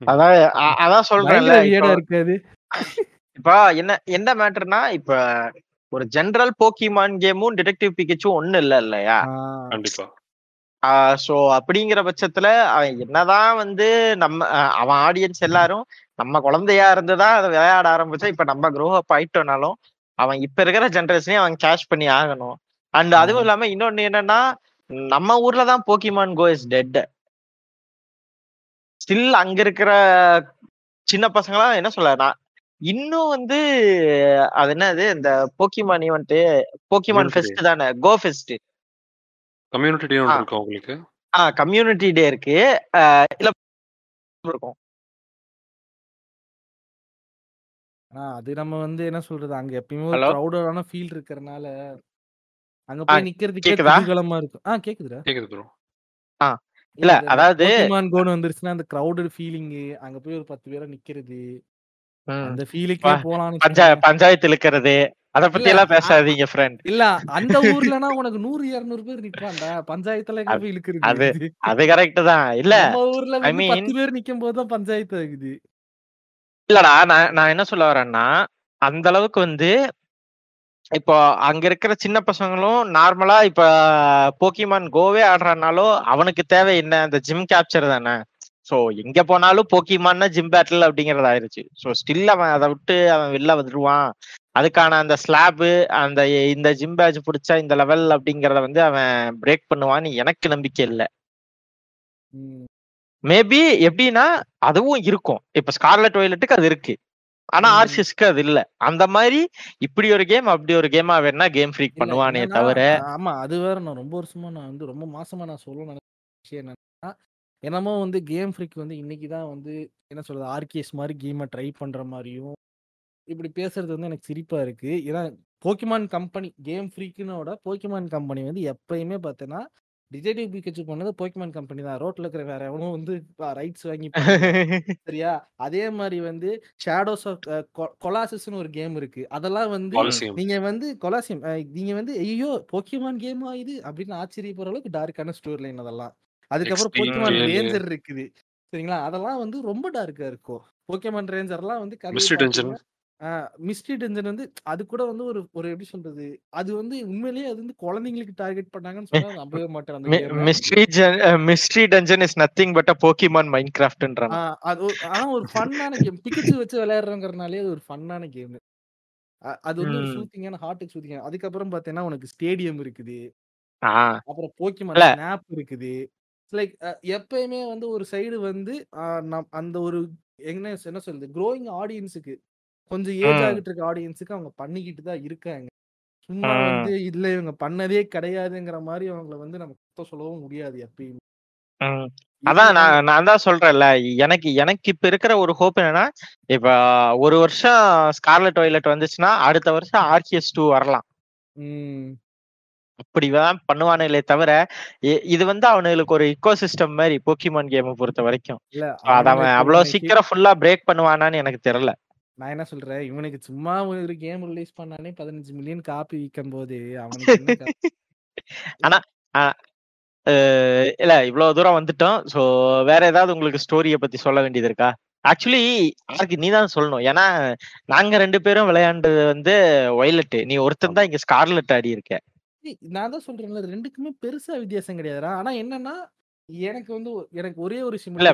அதான் அ- அதான் சொல்றேன்ல பயங்கர இப்போ வியடா இருக்காது. இப்போ என்ன என்ன மேட்டர்னா இப்ப ஒரு ஜெனரல் போக்கிமான் கேமும் டிடெக்டிவ் பிகச்சும் ஒண்ணு இல்ல இல்லையா? ஆஹ் கண்டிப்பா. சோ அப்படிங்கிற பட்சத்துல அவன் என்னதான் வந்து நம்ம அவன் ஆடியன்ஸ் எல்லாரும் நம்ம குழந்தையா இருந்துதான் அதை விளையாட ஆரம்பிச்சா இப்ப நம்ம க்ரோ அப் ஆயிட்டோம்னாலும் அவன் இப்ப இருக்கிற ஜென்ரேஷனே அவன் கேஷ் பண்ணி ஆகணும். அண்ட் அதுவும் இல்லாம இன்னொன்னு என்னன்னா நம்ம ஊர்ல தான் Pokemon go is dead still அங்க இருக்கிற சின்ன பசங்களாம் என்ன சொல்ல இன்னும் வந்து அது என்னது இந்த போக்கிமான் ஈவெண்ட் போக்கிமான் ஃபெஸ்ட் தானே கோ ஃபெஸ்ட் கம்யூனிட்டி டே ஆ. கம்யூனிட்டி டே இருக்கு. இல்ல இருக்கும். ஆனா அது நம்ம வந்து என்ன சொல்றது? அங்க எப்பயுமே ஒரு ஹலோ? க்ரௌடடான ஃபீல் இருக்கறனால அங்க ஆ போய் நிக்கிறதுக்கே கேக்குதா? குதூகலமா இருக்கும் ஆ கேக்குதுடா. கேக்குது ப்ரோ. ஆ இல்ல இல்ல அது இந்த அதாவது போக்கிமான் கோன் வந்துருச்சுன்னா அந்த க்ரௌடட் ஃபீலிங் அங்க போய் ஒரு பத்து பேரா நிக்கிறது ம், அந்த ஃபீலுக்கே ப- போலாம்னு பஞ்சா பஞ்சாயத்து இழுக்கிறது அத இல்ல பத்தி எல்லாம் அ- பேசாதீங்க ஃப்ரெண்ட் இல்ல அந்த ஊர்லனா உனக்கு நூறு இருநூறு பேர் நிப்பான்டா. பஞ்சாயத்துல எங்க போய் இழுக்கிறது? அது இது அது கரெக்ட் தான். இல்ல நம்ம ஊர்ல ஐ வந்து மீன் பத்து பேர் நிக்கும் போதுதான் பஞ்சாயத்து ஆகுது. இல்லடா நான் நான் என்ன சொல்ல வரேன்னா அந்த அளவுக்கு வந்து இப்போ அங்க இருக்கிற சின்ன பசங்களும் நார்மலா இப்ப போக்கிமான் கோவே ஆடுறானாலும் அவனுக்கு தேவை என்ன? அந்த ஜிம் கேப்சர் தானே. ஸோ எங்க போனாலும் போக்கிமான்னா ஜிம் பேட்டில் அப்படிங்கறது ஆயிருச்சு. ஸோ ஸ்டில் அவன் அதை விட்டு அவன் வெளில வந்துருவான். அதுக்கான அந்த ஸ்லாபு அந்த இந்த ஜிம் பேட்ச் பிடிச்சா இந்த லெவல் அப்படிங்கிறத வந்து அவன் பிரேக் பண்ணுவான்னு எனக்கு நம்பிக்கை இல்லை. ம். மேபி எப்படின்னா அதுவும் இருக்கும். இப்ப ஸ்கார்லெட் வயலட்டுக்கு அது இருக்கு. ஆனா ம். ஆர்சிஎஸ்க்கு அது இல்ல. அந்த மாதிரி இப்படி ஒரு கேம் அப்படி ஒரு கேமா வேணா கேம் ஃப்ரீக் பண்ணுவானே தவிர ஆமா அது வேற நான் ரொம்ப வருஷமா நான் வந்து ரொம்ப மாசமா நான் சொல்ல நினைச்ச விஷயம் என்னன்னா என்னமோ வந்து கேம் ஃப்ரீக் வந்து இன்னைக்கு தான் வந்து என்ன சொல்றது ஆர்கேஸ் மாதிரி கேமை ட்ரை பண்ற மாதிரியும் இப்படி பேசுறது வந்து எனக்கு சிரிப்பா இருக்கு. ஏன்னா போக்கிமான் கம்பெனி கேம் ஃப்ரீக்குனோட போக்கிமான் கம்பெனி வந்து எப்பயுமே பார்த்தேன்னா டிஜெடிவ் பிகச்சு பண்ணது போக்கிமான் கம்பெனி தான். ரோட்ல இருக்கிற வேற எவனும் வந்து ரைட்ஸ் வாங்கி. [LAUGHS] சரியா? அதே மாதிரி வந்து ஷேடோஸ் ஆஃப் கொலாசிஸ்னு ஒரு கேம் இருக்கு. அதெல்லாம் வந்து. நீங்க வந்து கொலாசியம் நீங்க வந்து ஐயோ போக்கிமான் கேமா இது அப்படின்னு ஆச்சரியப்படுற அளவுக்கு டார்க்கான ஸ்டோரி லைன் அதெல்லாம். அதுக்கப்புறம் போக்கிமான். ரேஞ்சர் இருக்குது. சரிங்களா? அதெல்லாம் வந்து ரொம்ப டார்க்கா இருக்கும். போக்கிமான் ரேஞ்சர்லாம் வந்து மிஸ்ட்ரி டென்ஜன் வந்து அது கூட வந்து ஒரு ஒரு எப்படி சொல்றது அது வந்து உண்மையிலேயே அது வந்து குழந்தைங்களுக்கு டார்கெட் பண்ணாங்கன்னு சொன்னா நம்பவே மாட்டேன் அந்த mystery mystery dungeon is nothing but a Pokemon mind கிராஃப்ட்ன்றான் அது ஒரு- ஆனா ஒரு ஃபன்னான கேம் பிக்கச்சு வச்சு விளையாடுறங்கிறனாலே அது ஒரு ஃபன்னான கேம் அது வந்து ஒரு. சூத்திங்கான ஹார்ட்டுக்கு சூத்திங்க அதுக்கப்புறம் பார்த்தீங்கன்னா உனக்கு ஸ்டேடியம் இருக்குது. அப்புறம் போக்கிமான். ஸ்னாப் இருக்குது. லைக் எப்பயுமே வந்து ஒரு சைடு வந்து அந்த ஒரு என்ன என்ன சொல்றது க்ரோயிங் ஆடியன்ஸுக்கு கொஞ்சம் ஏஜ். ஆகிட்டு இருக்க ஆடியன்ஸுக்கு அவங்க பண்ணிக்கிட்டு தான் இருக்காங்க. சும்மா. வந்து இல்ல இவங்க பண்ணதே கிடையாதுங்கிற மாதிரி அவங்கள வந்து நம்ம குத்தம் சொல்லவும் முடியாது எப்பயுமே. அதான் நான் நான் தான் சொல்றேன்ல எனக்கு எனக்கு இப்ப இருக்கிற ஒரு ஹோப் என்னன்னா இப்ப ஒரு வருஷம் ஸ்கார்லெட் வயலட் வந்துச்சுன்னா அடுத்த வருஷம் ஆர்கிஎஸ் டூ வரலாம். அப்படிதான் பண்ணுவானுங்களே தவிர இது வந்து அவனுங்களுக்கு ஒரு இக்கோ சிஸ்டம் மாதிரி போக்கிமான் கேமை பொறுத்த வரைக்கும். அவன் அவ்வளவு சீக்கிரம் ஃபுல்லா பிரேக் பண்ணுவானான்னு எனக்கு தெரியல. நான் என்ன சொல்றேன்? இவனுக்கு சும்மா ஒரு கேம் ரிலீஸ் பண்ணானே பதினஞ்சு மில்லியன் காப்பி விற்கும் போது அவனுக்கு [LAUGHS] ஆனா இல்ல இவ்வளவு தூரம் வந்துட்டோம். சோ வேற ஏதாவது உங்களுக்கு ஸ்டோரிய பத்தி சொல்ல வேண்டியது இருக்கா? ஆக்சுவலி யாருக்கு நீ தான் சொல்லணும். ஏன்னா நாங்க ரெண்டு பேரும் விளையாண்டது வந்து ஒய்லட் நீ ஒருத்தன் தான் இங்க ஸ்கார்லெட் ஆடி இருக்க. நான் தான் சொல்றேன்ல ரெண்டுக்குமே பெருசா வித்தியாசம் கிடையாதுடா. ஆனா என்னன்னா எனக்கு வந்து எனக்கு ஒரே ஒரு விஷயம் இல்ல.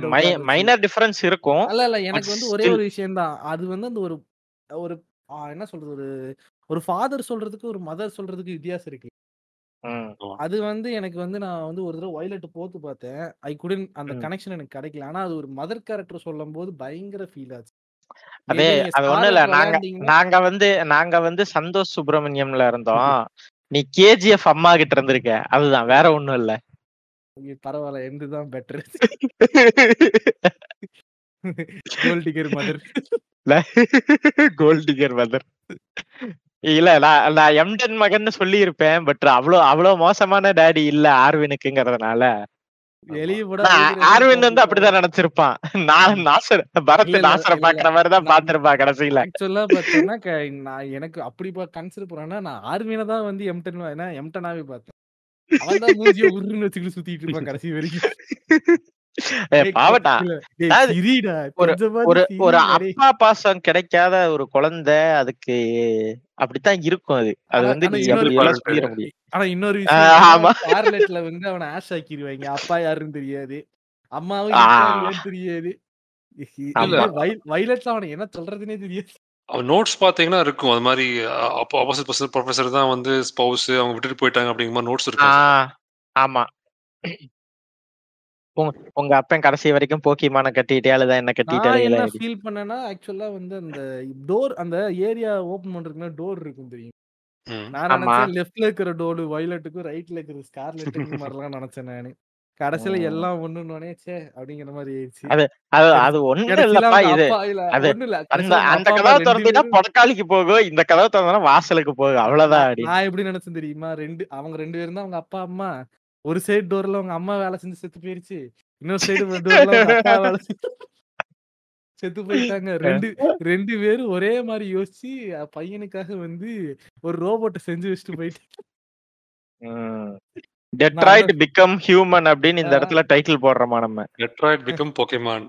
மைனர் டிஃபரன்ஸ் இருக்கும். அல்ல இல்ல எனக்கு வந்து ஒரே ஒரு விஷயம் தான். அது வந்து அந்த ஒரு ஒரு என்ன சொல்றது ஒரு ஒரு ஃபாதர் சொல்றதுக்கு ஒரு மதர் சொல்றதுக்கு வித்தியாசம் இருக்கு. அது வந்து எனக்கு வந்து நான் வந்து ஒரு தடவை வயலட் போத்து பார்த்தேன். ஐ குடன் அந்த. கனெக்ஷன் எனக்கு கிடைக்கல. ஆனா அது ஒரு மதர் கேரக்டர் சொல்லும் போது பயங்கர ஃபீல் ஆச்சு. அதே அது ஒண்ணும் இல்ல. நாங்க நாங்க வந்து நாங்க வந்து சந்தோஷ் சுப்பிரமணியம்ல இருந்தோம். [LAUGHS] நீ கேஜிஎஃப் அம்மா கிட்ட இருந்திருக்க. அதுதான். வேற ஒண்ணும் இல்ல. பரவாயில்ல எந்து தான் better gold digger mother gold digger mother இல்ல நான் நான் எம்டன் மகன் சொல்லி இருப்பேன் பட் அவ்வளவு அவ்வளவு மோசமான டாடி இல்ல ஆர்வினுக்குங்கிறதுனால. ஆர்வின் வந்து அப்படிதான் நினைச்சிருப்பான். நான் நாசர் பரத் நாசரை. பாக்குற மாதிரிதான் பாத்திருப்பான் கடைசியில. ஆக்சுவலா பார்த்தேன்னா க- நான் எனக்கு அப்படி கன்சிடர் பண்ணா நான் ஆர்மியில தான் வந்து எம்டன் ஏன்னா எம்டனாவே பார்த்தேன். அவன் தான் மூஞ்சிய உருன்னு வச்சுக்கிட்டு சுத்திட்டு இருப்பான் கடைசி வரைக்கும். [LAUGHS] பாவட்டா ஒரு ஒரு. அப்பா பாசம் கிடைக்காத ஒரு குழந்தை அதுக்கு அப்படித்தான் இருக்கும் அது. அது வந்து ஆனா இன்னொரு. ஸ்கார்லெட்ல வந்து அவனை ஆஷ் ஆக்கிடுவாங்க அப்பா யாருன்னு தெரியாது. அம்மாவும் தெரியாது. வயலட்ல அவனை என்ன சொல்றதுனே தெரியாது. நோட்ஸ் பாத்தீங்கன்னா இருக்கும். அது மாதிரி அப்போ ஆப்போசிட் பர்சன் ப்ரொஃபசர் தான் வந்து ஸ்பௌஸ் அவங்க விட்டுட்டு போயிட்டாங்க அப்படிங்கிற மாதிரி நோட்ஸ் ஆ, இருக்கும் ஆமா. உங்க உங்க அப்பன் கடைசி வரைக்கும் போக்கிமான கட்டிட்டே அழுதா என்ன கட்டிட்டு என்ன ஃபீல் பண்ணேன்னா ஆக்சுவலா வந்து அந்த டோர் அந்த ஏரியா ஓபன் பண்றதுக்கு டோர் இருக்கும் தெரியும். நான். நினைச்சேன் லெஃப்ட்ல இருக்கிற டோர் வயலட்டுக்கும் ரைட்ல இருக்கிற ஸ்கார்லெட்டுக்கும் மாதிரிலாம் நினைச்சேன் நானு. கடைசியில. எல்லாம் ஒண்ணுன்னு சே அப்படிங்கிற மாதிரி ஆயிடுச்சு. அது அது ஒண்ணு கடைசியில இல்லப்பா இது. அது- ஒண்ணு இல்ல அந்த அந்த கதவை திறந்தீங்கன்னா பொடக்காளிக்கு போகும் இந்த கதவை திறந்தா வாசலுக்கு போகும் அவ்வளவுதான் நான் எப்படி நினைச்சேன் தெரியுமா? ரெண்டு அவங்க ரெண்டு பேரும் தான் அவங்க அப்பா அம்மா. ஒரு சைடு டோர்ல அவங்க அம்மா வேலை செஞ்சு செத்து போயிருச்சு. இன்னொரு சைடு டோர்ல [LAUGHS] அப்பா வேலை செத்து போயிட்டாங்க. ரெண்டு ரெண்டு பேரும் ஒரே மாதிரி யோசிச்சு பையனுக்காக வந்து ஒரு ரோபோட்டை செஞ்சு வச்சுட்டு போயிட்டு டெட்ராய்ட் பிகம் ஹியூமன் அப்படின்னு இந்த. இடத்துல டைட்டில் போடுறோமா நம்ம? டெட்ராய்ட் பிகம் போக்கேமான்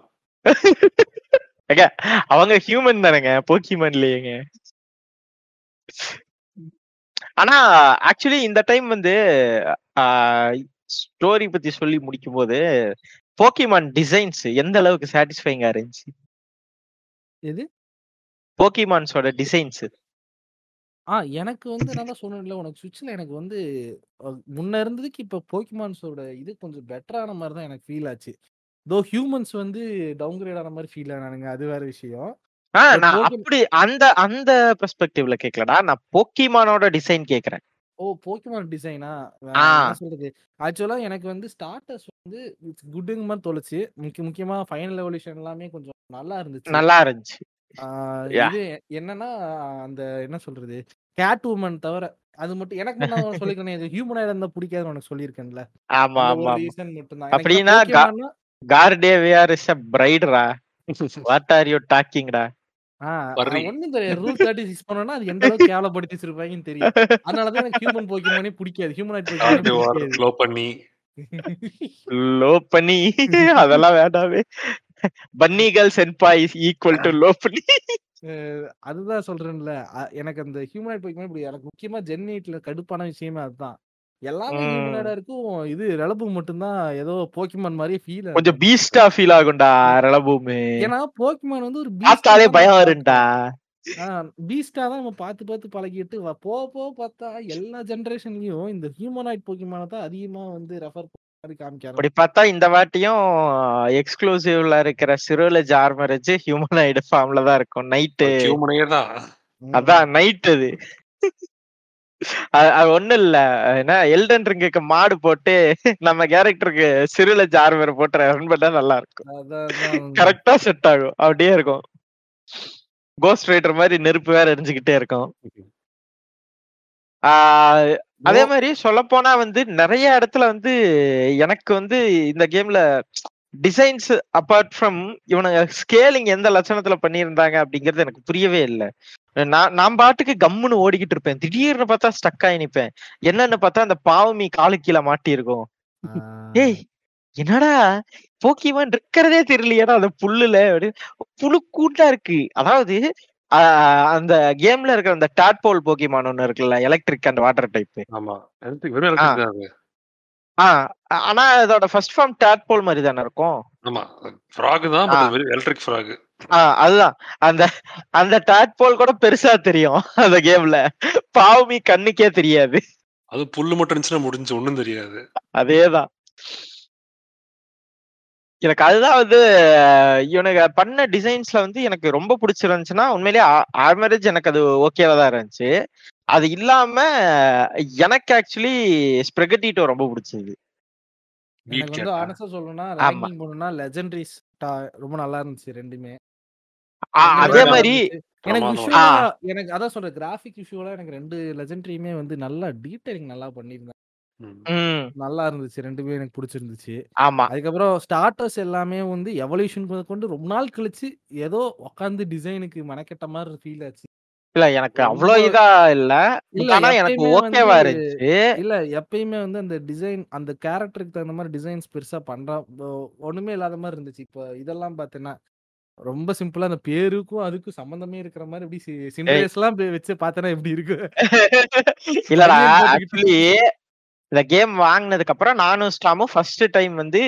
அவங்க ஹியூமன் தானேங்க போக்கிமான் இல்லையேங்க. ஆனா ஆக்சுவலி இந்த டைம் வந்து ஸ்டோரி பத்தி சொல்லி முடிக்கும் போது போக்கிமான் டிசைன்ஸ் எந்த அளவுக்கு சாட்டிஸ்ஃபைங்கா இருந்துச்சு? எது? போக்கிமான்ஸோட டிசைன்ஸ் ஆ எனக்கு வந்து நான் தான் சொன்னேன்ல உனக்கு சுவிட்ச்ல எனக்கு வந்து அஹ், முன்ன இருந்ததுக்கு இப்போ போக்கிமான்ஸோட இது கொஞ்சம் பெட்டரான மாதிரி தான் எனக்கு ஃபீல் ஆச்சு. தோ ஹியூமன்ஸ் வந்து டவுன்கிரேட் ஆன மாதிரி ஃபீல் ஆனானுங்க அது வேற விஷயம். ஆ நான் Pokemon- அப்படி அந்த அந்த பெர்ஸ்பெக்டிவ்ல கேக்கலடா. நான் போக்கிமானோட டிசைன் கேக்குறேன். ஓ போக்கிமான் டிசைனா ஆ. என்ன சொல்றது? ஆக்சுவலா எனக்கு வந்து ஸ்டார்டர்ஸ் வந்து குட்டுங்க மாதிரி தொலைச்சு முக்கிய முக்கியமா ஃபைனல் எவல்யூஷன் எல்லாமே கொஞ்சம் நல்லா இருந்துச்சு. நல்லா இருந்துச்சு. ஆ, Yeah. இது என்னன்னா அந்த என்ன சொல்றது? கேட் உமன் தவிர அது மட்டும் எனக்கு நான் சொல்லிக்கிறேன் இது ஹியூமனாக இருந்தா பிடிக்காதுன்னு உனக்கு சொல்லியிருக்கேன்ல. ஆமா ஆமா ரீசன் மட்டும் தான் அப்படின்னா கா- கார்டேவியார் இஸ் அ பிரைடுரா வாட் ஆர் யூ டாக்கிங்டா. ஒன்னும் தெரியாது. ரூல் தேர்ட்டி சிக்ஸ் பண்ணோம்னா அது எந்த அளவுக்கு கேவலப்படுத்தி வச்சிருப்பாங்கன்னு தெரியும். அதனாலதான் எனக்கு ஹியூமன் போக்கிமானே பிடிக்காது. கார்டு வார் போக்கிமானே க்ளோ பண்ணி. லோ பண்ணி? [LAUGHS] அதெல்லாம் வேண்டாமே. Bunny girl senpai is equal to low பண்ணி. அஹ் அதுதான் சொல்றேன்ல. அ- எனக்கு அந்த ஹியூமனாய்ட் பிடிக்கும் எனக்கு முக்கியமா ஜென்னிட்ல கடுப்பான விஷயமே அதுதான். எல்லாமே ம். ஹியூமனாய்டா இருக்கும். இது ரெலபு மட்டும்தான் ஏதோ போக்கிமான் மாதிரியே ஃபீல் கொஞ்சம் பீஸ்டா ஃபீல் ஆகும்டா ரலபூமி ஏன்னா போக்கிமான் வந்து ஒரு பார்த்தாலே பயம் வரும்டா. பீஸ்டா தான் நம்ம பார்த்து பார்த்து பழகிட்டு வ- போக போக பார்த்தா எல்லா ஜெனரேஷன்லயும் இந்த ஹியூமனாய்ட் போக்கிமான தான் அதிகமா வந்து ரெஃபர் அப்படி பார்த்தா இந்த வாட்டியும் எக்ஸ்க்ளூசிவ்ல இருக்கிற சிரோலஜ் ஆர்மரேஜ் ஹியூமனாய்டு ஃபார்ம்ல தான் இருக்கும். நைட்டு அதான் நைட் அது. அது ஒண்ணும் இல்ல. என்ன எல்டன் ரிங்குக்கு மாடு போட்டு நம்ம கேரக்டருக்கு சிறுலஜ் ஆர்மர் போட்டு ரன் பண்ணா நல்லா இருக்கும். கரெக்டா செட் ஆகும். அப்படியே இருக்கும். கோஸ்ட் ரைடர் மாதிரி நெருப்பு வேற எரிஞ்சுக்கிட்டே இருக்கும். ஆஹ் அதே மாதிரி சொல்ல போனா வந்து நிறைய இடத்துல வந்து எனக்கு வந்து இந்த கேம்ல டிசைன்ஸ் அப்பார்ட் ஃப்ரம் இவனுங்க ஸ்கேலிங் எந்த லட்சணத்துல பண்ணியிருந்தாங்க அப்படிங்கிறது எனக்கு புரியவே இல்லை. நான் நான் பாட்டுக்கு கம்முன்னு ஓடிக்கிட்டு இருப்பேன். திடீர்னு பார்த்தா ஸ்டக் ஆகி நிப்பேன். என்னன்னு பார்த்தா அந்த பாவமி காலு கீழே மாட்டி இருக்கும் ஆஹ் ஏய் என்னடா? போக்கிமான் இருக்கிறதே தெரியலையாடா அந்த புல்லுல புழு கூட்டா இருக்கு. அதாவது அந்த கேம்ல இருக்கிற அந்த டாட்போல் போக்கிமான் ஒண்ணு இருக்குல்ல எலக்ட்ரிக் அண்ட் வாட்டர் டைப் ஆமா. ஆனா அதோட ஃபர்ஸ்ட் ஃபார்ம் டாட்போல் மாதிரி தானே இருக்கும்? ஆமா. ஃப்ராக் தான் எலக்ட்ரிக் ஃப்ராக் அதுதான். அந்த அந்த டாட்போல் கூட பெருசா தெரியும் அந்த கேம்ல. பாவமி கண்ணுக்கே தெரியாது. அது புல்லு மட்டும் இருந்துச்சுன்னா முடிஞ்சு ஒண்ணும் தெரியாது. அதேதான். எனக்கு அதுதான் வந்து அஹ், இவனுங்க பண்ண டிசைன்ஸ்ல வந்து எனக்கு ரொம்ப பிடிச்சிருந்துச்சுன்னா உண்மையிலேயே ஆர்மரேஜ் எனக்கு அது ஓகேவா தான் இருந்துச்சு அது இல்லாம எனக்கு ஆக்சுவலி ஸ்ப்ரெகட்டிட்டோ ரொம்ப பிடிச்சது பீட் எனக்கு வந்து ஆனஸ்டா சொல்லணும்னா. ரேங்கிங் போகணும்னா லெஜெண்டரிஸ் ரொம்ப நல்லா இருந்துச்சு ரெண்டுமே அதே மாதிரி. எனக்கு. எனக்கு அதான் சொல்றேன் கிராஃபிக் விஷுவலா எனக்கு ரெண்டு லெஜெண்டரியுமே வந்து நல்லா டீடைலிங் நல்லா பண்ணியிருந்தாங்க நல்லா இருந்துச்சு. ரெண்டுமே எனக்கு பிடிச்சிருந்துச்சு. ஆமா. அதுக்கப்புறம் ஸ்டார்டர்ஸ் எல்லாமே வந்து எவல்யூஷன் கொண்டு ரொம்ப நாள் கழிச்சு ஏதோ உட்காந்து டிசைனுக்கு மெனக்கெட்ட மாதிரி ஃபீல் ஆச்சு. இல்ல எனக்கு அவ்வளவு இதா இல்ல. இல்ல, எனக்கு ஓகேவா இருந்துச்சு. இல்ல எப்பயுமே வந்து அந்த டிசைன் அந்த கேரக்டருக்கு தகுந்த மாதிரி டிசைன்ஸ் பெருசா பண்றா ஒண்ணுமே இல்லாத மாதிரி இருந்துச்சு. இப்போ இதெல்லாம் பார்த்தேன்னா ரொம்ப சிம்பிளா அந்த பேருக்கும் அதுக்கும் சம்பந்தமே இருக்கிற மாதிரி எப்படி சிண்டரேஸ் எல்லாம் வச்சு பார்த்தேன்னா எப்படி இருக்கு? இல்லடா. ஆக்சுவலி இந்த கேம் வாங்கினதுக்கு அப்புறம் நானும் ஸ்டாமும் ஃபர்ஸ்ட் டைம் வந்து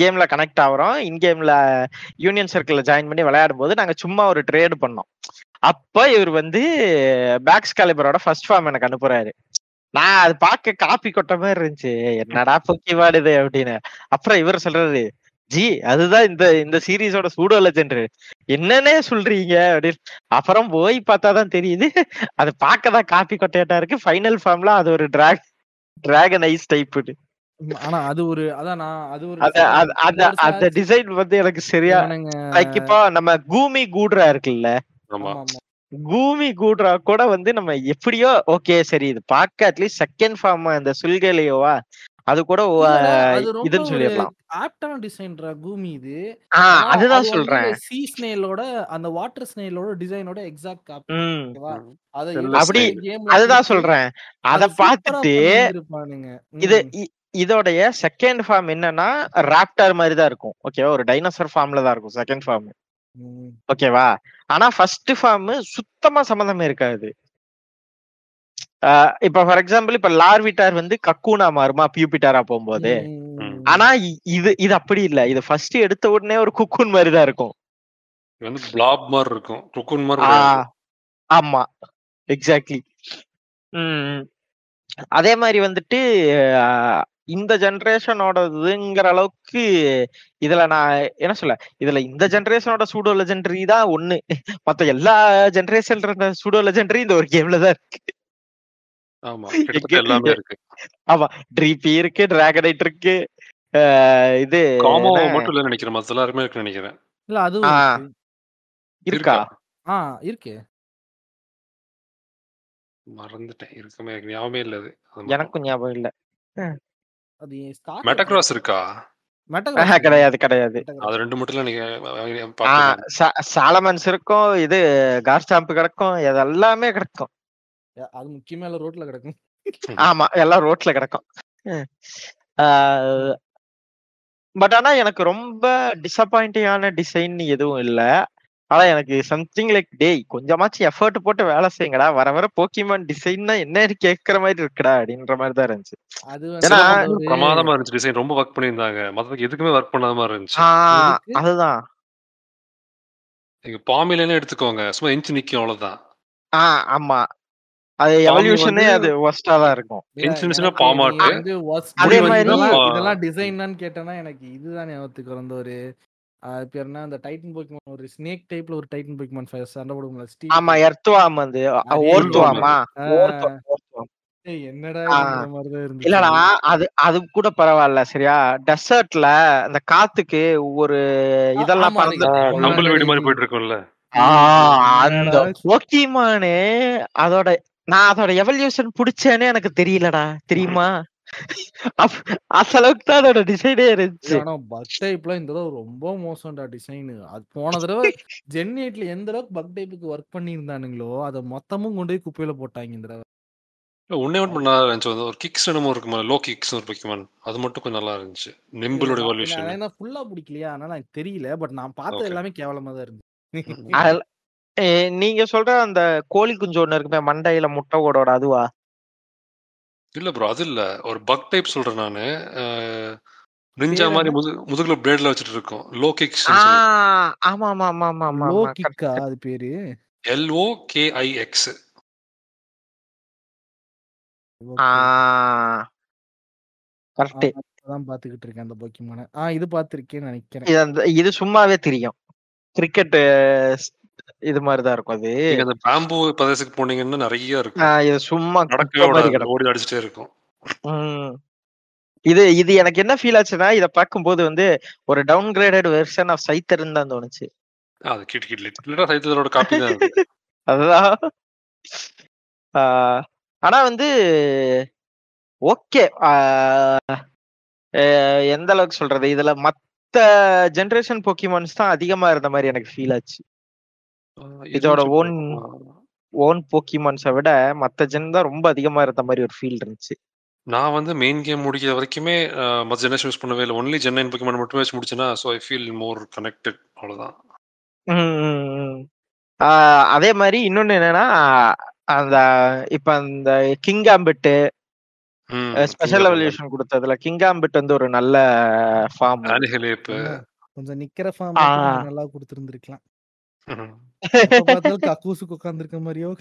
கேம்ல கனெக்ட் ஆகுறோம். இன் கேம்ல யூனியன் சர்க்கிள்ல ஜாயின் பண்ணி விளையாடும் போது நாங்க சும்மா ஒரு ட்ரேடு பண்ணோம். அப்ப இவர் வந்து பேக்ஸ் காலிபரோட ஃபர்ஸ்ட் ஃபார்ம் எனக்கு அனுப்புறாரு. நான் அது பார்க்க காப்பி கொட்ட மாதிரி இருந்துச்சு. என்னடா பொக்கிவாடு இது அப்படின்னு. அப்புறம் இவர் சொல்றாரு ஜி அதுதான் இந்த இந்த சீரீஸோட சூடோ லெஜெண்ட் என்னன்னே சொல்றீங்க அப்படின்னு. அப்புறம் போய் பார்த்தாதான் தெரியுது. அது பார்க்கதான் காப்பி கொட்டையாட்டா இருக்கு. ஃபைனல் ஃபார்ம்ல அது ஒரு டிராக் டிராகன் ஐஸ் டைப் ஆனா அது ஒரு அதான் நான் அது ஒரு அத அந்த டிசைன் வந்து எனக்கு சரியா லைக் இப்போ நம்ம கூமி கூட்ரா இருக்குல்ல. கூமி கூட்ரா கூட வந்து நம்ம எப்படியோ ஓகே சரி இது பார்க்க அட்லீஸ்ட் செகண்ட் ஃபார்ம் அந்த சுல்கலையோவா அது கூட இதுன்னு ஒரு சொல்லிடலாம் ஆப்டான டிசைன்ரா கூமி இது. அதுதான் சொல்றேன். சீ ஸ்னேலோட அந்த வாட்டர் ஸ்னேலோட டிசைனோட எக்ஸாக்ட் காப்பி அப்படி அதுதான் சொல்றேன். அத பார்த்துட்டு இது இதோடைய செகண்ட் ஃபார்ம் என்னன்னா ராப்டர் மாதிரி தான் இருக்கும். ஓகேவா? ஒரு டைனோசர் ஃபார்ம்ல தான் இருக்கும் செகண்ட் ஃபார்ம். ஓகேவா? ஆனா ஃபர்ஸ்ட் ஃபார்ம் சுத்தமா சம்மந்தமே இருக்காது. இப்ப ஃபார் எக்ஸாம்பிள் இப்ப லார்விட்டார் வந்து கக்கூனா மாறுமா? பியூபிட்டாரா போகும்போது. ஆனா இது இது அப்படி இல்ல. இது ஃபர்ஸ்ட் எடுத்த உடனே ஒரு குக்கூன் மாதிரி தான் இருக்கும். இது வந்து பிளாப் மாதிரி இருக்கும். ருக்குன் மாதிரி. ஆமா. எக்ஸாக்ட்லி ம் அதே மாதிரி வந்துட்டு இந்த ஜெனரேஷனோடதுங்கிற அளவுக்கு இதுல நான் என்ன சொல்ல? இதுல இந்த ஜெனரேஷனோட சூடோ லெஜெண்டரி தான் ஒண்ணு. மத்த எல்லா ஜெனரேஷன் சூடோ லெஜெண்டரி இந்த ஒரு கேம்ல தான் இருக்கு. ஆமா. [LAUGHS] கிட்டத்தட்ட எல்லாமே இருக்கு. ட்ரீபி இருக்கு டிராகனைட் இருக்கு இது காமோ? மட்டும் இல்ல நினைக்கிறேன். மத்த எல்லாருமே இருக்குன்னு நினைக்கிறேன். இல்ல ஆ. இருக்கு. இருக்கா? ஆ இருக்கு. மறந்துட்டேன். இருக்குமே. ஞாபகமே இல்ல அது. அது. எனக்கும் ஞாபகம் இல்ல. அது ஸ்டார்ட் மெட்டக்ராஸ் இருக்கா. கிடையாது கிடையாது. அது ரெண்டு மட்டும் நீங்க சாலமன்ஸ் இருக்கும் இது கார்ஸ்டாம்ப் கிடக்கும் இது எல்லாமே கிடக்கும். அது முக்கியமா இல்ல ரோட்ல கிடக்கும். ஆமா எல்லாம் ரோட்ல கிடக்கும். பட் ஆனா எனக்கு ரொம்ப டிசப்பாயிண்டிங்கான டிசைன் எதுவும் இல்ல. ஆனா எனக்கு சம்திங் லைக் டேய் கொஞ்சமாச்சும் எஃபர்ட் போட்டு வேலை செய்யுங்கடா. வர வர போக்கிமான் டிசைன்னா என்ன கேக்குற மாதிரி இருக்குடா அப்படின்ற மாதிரி தான் இருந்துச்சு. அது ஏன்னா, பிரமாதமா இருந்துச்சு. டிசைன் ரொம்ப ஒர்க் பண்ணியிருந்தாங்க. மத்ததுக்கு எதுக்குமே ஒர்க் பண்ணாத மாதிரி இருந்துச்சு? அதுதான். நீங்க பாமிலேனே எடுத்துக்கோங்க. சும்மா இன்ச்சு நிக்கும் அவ்வளவுதான். ஆஹ் ஆமா. அது எவல்யூஷனே அது ஒஸ்டா தான் இருக்கும். அதே இதெல்லாம் மாதிரி- இதெல்லாம் டிசைன் கேட்டேன்னா எனக்கு இதுதான் ஞாபகத்துக்கு வந்த ஒரு அது பேர் என்ன? அந்த டைட்டன் போக்கிமான் ஒரு ஸ்னேக் டைப்ல ஒரு டைட்டன் போக்கிமான் சண்டை போடும்ல ஸ்டீல் ஆமா எர்த்துவாம் வந்து அதே. ஏய், என்னடா இல்லடா அது அது கூட பரவாயில்ல சரியா? டெசர்ட்ல அந்த காத்துக்கு ஒரு இதெல்லாம் பறந்து அது- நம்பல் வீடு மாதிரி போயிட்டு இருக்கும்ல. ஆ, அந்த போக்கிமானு அதோட நான் அதோட எவல்யூஷன் புடிச்சேனே எனக்கு தெரியலடா. தெரியுமா? அந்த அளவுக்கு தான் அதோட டிசைனே இருந்துச்சு. ஆனா பக் டைப்ல இந்த தடவை ரொம்ப மோசம்டா டிசைன் அது போன தடவை ஜென் எந்த அளவுக்கு பக் டைப்புக்கு ஒர்க் பண்ணியிருந்தானுங்களோ அதை மொத்தமும் கொண்டு போய் குப்பையில போட்டாங்க இந்த தடவை. ஒன்னே ஒன்று பண்ணா இருந்துச்சு வந்து ஒரு கிக்ஸ் என்னமோ இருக்குமா? லோ கிக்ஸ் ஒரு பொக்கிமான் அது மட்டும் கொஞ்சம் நல்லா இருந்துச்சு. நிம்பிளோட எவல்யூஷன் நான் ஃபுல்லா பிடிக்கலையா? அதனால எனக்கு தெரியல. பட் நான் பார்த்தது Okay. எல்லாமே கேவலமா தான் இருந்துச்சு [LAUGHS] நீங்க சொல்ற அந்த கோழி குஞ்சு ஒண்ணு இருக்குமே மண்டையில முட்டை ஓடோட அதுவா? இல்ல ப்ரோ அது இல்ல. ஒரு பக் டைப் சொல்றேன் நானு. நிஞ்சா மாதிரி முதுகுல பிளேட்ல வச்சுட்டு இருக்கோம். லோ கிக்ஸ் ஆ, ஆமா ஆமா ஆமா ஆமா ஆமா லோ கிக்கா அது பேரு? எல்ஓ கேஐஎக்ஸ் கரெக்ட் தான் பாத்துக்கிட்டு இருக்கேன் அந்த போக்கிமான ஆ இது பாத்திருக்கேன்னு நினைக்கிறேன். இது சும்மாவே தெரியும். கிரிக்கெட் இது மாதிரிதான் இருக்கும் அது. அந்த பேம்பு பிரதேசத்துக்கு போனீங்கன்னா நிறைய இருக்கும். இது சும்மா ஓடி அடிச்சுட்டே இருக்கும். இது இது எனக்கு என்ன ஃபீல் ஆச்சுன்னா இத பார்க்கும்போது வந்து ஒரு டவுன் கிரேடட் வெர்ஷன் ஆஃப் சைத்தர்ன்னு தான் தோணுச்சு. அது கிட் கிட் லிட்டரா சைத்தலோட காப்பி தான் அது. [LAUGHS] அதுதான். ஆனா வந்து ஓகே. எந்த அளவுக்கு சொல்றது? இதுல மத்த ஜெனரேஷன் போக்கிமான்ஸ் தான் அதிகமா இருந்த மாதிரி எனக்கு ஃபீல் ஆச்சு. இதோட. ஆ. ஓன் போக்கிமான்ஸை விட மத்த ஜென் தான் ரொம்ப அதிகமா இருந்த மாதிரி ஒரு ஃபீல் இருந்துச்சு நான் வந்து மெயின் கேம் முடிக்கிற வரைக்குமே மத்த ஜெனரேஷன் யூஸ் பண்ணவே இல்லை ஒன்லி ஜென் நைன் பொக்கிமான் மட்டுமே வச்சு முடிச்சேன்னா so I feel more connected. ஆஹ் அதே மாதிரி இன்னொன்னு என்னன்னா அந்த இப்ப அந்த கிங் ஆம்பிட் ம், ஸ்பெஷல் எவல்யூஷன் கொடுத்ததுல கிங் ஆம்பிட் வந்து ஒரு நல்ல ஃபார்ம். கொஞ்சம் நிக்கிற ஃபார்ம். நல்லா கொடுத்துருந்துருக்கலாம் [LAUGHS] கக்கூசுக்கு உட்காந்துருக்க மாதிரியோ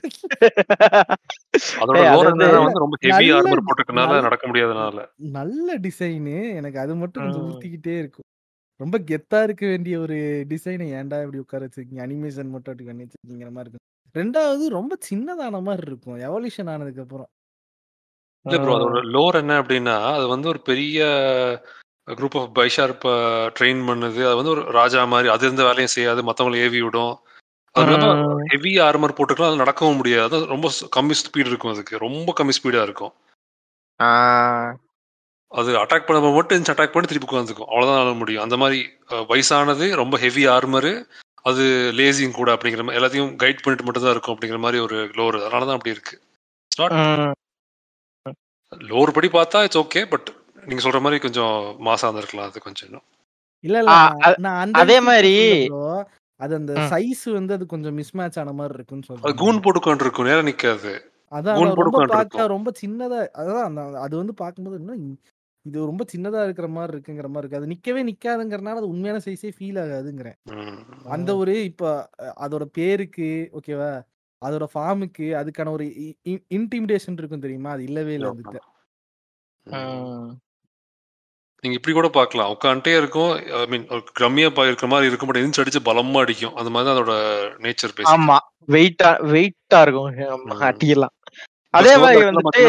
நல்ல- ஆர்மர் போட்டுக்கனால நல்ல- நடக்க முடியாதனால. நல்ல டிசைனு எனக்கு அது மட்டும் கொஞ்சம். ஊத்திக்கிட்டே இருக்கும். ரொம்ப கெத்தா இருக்க வேண்டிய ஒரு டிசைனை ஏன்டா இப்படி உட்கார வச்சிருக்கீங்க? அனிமேஷன் மட்டும் அப்படி பண்ணி வச்சிருக்கீங்கிற மாதிரி இருக்கும். ரெண்டாவது ரொம்ப சின்னதான மாதிரி இருக்கும். எவல்யூஷன் ஆனதுக்கு அப்புறம். இல்ல ப்ரோ அதோட லோர் என்ன அப்படின்னா அது வந்து ஒரு பெரிய குரூப் ஆஃப் பைஷார்ப்ப ட்ரெயின் பண்ணுது. அது வந்து ஒரு ராஜா மாதிரி. அது எந்த வேலையும் செய்யாது. மத்தவங்களை ஏவி விடும். ஹெவி ஆர்மர் போட்டுக்கலாம். அது நடக்கவும் முடியாது. ரொம்ப கம்மி ஸ்பீடு இருக்கும் அதுக்கு. ரொம்ப கம்மி ஸ்பீடா இருக்கும். அது அட்டாக் பண்ண மட்டும் அட்டாக் பண்ணி திருப்பி உட்காந்துக்கும் அவ்வளவுதான் ஆட முடியும். அந்த மாதிரி வயசானது ரொம்ப ஹெவி ஆர்மரு அது லேசியும் கூட அப்படிங்கிற மாதிரி எல்லாத்தையும் கைட் பண்ணிட்டு மட்டும் தான் இருக்கும் அப்படிங்கிற மாதிரி ஒரு லோர் அதனால தான் அப்படி இருக்கு. லோர் படி பார்த்தா இட்ஸ் ஓகே பட் நீங்க சொல்ற மாதிரி கொஞ்சம் மாசா இருந்திருக்கலாம் அது கொஞ்சம் இன்னும். இல்ல இல்ல நான் அந்த அதே மாதிரி. அது அந்த. சைஸ் வந்து அது கொஞ்சம் மிஸ்மேட்ச் ஆன மாதிரி இருக்குன்னு சொல்றேன் கூன் நானு. போட்டு உட்காந்துருக்கும் நேரம் நிக்காது. அதான் ரொம்ப பார்க்க ரொம்ப சின்னதா அதான் அந்த அது வந்து பார்க்கும்போது இன்னும் இது ரொம்ப சின்னதா இருக்கிற மாதிரி இருக்குங்கிற மாதிரி இருக்கு. அது நிக்கவே நிக்காதுங்கிறனால அது உண்மையான சைஸே ஃபீல் ஆகாதுங்கிறேன். அந்த ஒரு இப்ப அதோட பேருக்கு ஓகேவா அதோட ஃபார்முக்கு அதுக்கான ஒரு இன்டிமிடேஷன் இருக்கும் தெரியுமா? அது இல்லவே இல்லை அதுக்கிட்ட நீங்க இப்படி கூட பார்க்கலாம். உட்காந்துட்டே இருக்கும். ஐ மீன் கம்மியா பா- இருக்கிற மாதிரி இருக்கும் பட் எந்திரிச்சு அடிச்சு பலமா அடிக்கும். அந்த மாதிரி அதோட நேச்சர் பேசிக் ஆமா. வெயிட்டா வெயிட்டா இருக்கும். ஆமா, ம். அடியெல்லாம் அதே மாதிரி வந்துட்டு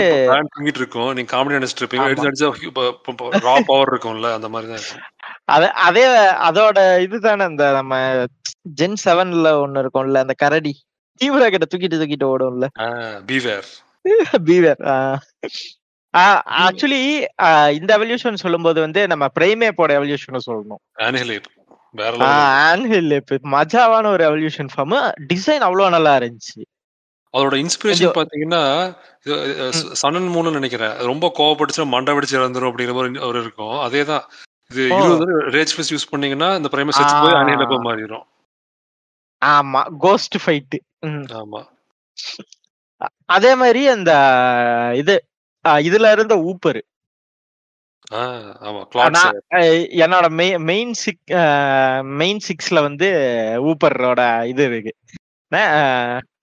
தூங்கிட்டு இருக்கும். நீங்க காமெடி நினைச்சிட்டு இருப்பீங்க. எடுத்து அடிச்சா ரா பவர் இருக்கும்ல அந்த மாதிரி தான் இருக்கும். அத அதே அதோட இதுதானே இந்த நம்ம ஜென் செவன்ல ஒண்ணு இருக்கும்ல அந்த கரடி. தீவிர கிட்ட தூக்கிட்டு தூக்கிட்டு ஓடும்ல. பீவேர் பீவர் [LAUGHS] ஆக்சுவலி இந்த எவல்யூஷன் சொல்லும்போது வந்து நம்ம பிரைமேப்போட எவல்யூஷன் சொல்லணும். ஆன்ஹில் மஜாவான ஒரு எவல்யூஷன் ஃபார்ம் டிசைன் அவ்வளவு நல்லா இருந்துச்சு. அதோட இன்ஸ்பிரேஷன் பாத்தீங்கன்னா சனன் மூணு நினைக்கிறேன். ரொம்ப கோவப்பட்டுச்சுன்னா மண்டை வெடிச்சு இறந்துரும் அப்படிங்கிற மாதிரி ஒரு இருக்கும். அதே தான் இது. இருபது ரேஜ் ஃபேஸ் யூஸ் பண்ணீங்கன்னா இந்த பிரைமர் செத்து போய். அணியில போய் மாறிடும் ஆமா. கோஸ்ட் ஃபைட் ஆமா. அதே மாதிரி அந்த இது இதுல இருந்த ஊப்பர் என்னோட மெயின் சிக் மெயின் சிக்ஸ்ல வந்து ஊப்பரோட இது இருக்கு.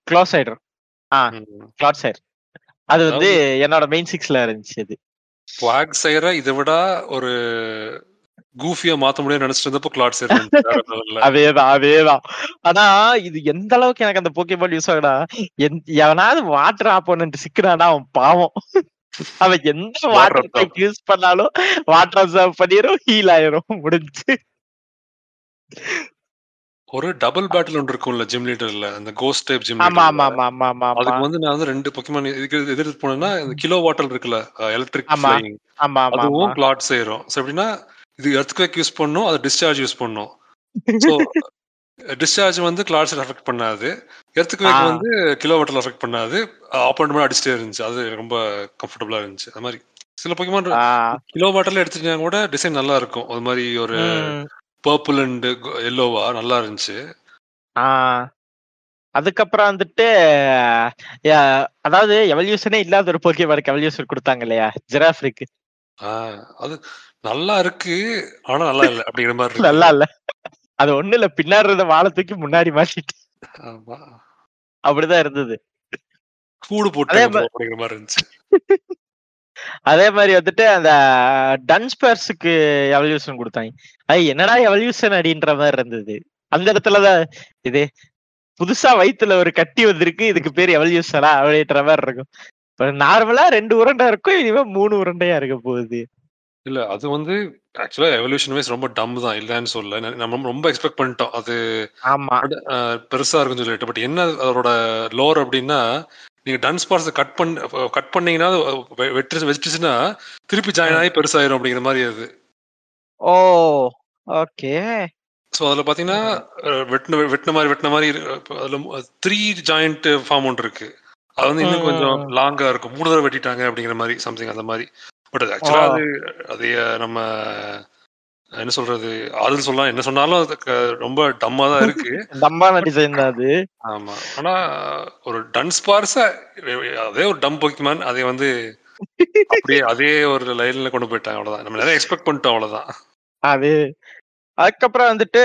க்ளோஸ் சைடர் ஆ கிளாட் சைடர் அது வந்து என்னோட மெயின் சிக்ஸ்ல இருந்துச்சு அது. வாக் சைர இதை விட ஒரு கூஃபியா மாத்த முடியும் நினைச்சிட்டு இருந்தப்போ கிளாட் சைர் [LAUGHS] அதேதான் அதேதான். ஆனா இது எந்த அளவுக்கு எனக்கு அந்த போக்கேபால் யூஸ் ஆகுடா எந்த- எவனாவது வாட்டர் ஆப்போனன்ட் சிக்கிறானா அவன் பாவம். அவன் எந்த வாட்டர் யூஸ் பண்ணாலும் வாட்டர் அப்சர்வ் பண்ணிரும் ஹீல் ஆயிரும் முடிஞ்சு. ஒரு டபுள் பேட்டில் ஒன்று இருக்கும்ல ஜிம் லீடர்ல அந்த கோஸ்ட் டைப் ஜிம் ஆமா ஆமா ஆமா ஆமா ஆமா. அதுக்கு வந்து நான் வந்து ரெண்டு பொக்கிமான் இதுக்கு எதிர்த்து போனேன்னா இந்த கிலோ வாட்டர் இருக்குல்ல எலக்ட்ரிக் ஆமா. ஃபிளைங் ஆமா அதுவும் கிளாட் செய்யறோம். ஸோ எப்படின்னா இது எர்த்குவேக் யூஸ் பண்ணும் அது டிஸ்சார்ஜ் யூஸ் பண்ணும். ஸோ டிஸ்சார்ஜ் [LAUGHS] வந்து கிளாட்ஸ் அஃபெக்ட் பண்ணாது. எர்த்குவேக் ஆ. வந்து கிலோ வாட்டர் அஃபெக்ட் பண்ணாது ஆப்போனட் மட்டும் அடிச்சுட்டே இருந்துச்சு. அது ரொம்ப கம்ஃபர்டபுளா இருந்துச்சு. அது மாதிரி சில பொக்கிமான் கிலோ வாட்டர்ல எடுத்துட்டா கூட டிசைன் நல்லா இருக்கும் அது மாதிரி ஒரு பர்பிள் அண்ட் எல்லோவா நல்லா இருந்துச்சு. அதுக்கப்புறம் வந்துட்டு அதாவது எவல்யூஷனே இல்லாத ஒரு போக்கேபாலுக்கு எவல்யூஷன் கொடுத்தாங்க இல்லையா ஜிராஃப்ரிக்கு அது நல்லா இருக்கு ஆனா நல்லா இல்ல அப்படிங்கிற மாதிரி நல்லா இல்ல அது ஒண்ணு இல்ல பின்னாடி இருந்த வாழை தூக்கி முன்னாடி மாட்டிட்டு. ஆமா. அப்படிதான் இருந்தது. கூடு போட்டு மா- அப்படிங்கிற மாதிரி இருந்துச்சு. [LAUGHS] அதே மாதிரி வந்துட்டு அந்த டன்ஸ்பர்ஸுக்கு எவல்யூஷன் கொடுத்தாங்க. ஐ என்னடா எவல்யூஷன் அப்படின்ற மாதிரி இருந்தது. அந்த இடத்துலதான் இது புதுசா வயித்துல ஒரு கட்டி வந்திருக்கு இதுக்கு பேர் எவல்யூஷனா அப்படின்ற மாதிரி இருக்கும். இப்ப நார்மலா ரெண்டு உருண்டை இருக்கும் இனிமே மூணு உருண்டையா இருக்க போகுது. இல்ல அது வந்து ஆக்சுவலா எவல்யூஷன் வைஸ் ரொம்ப டம் தான் இல்லன்னு சொல்ல நம்ம ரொம்ப எக்ஸ்பெக்ட் பண்ணிட்டோம். அது ஆமா. பெருசா இருக்குன்னு சொல்லிட்டு. பட் என்ன அதோட லோர் அப்படின்னா நீங்க டன் ஸ்பாட்ஸ் கட் பண்ண கட் பண்ணீங்கன்னா வெட்டு வெட்டுச்சுன்னா திருப்பி ஜாயின் ஆகி பெருசாயிரும் அப்படிங்கிற மாதிரி அது. ஓ ஓகே. ஸோ அதில் பார்த்தீங்கன்னா வெட்டின வெட்டின மாதிரி வெட்டின மாதிரி அதுல த்ரீ ஜாயிண்ட் ஃபார்ம் ஒன்று இருக்கு. அது வந்து இன்னும் கொஞ்சம். லாங்கா இருக்கும். மூணு தடவை வெட்டிட்டாங்க அப்படிங்கிற மாதிரி சம்திங் அந்த மாதிரி. பட் அது ஆக்சுவலா. அது அது நம்ம என்ன சொல்றது ஆறுதல் சொல்லலாம். என்ன சொன்னாலும் அது ரொம்ப டம்மா தான் இருக்கு. [LAUGHS] தம்பான டிசைன் தான் அது. ஆமா. ஆனா ஒரு டன் ஸ்பார்ஸ அதே ஒரு டம் பொக்கிமான் அதை வந்து அப்படியே அதே ஒரு லைன்ல கொண்டு போயிட்டாங்க அவ்வளவுதான். நம்ம நிறைய எக்ஸ்பெக்ட் பண்ணிட்டோம் அவ்வளவுதான். அது அதுக்கப்புறம் வந்துட்டு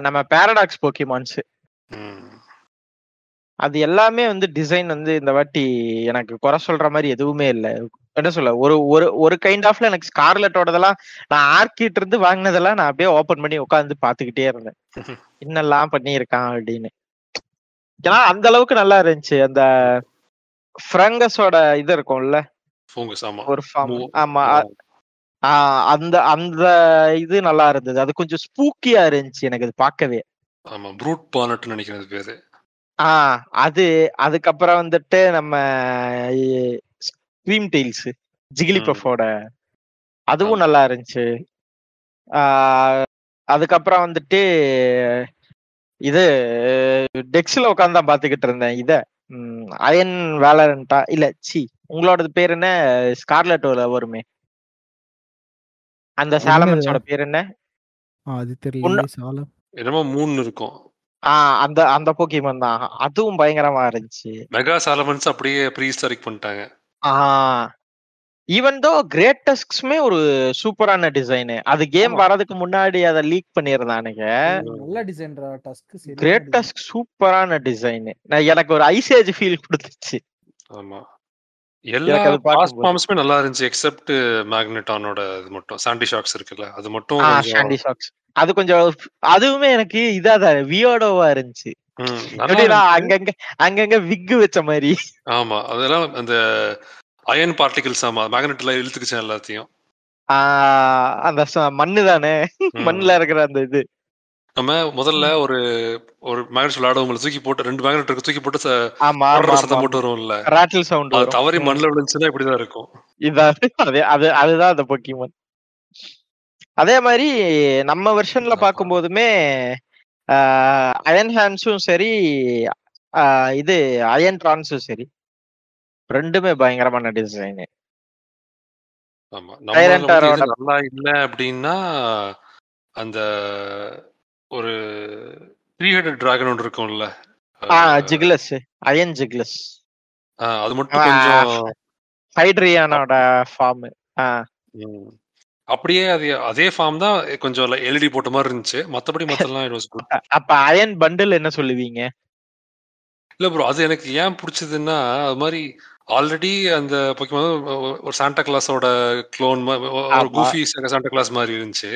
நம்ம பேரடாக்ஸ் போக்கிமான்ஸ். அது எல்லாமே வந்து டிசைன் வந்து இந்த வாட்டி எனக்கு குறை சொல்ற மாதிரி எதுவுமே இல்லை. என்ன சொல்ல ஒரு ஒரு ஒரு கைண்ட் ஆஃப்ல எனக்கு ஸ்கார்லெட்டோடதெல்லாம் நான் ஆர்கிட்ட இருந்து வாங்கினதெல்லாம் நான் அப்படியே ஓபன் பண்ணி உட்காந்து பாத்துக்கிட்டே இருந்தேன். [LAUGHS] என்னெல்லாம் பண்ணியிருக்கான் அப்படின்னு. ஏன்னா அந்த அளவுக்கு நல்லா இருந்துச்சு. அந்த ஃப்ரங்கஸோட இது இருக்கும்ல. ஒரு ஃபார்ம் ஆமா. அந்த அந்த இது நல்லா இருந்தது. அது கொஞ்சம் ஸ்பூக்கியா இருந்துச்சு எனக்கு அது பார்க்கவே. ஆமா ப்ரூட் பானட்னு நினைக்கிறேன் அது பேரு. ஆ அது அதுக்கப்புறம் வந்துட்டு நம்ம ஸ்க்ரீம் டெய்ல்ஸ் ஜிகிலி. பஃபோட அதுவும். நல்லா இருந்துச்சு. ஆ, அதுக்கப்புறம் வந்துட்டு இது டெக்ஸ்ல உட்காந்து தான் பாத்துக்கிட்டு இருந்தேன் இத. அயன் வேலரண்டா இல்ல சி உங்களோடது பேர் என்ன? ஸ்கார்லெட் வருமே. அந்த? சாலமன்ஸோட பேர் என்ன? அது தெரியல சாலம் என்னமோ மூணு இருக்கும். ஆ அந்த அந்த போக்கிமான் தான். அதுவும் பயங்கரமா இருந்துச்சு. மெகா சாலமன்ஸ் அப்படியே ப்ரீ ஹிஸ்டாரிக் பண்ணிட்டாங்க. ஆ. ஈவன் தோ கிரேட்டஸ்க்ஸ்மே ஒரு சூப்பரான டிசைன் அது கேம். வரதுக்கு முன்னாடி அதை லீக் பண்ணியிருந்தானுங்க நல்ல டிசைன்ரா டஸ்க் சரி கிரேட்டஸ்க் சூப்பரான டிசைன் நான் எனக்கு ஒரு ஐசேஜ் ஃபீல் கொடுத்துச்சு. ஆமா. எல்லா ஃபார்ம்ஸுமே நல்லா இருந்துச்சு எக்ஸப்ட் மேக்னெட்டானோட இது மட்டும் சாண்டி ஷாக்ஸ் இருக்குல்ல அது மட்டும் ஷாக்ஸ் அது கொஞ்சம் அதுவுமே எனக்கு இதா தான் வியோடோவா இருந்துச்சு. அங்கங்க அங்கங்க வச்ச மாதிரி ஆமா அதெல்லாம் அந்த அயன் பார்ட்டிகல்ஸ் ஆமா மேக்னெட்ல இழுத்துக்குச்சு எல்லாத்தையும். அந்த மண்ணு தானே. மண்ணுல இருக்கிற அந்த இது. நம்ம முதல்ல ஒரு ஒரு மேக்னெட் விளையாடுவங்களை தூக்கி போட்டு ரெண்டு மேக்னெட் தூக்கி போட்டு சத்தம் போட்டு வரும்ல. ராட்டில் சவுண்ட் அது தவறி மண்ணில் விழுந்துச்சுன்னா இப்படிதான் இருக்கும். இதான் அதே அது அதுதான் அந்த பொக்கிமன் அதே மாதிரி நம்ம வெர்ஷன்ல. பார்க்கும்போதுமே அயன் ஹேண்ட்ஸும் சரி இது அயன் ட்ரான்ஸும் சரி. ரெண்டுமே பயங்கரமான டிசைன் ஆமா. நல்லா இல்ல அப்படின்னா அந்த ஒரு த்ரீ ஹெடட் டிராகன் ஒன்று இருக்கும்ல. ஜிக்லஸ். Iron Jugulis. அது மட்டும். கொஞ்சம் ஹைட்ரியானோட ஃபார்ம். அப்படியே அதே அதே ஃபார்ம் தான் கொஞ்சம் எல்இடி போட்ட மாதிரி இருந்துச்சு. மத்தபடி மத்தெல்லாம் இட் வாஸ் குட் அப்ப அயன் பண்டில் என்ன சொல்லுவீங்க? இல்ல ப்ரோ அது எனக்கு ஏன் பிடிச்சதுன்னா அது மாதிரி ஆல்ரெடி அந்த ஒரு சாண்டா கிளாஸோட க்ளோன் ஒரு. கூஃபி சாண்டா கிளாஸ் மாதிரி இருந்துச்சு.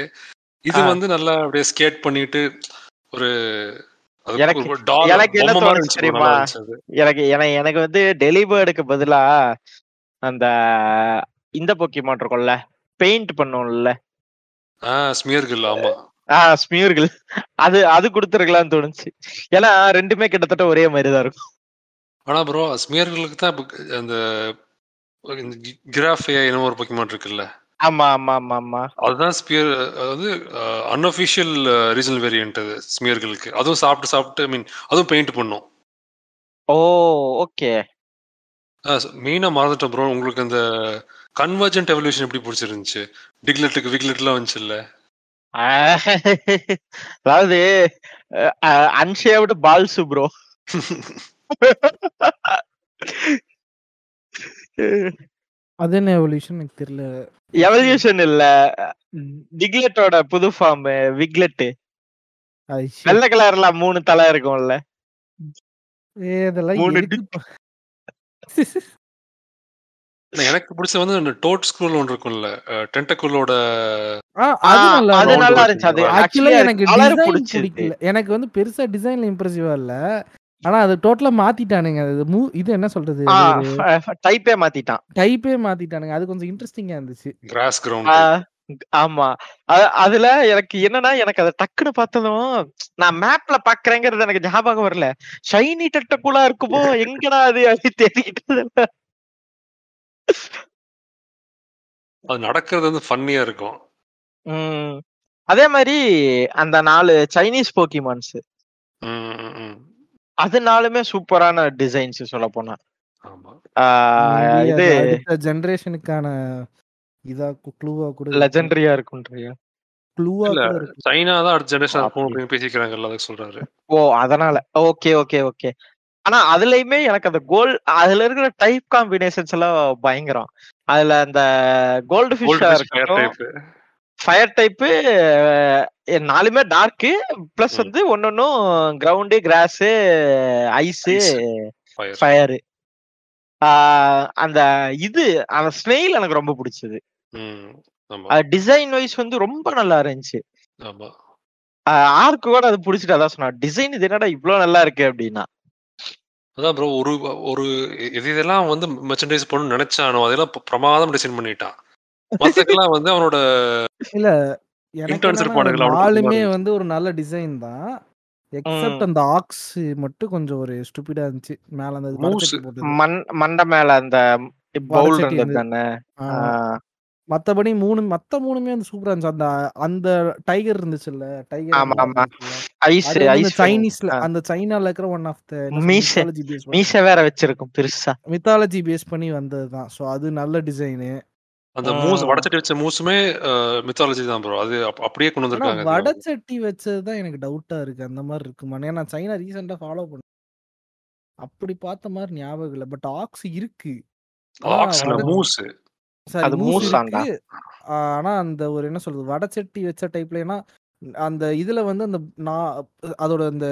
இது. வந்து நல்லா அப்படியே ஸ்கேட் பண்ணிட்டு ஒரு எனக்கு- என்ன தோணுச்சு தெரியுமா? எனக்கு எனக்கு எனக்கு வந்து டெலிபேர்டுக்கு பதிலா அந்த இந்த பொக்கிமான் இருக்கும்ல பெயிண்ட் பண்ணும்ல ஆ ஸ்மியர்கள் ஆமா. ஆஹ் ஸ்மியூர்கள் அது அது கொடுத்துருக்கலாம்னு தோணுச்சு. ஏன்னா ரெண்டுமே கிட்டத்தட்ட ஒரே மாதிரி தான் இருக்கும். ஆனா ப்ரோ ஸ்மியர்களுக்கு தான் அந்த கிராஃபியா என்னமோ ஒரு பொக்கிமான் இருக்குல்ல. ஆமா ஆமா ஆமா ஆமா. அதுதான் ஸ்பியர் அதாவது அன்அஃபிஷியல் ரீஜனல் வேரியன்ட் அது ஸ்மியர்களுக்கு அதுவும் சாப்பிட்டு சாப்பிட்டு ஐ மீன் அதுவும் பெயிண்ட் பண்ணும். Oh okay. மெயினா மறந்துட்டோம் ப்ரோ உங்களுக்கு அந்த கன்வர்ஜென்ட் எவல்யூஷன் எப்படி பிடிச்சிருந்துச்சு? டிக்லெட்டுக்கு விக்லெட்லாம் வந்துச்சுல்ல? அதாவது அன்ஷேவ்டு பால்சு ப்ரோ அது என்ன எவல்யூஷன் எனக்கு தெரியல. எவல்யூஷன் இல்ல. டிக்லெட்டோட புது ஃபார்ம் விக்லெட். வெள்ளை கலர்ல மூணு தலை இருக்கும்ல. ஏ, இதெல்லாம் மூணு எதுக்கு ஆனா [LAUGHS] எனக்கு பிடிச்சது வந்து அந்த டோட் ஸ்க்ரூல் ஒன்று இருக்கும்ல டென்டக்குள்ளோட ஆ, அது நல்லா அது இருக்கும். நல்லா இருந்துச்சு. அது ஆக்சுவலா எனக்கு டிசைன் பிடிச்சிருக்கு. பிடிக்கல. எனக்கு வந்து பெருசா டிசைன்ல இம்ப்ரெசிவா இல்ல. ஆனா அது டோட்டலா மாத்திட்டானுங்க. அது மூ இது என்ன சொல்றது? டைப்பே மாத்திட்டான். டைப்பே மாத்திட்டானுங்க. அது கொஞ்சம் இன்ட்ரெஸ்டிங்கா இருந்துச்சு. கிராஸ் கிரவுண்ட் ஆமா. அதுல எனக்கு என்னன்னா எனக்கு அதை டக்குன்னு பார்த்ததும் நான் மேப்ல பாக்குறேங்கிறது எனக்கு ஞாபகம் வரல. ஷைனி டெட்டக்குலா இருக்குமோ எங்கடா அது அப்படி தேடிக்கிட்டு. அது நடக்கிறது வந்து ஃபன்னியா இருக்கும். உம் அதே மாதிரி அந்த நாலு சைனீஸ் போக்கிமான்ஸ் ம், ம், ம். அது நாலுமே சூப்பரான டிசைன்ஸ் சொல்ல போனா இது ஜெனரேஷனுக்கான இதா க்ளூவா கூட லெஜெண்டரியா இருக்குன்றியா க்ளூவா சைனா தான் அடுத்த ஜெனரேஷன் அப்படி. இருக்கும் பேசிக்கிறாங்கல்ல அதுக்கு சொல்றாரு. ஓ அதனால. Okay okay okay. ஆனா அதுலயுமே எனக்கு அந்த கோல் அதுல இருக்கிற டைப் காம்பினேஷன்ஸ் எல்லாம் பயங்கரம். அதுல அந்த கோல்டு ஃபிஷ்ஷா ஃபயர் டைப்பு நாலுமே டார்க்கு பிளஸ். வந்து ஒன்னொன்னும் கிரவுண்டு கிராஸ் ஐஸ். ஃபயர் அந்த இது அந்த ஸ்னெயில் எனக்கு ரொம்ப பிடிச்சது. டிசைன் வைஸ் வந்து ரொம்ப நல்லா இருந்துச்சு. ஆர்க்கு கூட அது பிடிச்சிட்டு அதான் சொன்னா டிசைன் இது என்னடா இவ்வளவு நல்லா இருக்கு அப்படின்னா. அதான் ப்ரோ ஒரு ஒரு எது இதெல்லாம் வந்து மெர்ச்சன்டைஸ் பண்ணணும்னு நினைச்சானோ அதெல்லாம் பிரமாதம் டிசைன் பண்ணிட்டான். மத்தக்கெல்லாம் வந்து அவனோட இல்ல சும்மா வந்து ஒரு நல்ல டிசைன் தான். எக்ஸப்ட். அந்த ஆக்ஸ் மட்டும் கொஞ்சம் ஒரு ஸ்டூபிடா இருந்துச்சு. மேல அந்த மண் மண்டை மேல அந்த பவுல் இருந்தது தானே? மத்தபடி மூணு மத்த மூணுமே வந்து சூப்பரா இருந்துச்சு. அந்த அந்த டைகர் இருந்துச்சுல்ல டைகர் ஆமா, ஆமா. ஐஸ் ஐஸ் சைனீஸ்ல. அந்த சைனால இருக்கிற ஒன் ஆஃப் த மீச. பேஸ் மீச வேற வச்சிருக்கும் பெருசா. மித்தாலஜி பேஸ் பண்ணி வந்ததுதான். சோ அது நல்ல டிசைனு அந்த. மூஸ் வடச்சட்டி வச்ச மூஸுமே மித்தாலஜி தான் ப்ரோ அது அப்- அப்படியே கொண்டு வந்திருக்காங்க இதுல. வடச்சட்டி வச்சது தான் எனக்கு டவுட்டா இருக்கு. அந்த மாதிரி இருக்குமான்னு ஏன்னா சைனா ரீசெண்டா ஃபாலோ பண்ண அப்படி பார்த்த மாதிரி ஞாபகம் இல்லை. பட் ஆக்ஸ் இருக்கு. ஆனா ஆக்ஸ் மூஸ் சாரி அது மூஸ் ஆனா அந்த ஒரு என்ன சொல்றது? வடச்சட்டி வச்ச டைப்ல ஏன்னா அந்த இதுல வந்து அந்த நான் அதோட அந்த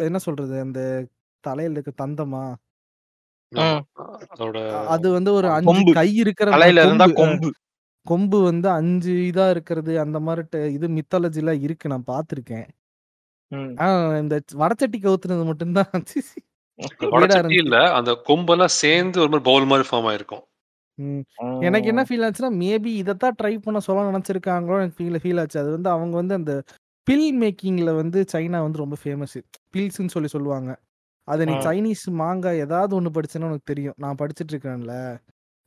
என்ன சொல்றது? அந்த தலையில இருக்க தந்தமா? அது வந்து ஒரு அஞ்சு கை இருக்கிற அஹ், தலையில இருந்தா கொம்பு. கொம்பு வந்து அஞ்சு இதா இருக்கிறது அந்த மாதிரி இது மித்தாலஜில இருக்கு. நான் பார்த்திருக்கேன். ம். ஆனா இந்த வடச்சட்டி கவுத்துனது மட்டும்தான். [LAUGHS] இல்ல. அந்த கொம்பெல்லாம் சேர்ந்து ஒரு மாதிரி பவுல் மாதிரி ஃபார்ம் ஆயிருக்கும். ம். எனக்கு என்ன. ஃபீல் ஆச்சுன்னா மேபி இதைத்தான் ட்ரை பண்ண சொல்ல நினைச்சிருக்காங்களோ எனக்கு ஃபீல் ஃபீல் ஆச்சு. அது வந்து அவங்க வந்து அந்த பில் மேக்கிங்ல வந்து சைனா வந்து ரொம்ப ஃபேமஸ் பில்ஸ்ன்னு சொல்லி சொல்லுவாங்க. அது நீ. சைனீஸ் மாங்கா ஏதாவது ஒன்று படிச்சேன்னா உனக்கு தெரியும். நான் படிச்சுட்டு இருக்கேன்ல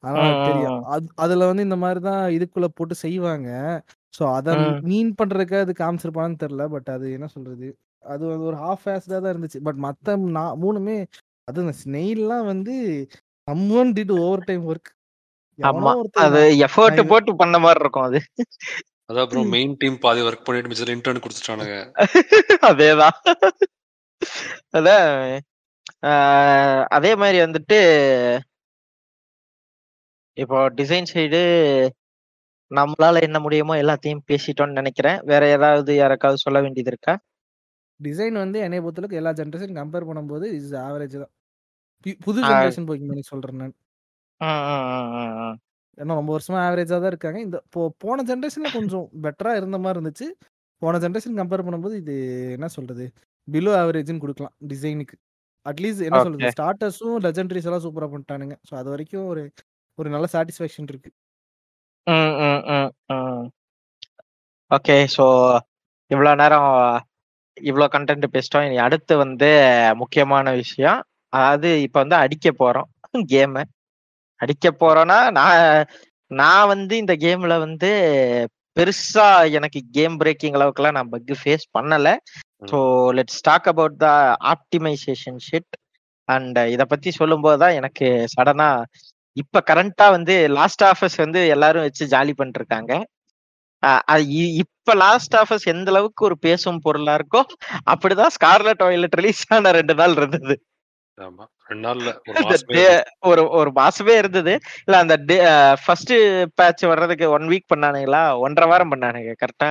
அதனால தெரியும். அது அதில் வந்து இந்த மாதிரி தான் இதுக்குள்ள போட்டு செய்வாங்க. ஸோ அதை. மீன் பண்றதுக்கு அது காமிச்சிருப்பான்னு தெரில பட் அது என்ன சொல்றது? அது வந்து ஒரு ஹாஃப் ஆஸ்டாக தான் இருந்துச்சு. பட் மற்ற நான் மூணுமே அது ஸ்னெயில்லாம் வந்து summon did over time work அது எஃபர்ட் போட்டு பண்ண மாதிரி இருக்கும் அது. அதான் அப்புறம் மெயின் டீம் பாதி ஒர்க் பண்ணிட்டு மிச்சம் இன்டர்ன் கொடுத்துட்டானுங்க. [LAUGHS] அதேதான். அதான் அதே மாதிரி வந்துட்டு இப்போ டிசைன் சைடு நம்மளால என்ன முடியுமோ எல்லாத்தையும் பேசிட்டோம்னு நினைக்கிறேன். வேற ஏதாவது யாருக்காவது சொல்ல வேண்டியது இருக்கா? டிசைன் வந்து என்னைய பொறுத்தளவுக்கு எல்லா ஜென்ரேஷன் கம்பேர் பண்ணும்போது இஸ் ஆவரேஜ் தான். புது ஜென்ரேஷன் போய்க்கு சொல்றேன் நான். ஏன்னா ரொம்ப வருஷமா ஆவரேஜா தான் இருக்காங்க. இந்த போன ஜென்ரேஷன்ல கொஞ்சம் பெட்டரா இருந்த மாதிரி இருந்துச்சு. போன ஜென்ரேஷன் கம்பேர் பண்ணும்போது இது என்ன சொல்றது? பிலோ ஆவரேஜ்னு கொடுக்கலாம் டிசைனுக்கு அட்லீஸ்ட் என்ன சொல்றது ஸ்டார்டர்ஸும் லெஜெண்டரிஸ் எல்லாம் சூப்பரா பண்ணிட்டானுங்க. ஸோ அது வரைக்கும் ஒரு ஒரு நல்ல சாட்டிஸ்ஃபேக்ஷன் இருக்கு. ஓகே ஸோ இவ்வளோ நேரம் இவ்வளோ கண்டென்ட் பேசிட்டோம். இனி அடுத்து வந்து முக்கியமான விஷயம் அதாவது இப்போ வந்து அடிக்க போறோம் கேமை அடிக்க போறோம்னா நான் நான் வந்து இந்த கேம்ல வந்து பெருசா எனக்கு கேம் பிரேக்கிங் அளவுக்குலாம் நான் பக் ஃபேஸ் பண்ணல. So let's talk about the optimization shit and இதை பத்தி சொல்லும்போது தான் எனக்கு சடனா இப்ப கரண்டா வந்து லாஸ்ட் ஆஃபர்ஸ் வந்து எல்லாரும் வச்சு ஜாலி இ- இப்ப லாஸ்ட் ஆஃபர்ஸ் எந்த அளவுக்கு ஒரு பேசும் பொருளா இருக்கோ அப்படிதான் ஸ்கார்லெட் வயலட் ரிலீஸ் ஆன ரெண்டு நாள் இருந்தது. ஒரு ஒரு மாசமே இருந்தது. இல்ல அந்த ஃபர்ஸ்ட் பேட்ச் வர்றதுக்கு ஒன் வீக் பண்ணானுங்களா? ஒன்றரை வாரம் பண்ணானுங்க கரெக்டா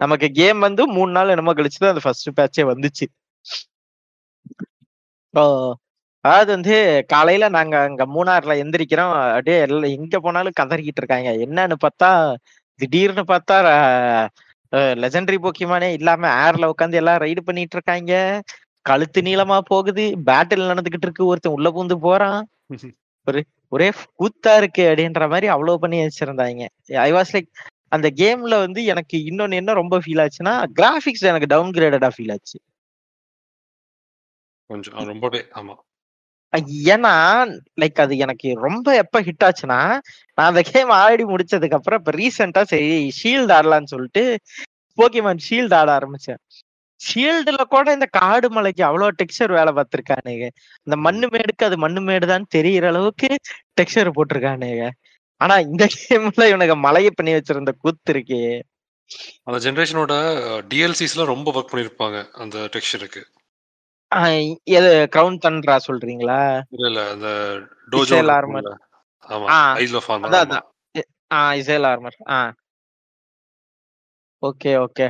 நமக்கு கேம் வந்து மூணு நாள் என்னமோ கழிச்சு தான் அந்த ஃபர்ஸ்ட் பேட்சே வந்துச்சு. அதாவது வந்து காலையில நாங்க அங்க மூணாறுல எந்திரிக்கிறோம். அப்படியே எல்லாம் எங்க போனாலும் கதறிக்கிட்டு இருக்காங்க. என்னன்னு பார்த்தா திடீர்னு பார்த்தா லெஜெண்டரி போக்கிமானே இல்லாம ஏர்ல உட்காந்து எல்லாம் ரைடு பண்ணிட்டு இருக்காங்க. கழுத்து நீளமா போகுது. பேட்டில் நடந்துகிட்டு இருக்கு. ஒருத்தன் உள்ள பூந்து போறான். [LAUGHS] ஒரு ஒரே கூத்தா இருக்கு அப்படின்ற மாதிரி அவ்வளவு பண்ணி வச்சிருந்தாங்க. ஐ வாஸ் லைக் அந்த கேம்ல வந்து எனக்கு இன்னொன்னு என்ன ரொம்ப ஃபீல் ஆச்சுன்னா கிராபிக்ஸ் எனக்கு டவுன் கிரேடடா ஃபீல் ஆச்சு. கொஞ்சம் ரொம்பவே ஆமா. ஏன்னா லைக் அது எனக்கு ரொம்ப எப்ப ஹிட் ஆச்சுன்னா நான் அந்த கேம் ஆடி முடிச்சதுக்கு அப்புறம் இப்ப ரீசெண்டா சரி ஷீல்டு ஆடலாம்னு சொல்லிட்டு போக்கிமான் ஷீல்டு ஆட ஆரம்பிச்சேன். ஷீல்டுல கூட இந்த காடு மலைக்கு அவ்வளவு டெக்ஸ்சர் வேலை பார்த்திருக்கானுங்க. இந்த மண்ணு மேடுக்கு அது மண்ணு மேடுதான் தெரியற அளவுக்கு டெக்ஸ்சர் போட்டிருக்கானுங்க. ஆனா இந்த கேம்ல இவனுக்கு மலையை பண்ணி வச்சிருந்த கூத்து இருக்கே. அந்த ஜென்ரேஷனோட டிஎல்சிஸ்லாம் ரொம்ப ஒர்க் பண்ணிருப்பாங்க அந்த டெக்ஸ்சருக்கு ஆஹ் எது கிரவுன் தன்றா சொல்றீங்களா? இல்ல இல்ல அந்த டோஜோ ஆர்மர் ஆமா ஆ ஐஸ் ஆஃப் ஆர்மர் அதான் ஆ இசைல் ஆர்மர் ஆ. Okay okay.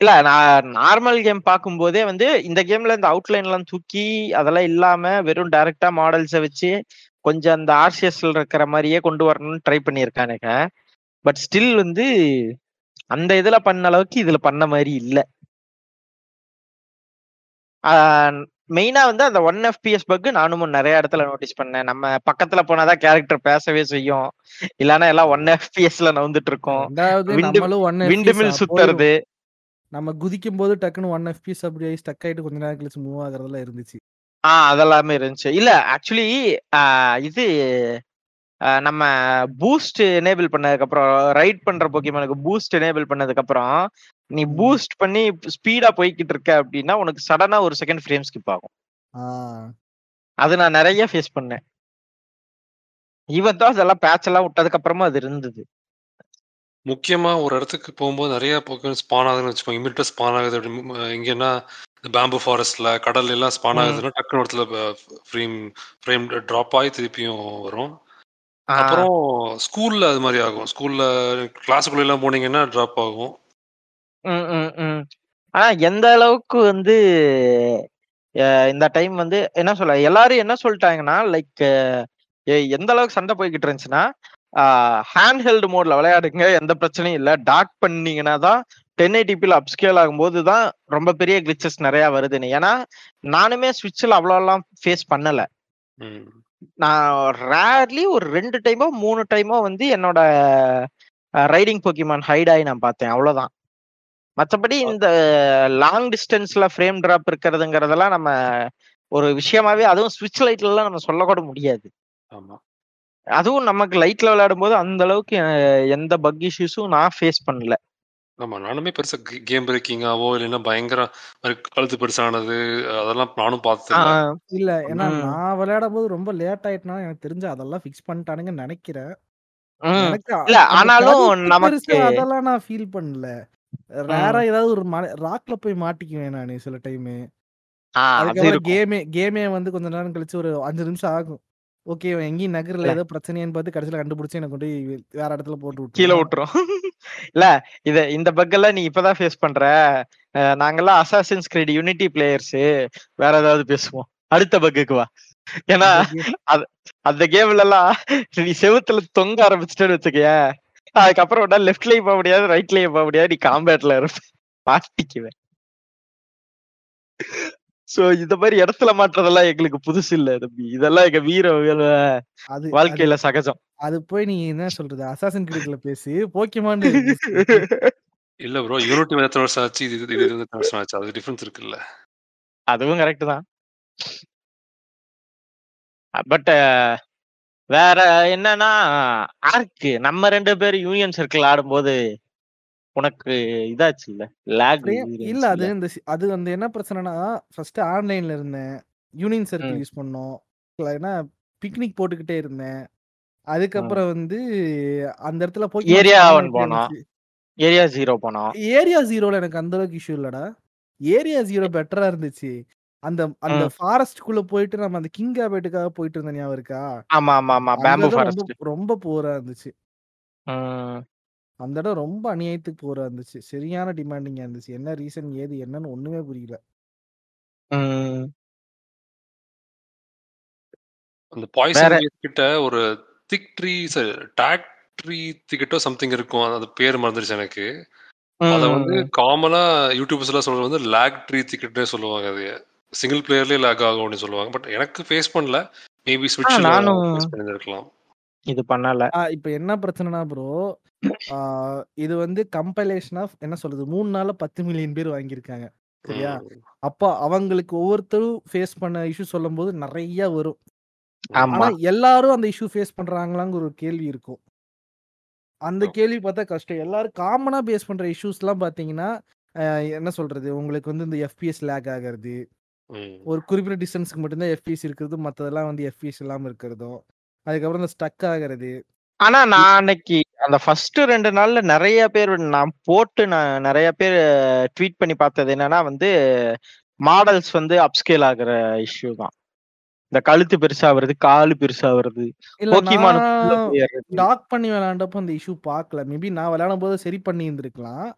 இல்ல நான் நார்மல் கேம் பார்க்கும்போதே வந்து இந்த கேம்ல இந்த அவுட்லைன் எல்லாம் தூக்கி அதெல்லாம் இல்லாம வெறும் டைரக்டா மாடல்ஸை வச்சு கொஞ்சம் அந்த ஆர்சிஎஸ்ல இருக்கிற மாதிரியே கொண்டு வரணும்னு ட்ரை பண்ணியிருக்கானுங்க. பட் ஸ்டில் வந்து அந்த இதுல பண்ண அளவுக்கு இதுல பண்ண மாதிரி இல்ல. மெயினா வந்து அந்த ஒன் எஃபிஎஸ் பக் நானும் நிறைய இடத்துல நோட்டீஸ் பண்ணேன். நம்ம பக்கத்துல போனாதான் கேரக்டர் பேசவே செய்யும். இல்லன்னா எல்லாம் ஒன் எஃபிஎஸ்ல நவுந்துட்டு இருக்கோம். விண்டு மில் சுத்துறது. நம்ம குதிக்கும் போது டக்குன்னு ஒன் எஃபிஎஸ் அப்படி ஸ்டக் ஆயிட்டு கொஞ்ச நேரம் கழிச்சு மூவ் ஆகுறதெல்லாம் இருந்துச்சு. ஆ அதெல்லாமே இருந்துச்சு. இல்ல ஆக்சுவலி இது ஆஹ் நம்ம பூஸ்ட் எனேபிள் பண்ணதுக்கு அப்புறம் ரைட் பண்ற போக்கிமானுக்கு பூஸ்ட் எனேபிள் பண்ணதுக்கு அப்புறம் நீ. பூஸ்ட் பண்ணி ஸ்பீடா போய்கிட்டு இருக்க அப்படின்னா உனக்கு சடனா ஒரு செகண்ட் ஃப்ரேம் ஸ்கிப் ஆகும். அது நான் நிறைய ஃபேஸ் பண்ணேன். ஈவன் தான் அதெல்லாம் பேட்ச் எல்லாம் விட்டதுக்கு அப்புறமா அது இருந்தது. முக்கியமா ஒரு இடத்துக்கு போகும்போது நிறைய போக்கன் ஸ்பான் ஆகுதுன்னு வச்சுக்கோங்க. இமிடியா ஸ்பான் ஆகுது அப்படி. இங்கன்னா பேம்பு ஃபாரஸ்ட்ல கடல்ல எல்லாம் ஸ்பான். ஆகுதுன்னா டக்குனு இடத்துல ஃப்ரேம் ஃப்ரேம் ட்ராப் ஆகி திருப்பியும் வரும். அப்புறம் ஸ்கூல்ல அது மாதிரி ஆகும். ஸ்கூல்ல கிளாஸுக்குள்ள எல்லாம் போனீங்கன்னா ட்ராப் ஆகும். ஆனா எந்த அளவுக்கு வந்து இந்த டைம் வந்து என்ன சொல்ல எல்லாரும் என்ன சொல்லிட்டாங்கன்னா லைக் எந்த அளவுக்கு சண்டை போய்கிட்டு இருந்துச்சுன்னா ஹேண்ட் ஹெல்டு மோட்ல விளையாடுங்க எந்த பிரச்சனையும் இல்ல. டாக் பண்ணீங்கன்னா தான் டென் ஐடிபியில் அப்ஸ்கேல் ஆகும்போது தான் ரொம்ப பெரிய கிளிச்சஸ் நிறைய வருதுன்னு ஏன்னா நானுமே ஸ்விட்சில் அவ்வளோலாம் ஃபேஸ் பண்ணல. நான் ரேர்லி ஒரு ரெண்டு டைமோ மூணு டைமோ வந்து என்னோட ரைடிங் போக்கிமான் ஹைட் ஆகி நான் பார்த்தேன். அவ்வளவுதான் மற்றபடி இந்த லாங் டிஸ்டன்ஸ்ல ஃப்ரேம் டிராப் இருக்கிறதுங்கிறதெல்லாம் நம்ம ஒரு விஷயமாவே அதுவும் ஸ்விட்ச் லைட்ல எல்லாம் நம்ம சொல்லக்கூட முடியாது. ஆமா. அதுவும் நமக்கு லைட்ல விளையாடும் போது அந்த அளவுக்கு எந்த பக் இஷ்யூஸும் நான் ஃபேஸ் பண்ணல. ஆமா நானுமே பெருசா கேம் பிரேக்கிங்காவோ இல்லைன்னா பயங்கர கழுத்து பெருசானது அதெல்லாம் நானும் பார்த்தது இல்ல. ஏன்னா. நான் விளையாடும் போது ரொம்ப லேட் ஆயிட்டுனா எனக்கு தெரிஞ்சு அதெல்லாம் ஃபிக்ஸ் பண்ணிட்டானுங்கன்னு நினைக்கிறேன். இல்ல ஆனாலும் நமக்கு அதெல்லாம் நான் ஃபீல் பண்ணல. ரேரா ஏதாவது ஒரு ராக்ல போய் மாட்டிக்குவேன் நான் சில டைம் அதுக்கப்புறம் கேமே கேமே வந்து கொஞ்ச நேரம் கழிச்சு ஒரு அஞ்சு நிமிஷம் ஆகும். ஓகே எங்கேயும் நகரில் ஏதோ பிரச்சனைன்னு பார்த்து கடைசியில் கண்டுபிடிச்சு எனக்கு கொண்டு வேற இடத்துல போட்டு கீழே விட்டுரும். [LAUGHS] இல்ல இத இந்த பக் எல்லாம் நீ இப்பதான் ஃபேஸ் பண்ற. நாங்கெல்லாம் அசாசின்ஸ் கிரீட் யூனிட்டி பிளேயர்ஸ் வேற ஏதாவது பேசுவோம். அடுத்த பக்குக்கு வா. ஏன்னா அந்த கேம்ல எல்லாம் நீ செவுத்துல தொங்க ஆரம்பிச்சிட்டேன்னு வச்சுக்கய. அதுக்கப்புறம் உடனே லெஃப்ட்லயும் போக முடியாது ரைட்லயும் போக முடியாது. நீ காம்பேட்ல இருப்ப. மாட்டிக்குவேன். சோ இந்த மாதிரி இடத்துல மாட்டுறதெல்லாம் எங்களுக்கு புதுசு இல்ல தம்பி. இதெல்லாம் எங்க வீர அது வாழ்க்கையில சகஜம். அது போய் நீ என்ன சொல்றது? அசாசன் கிரீட்ல பேசி. போக்கிமான் இல்ல ப்ரோ யூனிட்டி எத்தனை வருஷம் ஆச்சு இது இது எத்தனை வருஷம் ஆச்சு அது டிஃபரன்ஸ் இருக்குல்ல. அதுவும் கரெக்ட் தான். பட் வேற என்னன்னா ஆர்க்கு நம்ம ரெண்டு பேரும் யூனியன் சர்க்கிள் ஆடும்போது உனக்கு இதாச்சு இல்ல லேக் இல்ல அது இந்த அது வந்து என்ன பிரச்சனைனா ஃபர்ஸ்ட் ஆன்லைன்ல இருந்தேன். Union circle. யூஸ் பண்ணோம். இல்லைன்னா பிக்னிக் போட்டுக்கிட்டே இருந்தேன். அதுக்கப்புறம் வந்து அந்த இடத்துல போய் one போனோம். ஏரியா ஜீரோ போனோம் ஏரியா ஜீரோல எனக்கு அந்த அளவுக்கு இஷ்யூ இல்லடா. ஏரியா ஜீரோ பெட்டரா இருந்துச்சு. அந்த அந்த ம். ஃபாரஸ்ட்குள்ள போயிட்டு நம்ம அந்த கிங் ஆபேட்டுக்காக போயிட்டு இருந்த ஞாபகம் இருக்கா? ஆமா ஆமா ஆமா. பேம்பு ஃபாரஸ்ட் ரொம்ப போரா இருந்துச்சு. அந்த இடம் ரொம்ப அநியாயத்துக்கு போரா இருந்துச்சு. சரியான டிமாண்டிங்கா இருந்துச்சு. என்ன ரீசன் ஏது என்னன்னு ஒண்ணுமே புரியல. அந்த வேற- பாய்சன் கிட்ட ஒரு திக் ட்ரீ டாக் ட்ரீ திக்கெட்டோ சம்திங் இருக்கும். அது பேர் மறந்துருச்சு எனக்கு. அத வந்து காமனா யூடியூபர்ஸ் எல்லாம் சொல்றது வந்து லேக் ட்ரீ திக்கெட்னே சொல்லுவாங்க. அது சிங்கிள் பிளேயர்லயே லேக் ஆகும் அப்படின்னு சொல்லுவாங்க. பட் எனக்கு ஃபேஸ் பண்ணல. மேபி ஸ்விட்ச் நானும் ஃபேஸ் இது பண்ணல. இப்ப என்ன பிரச்சனைனா ப்ரோ இது வந்து கம்பைலேஷன் ஆஃப் என்ன சொல்றது? மூணு நாள்ல பத்து மில்லியன் பேர் வாங்கியிருக்காங்க. சரியா? அப்போ அவங்களுக்கு ஒவ்வொருத்தரும் ஃபேஸ் பண்ண இஷ்யூ சொல்லும் போது நிறைய வரும். ஆமா. ஆனா எல்லாரும் அந்த இஷ்யூ ஃபேஸ் பண்றாங்களாங்கிற ஒரு கேள்வி இருக்கும். அந்த. கேள்வி பார்த்தா கஷ்டம். எல்லாரும் காமனா பேஸ் பண்ற இஷ்யூஸ்லாம் பாத்தீங்கன்னா அஹ், என்ன சொல்றது? உங்களுக்கு வந்து இந்த எஃபிஎஸ் லேக் ஆகிறது. ஒரு குறிப்பிட்ட டிஸ்டன்ஸ்க்கு மட்டும்தான் எஃபிஎஸ் இருக்கிறது மற்றதெல்லாம் வந்து எஃபிஎஸ் இல்லாம இருக்கிறதும். அதுக்கப்புறம் இந்த ஸ்டக் ஆகிறது. ஆனா நான் அன்னைக்கு அந்த ஃபர்ஸ்ட் ரெண்டு நாள்ல நிறைய பேர் நான் போட்டு நான் நிறைய பேர் ட்வீட் பண்ணி பார்த்தது என்னன்னா வந்து மாடல்ஸ் வந்து அப்ஸ்கேல் ஆகுற இஷ்யூ தான். இந்த கழுத்து பெருசா வருது காலு பெருசா வருது டாக் பண்ணி விளையாண்டப்போ அந்த இஷ்யூ பார்க்கல. மேபி நான் விளையாடும் போது சரி பண்ணி இருந்திருக்கலாம்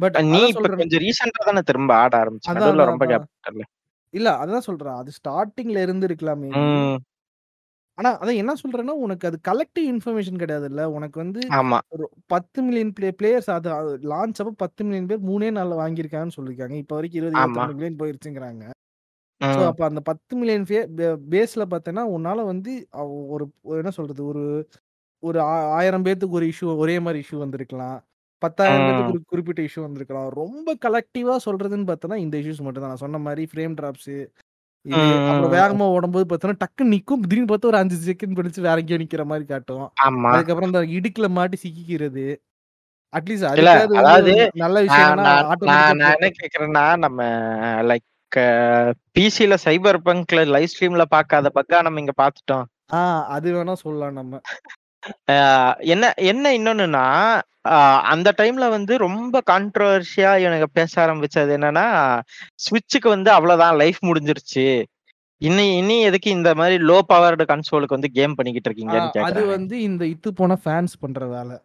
பட் நீ இப்ப கொஞ்சம் ரீசெண்டா தானே திரும்ப ஆட ஆரம்பிச்சு. அதான், நடுவுல அதான், ரொம்ப. கேப் இல்ல? அதான் சொல்றேன். அது ஸ்டார்டிங்ல இருந்து இருக்கலாம் maybe. ம். ஆனா அதான் என்ன சொல்றேன்னா உனக்கு அது கலெக்டிவ் இன்ஃபர்மேஷன் கிடையாது இல்ல உனக்கு வந்து ஒரு பத்து மில்லியன் பிளே பிளேயர்ஸ் அது லான்ச் அப்போ பத்து மில்லியன் பேர் மூணே நாள்ல வாங்கியிருக்காங்கன்னு சொல்லியிருக்காங்க. இப்போ வரைக்கும் இருபது. இருபத்தி மில்லியன் போயிருச்சுங்கிறாங்க. ஸோ ம், அப்போ அந்த பத்து மில்லியன் பேஸ்ல பார்த்தேன்னா உன்னால வந்து ஒரு என்ன சொல்றது ஒரு ஒரு ஆயிரம் பேத்துக்கு ஒரு இஷ்யூ ஒரே மாதிரி இஷ்யூ வந்திருக்கலாம். பத்தாயிரம் ம். பேத்துக்கு ஒரு குறிப்பிட்ட இஷ்யூ வந்திருக்கலாம். ரொம்ப கலெக்டிவா சொல்றதுன்னு பார்த்தோன்னா இந்த இஷ்யூஸ் மட்டும் தான் நான் சொன்ன மாதிரி ஃப்ரேம் டிராப்ஸ் அப்புறம். வேகமா ஓடும்போது பார்த்தோன்னா டக்குன்னு நிக்கும். திடீர்னு பார்த்து ஒரு அஞ்சு செகண்ட் படிச்சு வேற எங்கேயோ நிக்கிற மாதிரி காட்டும். அதுக்கப்புறம் இந்த இடுக்குல மாட்டி சிக்கிக்கிறது. அட்லீஸ்ட் அதாவது நல்ல விஷயம் நான் என்ன கேக்குறேன்னா நம்ம லைக் பிசில சைபர் பங்க்ல லைவ் ஸ்ட்ரீம்ல பார்க்காத பக்கா நம்ம இங்க பாத்துட்டோம் ஆ அது வேணா சொல்லலாம் நம்ம. என்ன என்ன இன்னொன்னுன்னா அந்த டைம்ல வந்து ரொம்ப கான்ட்ரவர்ஷியா இவனுங்க பேச ஆரம்பிச்சது என்னன்னா ஸ்விட்சுக்கு வந்து அவ்வளவுதான் லைஃப் முடிஞ்சிருச்சு இனி இனி எதுக்கு இந்த மாதிரி லோ பவர்டு கன்சோலுக்கு வந்து கேம் பண்ணிக்கிட்டு ஆ இருக்கீங்கன்னு அது வந்து இந்த இத்து போன ஃபேன்ஸ் பண்ற வேலை.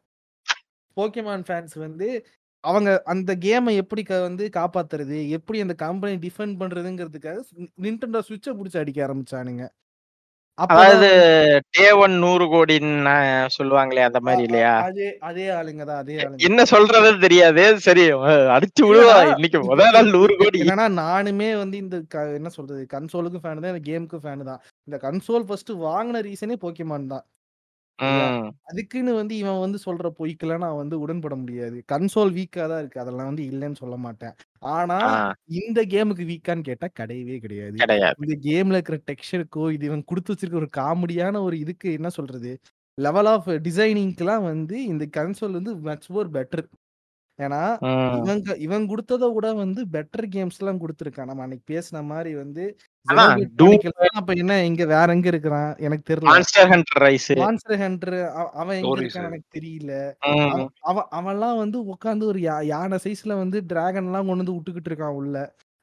போக்கிமான் ஃபேன்ஸ் வந்து அவங்க அந்த கேமை எப்படி வந்து காப்பாத்துறது, எப்படி அந்த கம்பெனி டிஃபெண்ட் பண்றதுங்கிறதுக்காக நிண்டெண்டோ ஸ்விட்ச புடிச்சு அடிக்க ஆரம்பிச்சானுங்க. அதாவது டே ஒன் நூறு கோடின்னு சொல்லுவாங்களே அந்த மாதிரி இல்லையா அதே அதே ஆளுங்க தான், அதே ஆளுங்க என்ன. சொல்றது தெரியாது சரி அடிச்சு விடுவா இன்னைக்கு முதல் நாள் நூறு கோடி என்னன்னா நானுமே வந்து இந்த என்ன சொல்றது கன்சோலுக்கும் ஃபேன் தான், கேமுக்கும் ஃபேன் தான். இந்த கன்சோல் ஃபர்ஸ்ட் வாங்குன ரீசனே போக்கிமான் தான். அதுக்குன்னு வந்து இவன் வந்து சொல்ற பொய்க்கெல்லாம் நான் வந்து உடன்பட முடியாது. கன்சோல் வீக்கா தான் இருக்கு. அதெல்லாம் வந்து இல்லன்னு சொல்ல மாட்டேன். ஆனா இந்த கேமுக்கு வீக்கான்னு கேட்டா கிடையவே கிடையாது. இந்த கேம்ல இருக்கிற டெக்ஸ்சருக்கோ, இது இவன் குடுத்து வச்சிருக்க ஒரு காமெடியான ஒரு இதுக்கு என்ன சொல்றது? லெவல் ஆஃப் டிசைனிங்க்குலாம் வந்து இந்த கன்சோல் வந்து மச் மோர் பெட்டர். ஏன்னா இவங்க இவன் குடுத்தத விட வந்து பெட்டர் கேம்ஸ்லாம் குடுத்துருக்கான். நம்ம அன்னைக்கு பேசின மாரி வந்து அப்ப என்ன இங்க வேற எங்க இருக்கிறான்? எனக்கு தெரியல. Monster Hunter Rise Monster Hunter அவ அவன் எங்க ஸ்டோரிஸ் இருக்கான்னு எனக்கு தெரியல. அவன் அவன் அவன்லாம் வந்து உட்கார்ந்து ஒரு யானை சைஸ்ல வந்து டிராகன்லாம் கொண்டு வந்து விட்டுக்கிட்டு இருக்கான் உள்ள.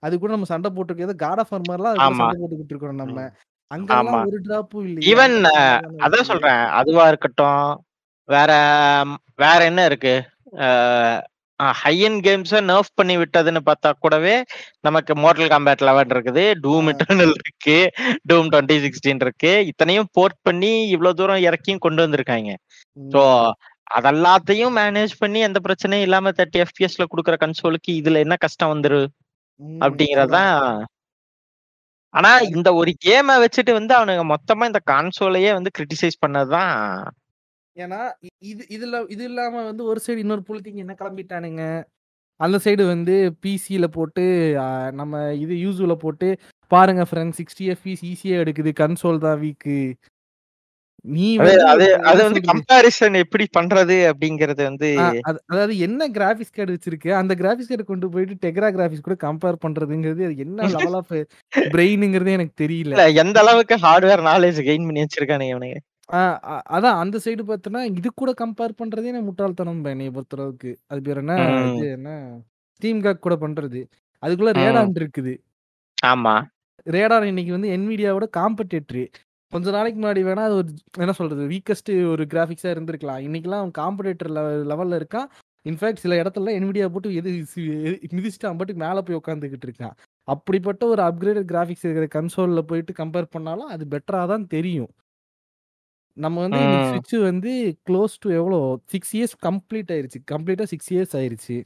அது கூட நம்ம சண்டை போட்டுருக்கோம். காட் ஆஃப் கூட ஆமா சண்டை போட்டுக்கிட்டு இருக்கோம் நம்ம. அங்கெல்லாம் ஒரு டிராப்பும் இல்லையே. ஈவன் அதான். சொல்றேன் அதுவா இருக்கட்டும் வேற வேற என்ன இருக்கு ஹையன் கேம்ஸ நர்ஃப் பண்ணி விட்டதுன்னு பார்த்தா கூடவே நமக்கு மோட்டல் காம்பேட் லெவன் இருக்குது. டூம் இட்டர்னல் இருக்கு டூம் டுவெண்ட்டி சிக்ஸ்டீன் இருக்கு இத்தனையும் போர்ட் பண்ணி இவ்வளவு தூரம் இறக்கியும் கொண்டு வந்திருக்காங்க ஸோ. அதெல்லாத்தையும் மேனேஜ் பண்ணி எந்த பிரச்சனையும் இல்லாம தேர்ட்டி எஃபிஎஸ்ல கொடுக்குற கன்சோலுக்கு இதுல என்ன கஷ்டம் வந்துரு அதான். ஆனா இந்த ஒரு கேமை வச்சுட்டு வந்து அவனுங்க மொத்தமா இந்த கான்சோலையே வந்து கிரிட்டிசைஸ் பண்ணதுதான் ஏன்னா இது இதுல இது இல்லாம வந்து ஒரு சைடு இன்னொரு புலித்திங்க என்ன கிளம்பிட்டானுங்க? அந்த சைடு வந்து பிசியில் போட்டு நம்ம இது யூஸ்ல போட்டு பாருங்க ஃப்ரெண்ட் சிக்ஸ்டி எஃபிஸ் ஈஸியாக எடுக்குது கன்சோல் தான் வீக்கு நீ அது அது வந்து கம்பாரிசன் எப்படி பண்றது அப்படிங்கறது வந்து அதாவது என்ன கிராஃபிக்ஸ் கார்டு வச்சிருக்கு? அந்த கிராஃபிக்ஸ் கார்டு கொண்டு போயிட்டு டெக்ரா கிராஃபிக்ஸ் கூட கம்பேர் பண்றதுங்கிறது அது என்ன லெவல் ஆஃப் பிரெயினுங்கிறதே எனக்கு தெரியல. எந்த அளவுக்கு ஹார்ட்வேர் நாலேஜ் கெயின் பண்ணி வச்சிருக்கானுங்க இவனுங்க. ஆ, அ- அதான் அந்த சைடு பார்த்தோன்னா இது கூட கம்பேர் பண்றதே எனக்கு முட்டாள்தனம் என்னைய பொறுத்தளவுக்கு. அது பேர் என்ன? ம், இது என்ன? ஸ்டீம் காக் கூட பண்றது. அதுக்குள்ள ம். ரேடான் இருக்குது. ஆமா. ரேடான் இன்னைக்கு வந்து என்விடியாவோட காம்படேட்டரி கொஞ்ச நாளைக்கு முன்னாடி வேணா அது ஒரு என்ன சொல்றது வீக்கஸ்ட் ஒரு கிராஃபிக்ஸா இருந்திருக்கலாம். இன்னைக்கெல்லாம் காம்படேட்டர் லெவல்ல இருக்கான். இன்ஃபேக்ட் சில இடத்துல என்விடியா போட்டு எது சி- எது- மிதிச்சுட்டு அவன் பாட்டுக்கு மேலே போய் உட்காந்துக்கிட்டு இருக்கான். அப்படிப்பட்ட ஒரு அப்கிரேடட் கிராஃபிக்ஸ் இருக்கிற கன்சோலில் போயிட்டு கம்பேர் பண்ணாலும் அது பெட்டராக தான் தெரியும். நம்ம வந்து ஸ்விட்ச் வந்து க்ளோஸ் டு எவ்வளோ? சிக்ஸ் இயர்ஸ் கம்ப்ளீட் ஆயிருச்சு. கம்ப்ளீட்டாக சிக்ஸ் இயர்ஸ் ஆயிருச்சு.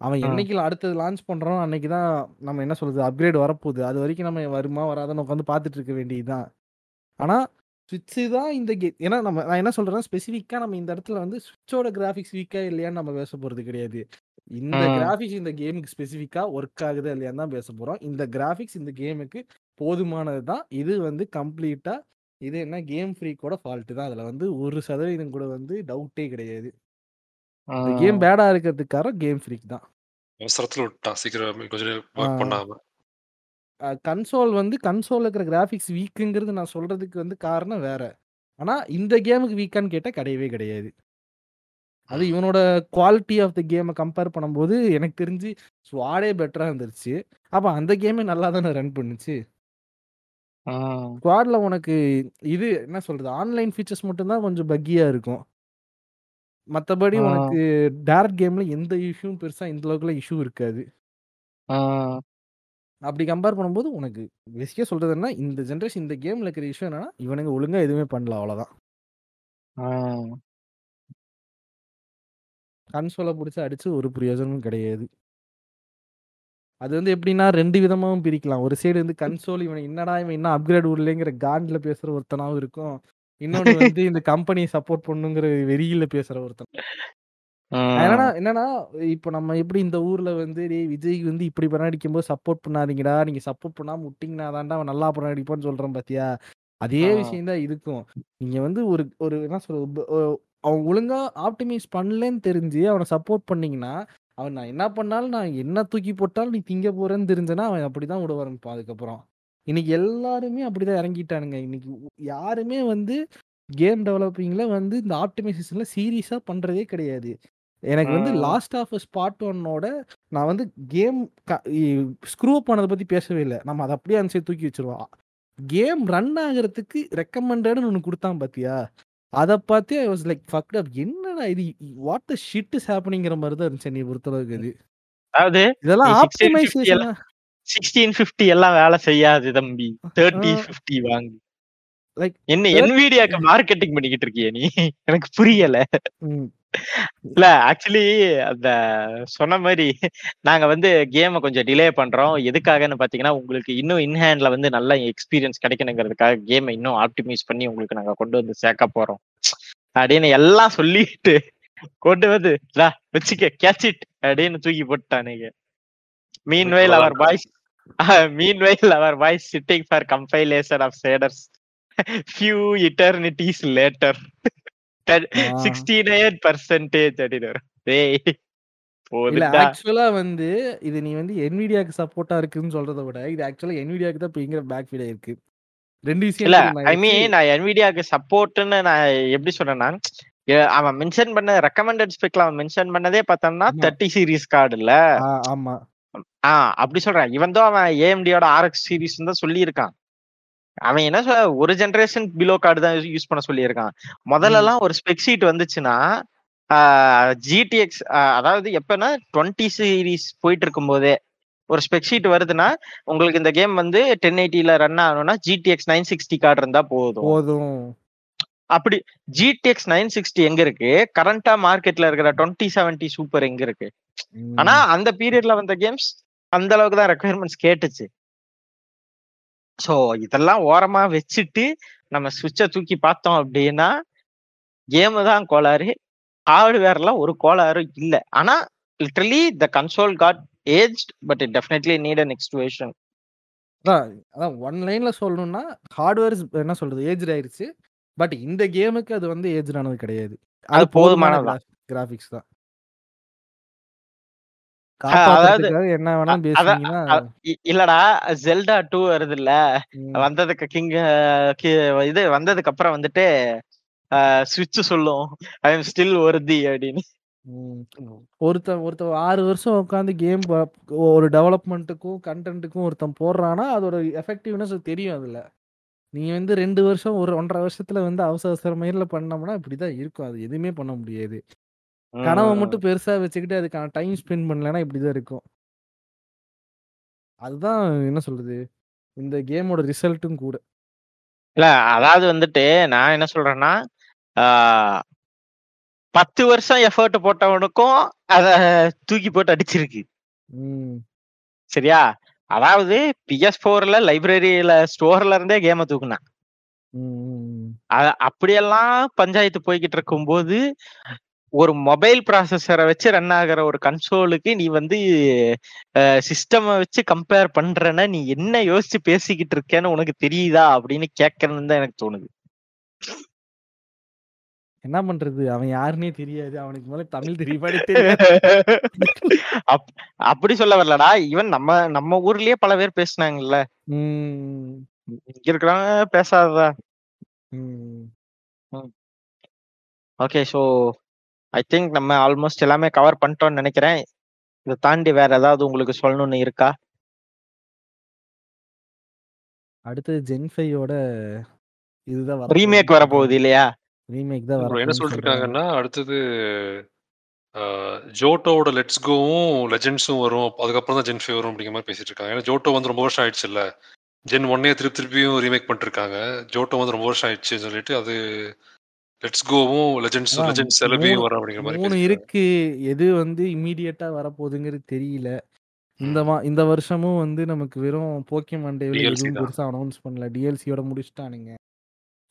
அவன். என்னைக்கு அடுத்தது லான்ச் பண்ணுறோம் அன்னைக்கு தான் நம்ம என்ன சொல்றது அப்கிரேட் வரப்போகுது. அது வரைக்கும் நம்ம வருமா வராதுன்னு உட்காந்து பார்த்துட்டு இருக்க வேண்டியதுதான் ஆனால் ஸ்விட்ச்சு தான் இந்த கே ஏன்னா நம்ம நான் என்ன சொல்றேன்னா ஸ்பெசிஃபிக்காக நம்ம இந்த இடத்துல வந்து ஸ்விட்சோட கிராஃபிக்ஸ் வீக்கா இல்லையான்னு நம்ம பேச போகிறது கிடையாது. இந்த. கிராஃபிக்ஸ் இந்த கேமுக்கு ஸ்பெசிஃபிக்காக ஒர்க் ஆகுதா இல்லையான்னு தான் பேச போகிறோம் இந்த கிராஃபிக்ஸ் இந்த கேமுக்கு போதுமானது தான். இது வந்து கம்ப்ளீட்டாக இது என்ன கேம் ஃப்ரீக்கோட ஃபால்ட்டு தான். அதில் வந்து ஒரு சதவீதம் கூட வந்து டவுட்டே கிடையாது. கேம். பேடாக இருக்கிறதுக்கு காரணம் கேம் ஃப்ரீக் தான். அவசரத்துல விட்டான் சீக்கிரம் கொஞ்சம் கன்சோல் வந்து கன்சோல் இருக்கிற கிராஃபிக்ஸ் வீக்குங்கிறது நான் சொல்றதுக்கு வந்து காரணம் வேற. ஆனா இந்த கேமுக்கு வீக்கான்னு கேட்டால் கிடையவே கிடையாது. அது. இவனோட குவாலிட்டி ஆஃப் த கேமை கம்பேர் பண்ணும்போது எனக்கு தெரிஞ்சு ஸ்வாடே பெட்டராக இருந்துருச்சு. அப்போ அந்த கேமே நல்லா தானே ரன் பண்ணுச்சு. ஸ்குவாட்ல உனக்கு இது என்ன சொல்றது ஆன்லைன் ஃபீச்சர்ஸ் மட்டும்தான் கொஞ்சம் பக்கியா இருக்கும் மற்றபடி. உனக்கு டேரக்ட் கேம்ல எந்த இஷ்யூவும் பெருசா இந்த அளவுக்குலாம் இஷ்யூ இருக்காது. அப்படி கம்பேர் பண்ணும்போது உனக்கு பேசிக்காக சொல்றதுன்னா இந்த ஜென்ரேஷன் இந்த கேம்ல இருக்கிற இஷ்யூ என்னன்னா இவனுங்க ஒழுங்கா எதுவுமே பண்ணல அவ்வளவுதான். கன்சோலை பிடிச்சி அடிச்சு ஒரு பிரயோஜனமும் கிடையாது அது வந்து எப்படின்னா ரெண்டு விதமாவும் பிரிக்கலாம். ஒரு சைடு வந்து கன்சோல் இவன் என்னடா இவன் என்ன அப்கிரேட் விடலைங்கிற காண்ட்ல பேசுற ஒருத்தனாவும் இருக்கும். இன்னொன்னு [LAUGHS] வந்து இந்த கம்பெனியை சப்போர்ட் பண்ணுங்கிற வெறியில பேசுற ஒருத்தன். என்னன்னா. என்னன்னா இப்போ நம்ம எப்படி இந்த ஊர்ல வந்து டேய் விஜய் வந்து இப்படி படம் நடிக்கும்போது சப்போர்ட் பண்ணாதீங்கடா. நீங்க சப்போர்ட் பண்ணாம விட்டீங்கன்னா தான்டா அவன் நல்லா படம் நடிப்பான்னு சொல்றேன் பாத்தியா? அதே. விஷயம் தான் இதுக்கும். நீங்க வந்து ஒரு ஒரு என்ன சொல்றது அவன் ஒழுங்கா ஆப்டிமைஸ் பண்ணலன்னு தெரிஞ்சு அவனை சப்போர்ட் பண்ணீங்கன்னா அவன் நான் என்ன பண்ணாலும் நான் என்ன தூக்கி போட்டாலும் நீ திங்க போறேன்னு தெரிஞ்சனா அவன் அப்படிதான் விட ஆரம்பிப்பான் அதுக்கப்புறம். இன்னைக்கு எல்லாருமே அப்படிதான் இறங்கிட்டானுங்க. இன்னைக்கு யாருமே வந்து கேம் டெவலப்பிங்ல வந்து இந்த ஆப்டிமைசேஷன்ல சீரியஸா பண்றதே கிடையாது. எனக்கு வந்து. லாஸ்ட் ஆஃப் பார்ட் ஒன்னோட நான் வந்து கேம் ஸ்க்ரூ பண்ணதை பத்தி பேசவே இல்லை. நம்ம அதை அப்படியே அந்த சைடு தூக்கி வச்சிருவோம். கேம் ரன் ஆகுறதுக்கு ரெக்கமெண்டட்னு ஒன்று கொடுத்தான் பாத்தியா? அதை பார்த்து I was like fucked up என்னடா இது? வாட் த ஷிட் இஸ் ஹேப்பனிங்கிற மாதிரி தான் இருந்துச்சு நீ பொறுத்தளவுக்கு இது. அதாவது இதெல்லாம் நீ 1650 ஆப்டிமைசேஷன் எல்லாம் சிக்ஸ்டீன் பிப்டி எல்லாம் வேலை செய்யாது தம்பி. தேர்ட்டி ஆ. பிப்டி வாங்கு. லைக் என்ன என்விடியாக்கு மார்க்கெட்டிங் பண்ணிக்கிட்டு இருக்கிய நீ? எனக்கு புரியல. இல்ல ஆக்சுவலி அந்த சொன்ன மாதிரி நாங்க வந்து கேமை கொஞ்சம் டிலே பண்றோம். எதுக்காகன்னு பாத்தீங்கன்னா உங்களுக்கு இன்னும் இன்ஹேண்ட்ல வந்து நல்ல எக்ஸ்பீரியன்ஸ் கிடைக்கணுங்கிறதுக்காக கேமை இன்னும் ஆப்டிமைஸ் பண்ணி உங்களுக்கு நாங்க கொண்டு வந்து சேர்க்க போறோம். அப்படின்னு எல்லாம் சொல்லிட்டு கொண்டு வந்து "இந்தா, வச்சுக்க கேட்ச் இட் அப்படின்னு தூக்கி போட்டானுங்க meanwhile our boys meanwhile our boys sitting for compilation of shaders few eternities later sixty nine percentage அப்படின்னு வரும். இல்ல ஆக்சுவலா வந்து இது நீ வந்து என்விடியாக்கு சப்போர்ட்டா இருக்குன்னு சொல்றதை விட இது ஆக்சுவலா என்விடியாக்கு தான் இப்ப பேக் ஃபீட் ஆயிருக்கு ரெண்டு விஷயம் இல்ல ஐ? மீன் நான் என்விடியாக்கு சப்போர்ட்னு நான் எப்படி சொல்றேன்னா எ- அவன் மென்ஷன் பண்ண ரெக்கமெண்டட் ஸ்பெக்ல அவன் மென்ஷன் பண்ணதே பார்த்தோம்னா. தேர்ட்டி சீரிஸ் கார்டு இல்ல. ஆமா. ஆ அப்படி சொல்றேன். இவன் தான் அவன் ஏஎம்டியோட ஆர்எக்ஸ் சீரிஸ் தான் சொல்லியிருக்கான். அவன் என்ன சொல்ல ஒரு ஜெனரேஷன் பிலோ கார்டு தான் யூஸ் பண்ண சொல்லியிருக்கான். முதல்ல எல்லாம் ஒரு ஸ்பெக் ஷீட் வந்துச்சுன்னா ஜிடிஎக்ஸ் அதாவது எப்பன்னா டுவெண்ட்டி சீரிஸ் போயிட்டு இருக்கும் போதே ஒரு ஸ்பெக் ஷீட் வருதுன்னா உங்களுக்கு இந்த கேம் வந்து டென் எயிட்டில ரன் ஆகணும்னா ஜிடிஎக்ஸ் நைன் சிக்ஸ்டி கார்டு இருந்தா போதும். போதும். அப்படி ஜிடிஎக்ஸ் நைன் சிக்ஸ்டி எங்க இருக்கு? கரண்டா மார்க்கெட்ல இருக்கிற டுவெண்ட்டி செவன்டி சூப்பர் எங்க இருக்கு. ஆனா அந்த பீரியட்ல வந்த கேம்ஸ் அந்த அளவுக்கு தான் ரெக்குயர்மெண்ட்ஸ் கேட்டுச்சு. சோ இதெல்லாம் ஓரமா வச்சுட்டு நம்ம சுவிட்சை தூக்கி பார்த்தோம் அப்படின்னா கேம் தான் கோளாறு. ஹார்ட்வேர்ல ஒரு கோளாறும் இல்ல. ஆனா literally the console got age but it definitely need an எக்ஸ்டுவேஷன் அதான் அதான் ஒன் லைன்ல சொல்லணும்னா ஹார்ட்வேர் என்ன சொல்றது ஏஜ் ஆயிருச்சு. பட் இந்த கேமுக்கு அது வந்து ஏஜ் ஆனது கிடையாது. அது போதுமானதுதான். கிராபிக்ஸ் தான். என்ன வேணா இல்லடா ஜெல்டா டூ வருது இல்ல வந்ததுக்கு கிங் இது வந்ததுக்கு அப்புறம் வந்துட்டு சுவிட்ச் சொல்லும். ஐ எம் ஸ்டில் ஒருதி அப்படின்னு. ஒருத்தன் ஒருத்தன் ஆறு வருஷம் உட்காந்து கேம் ஒரு டெவலப்மெண்ட்டுக்கும் கண்டென்ட்டுக்கும் ஒருத்தன் போடுறான்னா அதோட எஃபெக்டிவ்னஸ் தெரியும் அதுல. நீ வந்து ரெண்டு வருஷம் ஒரு ஒன்றரை வருஷத்துல வந்து அவசர அவசர மயில பண்ணோம்னா இப்படிதான் இருக்கும். அது எதுவுமே பண்ண முடியாது. கனவை மட்டும் பெருசா வச்சுக்கிட்டு அதுக்கான டைம் ஸ்பெண்ட் பண்ணலன்னா இப்படிதான் இருக்கும். அதுதான் என்ன சொல்றது? இந்த கேமோட ரிசல்ட்டும் கூட. இல்ல அதாவது வந்துட்டு நான் என்ன சொல்றேன்னா பத்து வருஷம் எஃபர்ட் போட்டவனுக்கும் அத தூக்கி போட்டு அடிச்சிருக்கு. சரியா? அதாவது பிஎஸ் போர்ல லைப்ரரியில ஸ்டோர்ல இருந்தே கேம தூக்குனான். அப்படியெல்லாம் பஞ்சாயத்து போய்கிட்டு இருக்கும்போது ஒரு மொபைல் ப்ராசஸரை வச்சு ரன் ஆகுற ஒரு கன்சோலுக்கு நீ வந்து சிஸ்டம் வச்சு கம்பேர் பண்றேன்னா நீ என்ன யோசிச்சு பேசிக்கிட்டு இருக்கேன்னு உனக்கு தெரியுதா? அப்படின்னு கேட்கறதுன்னு தான் எனக்கு தோணுது. என்ன பண்றது? அவன் யாருன்னே தெரியாது. அவனுக்கு மேல தமிழ் தெரியாது. அப்- அப்படி சொல்ல வரலடா. ஈவன் நம்ம நம்ம ஊர்லயே பல பேர் பேசுனாங்கல்ல. இங்க இருக்கிறவங்க பேசாததா. ஓகே ஸோ ஐ திங்க் நம்ம ஆல்மோஸ்ட் எல்லாமே கவர் பண்ணிட்டோம்னு நினைக்கிறேன். இதை தாண்டி வேற ஏதாவது உங்களுக்கு சொல்லணும்னு இருக்கா? அடுத்தது ஜென் ஃபைவோட இதுதான் வர ரீமேக் வரப்போகுது இல்லையா? ரீமேக் தான் வர என்ன சொல்லிருக்காங்கன்னா அடுத்தது ஆஹ், ஜோட்டோவோட லெட்ஸ் கோவும் லெஜெண்ட்ஸும் வரும். அதுக்கப்புறம் தான் ஜென் ஃபைவ் வரும் அப்படிங்கிற மாதிரி பேசிட்டு இருக்காங்க. ஏன்னா ஜோட்டோ வந்து ரொம்ப வருஷம் ஆயிடுச்சு இல்ல ஜென் ஒன்னே திருப்பி திருப்பியும் ரீமேக் பண்ணிருக்காங்க ஜோட்டோ வந்து ரொம்ப வருஷம் ஆயிடுச்சுன்னு சொல்லிட்டு அது லெட்ஸ் கோவும் லெஜெண்ட்ஸும் அதான் லெஜெண்ட்ஸ் செலபியும் மூணு- வரும் அப்படிங்கிற மாதிரி மூணு இருக்கு. எது வந்து இம்மீடியட்டா வரப்போகுதுங்கிறது தெரியல. இந்த மா. இந்த வருஷமும் வந்து நமக்கு வெறும் போக்கியமான் டேவில் எதுவும் தான். பெருசா அனௌன்ஸ் பண்ணல. டிஎல்சியோட முடிச்சிட்டானுங்க.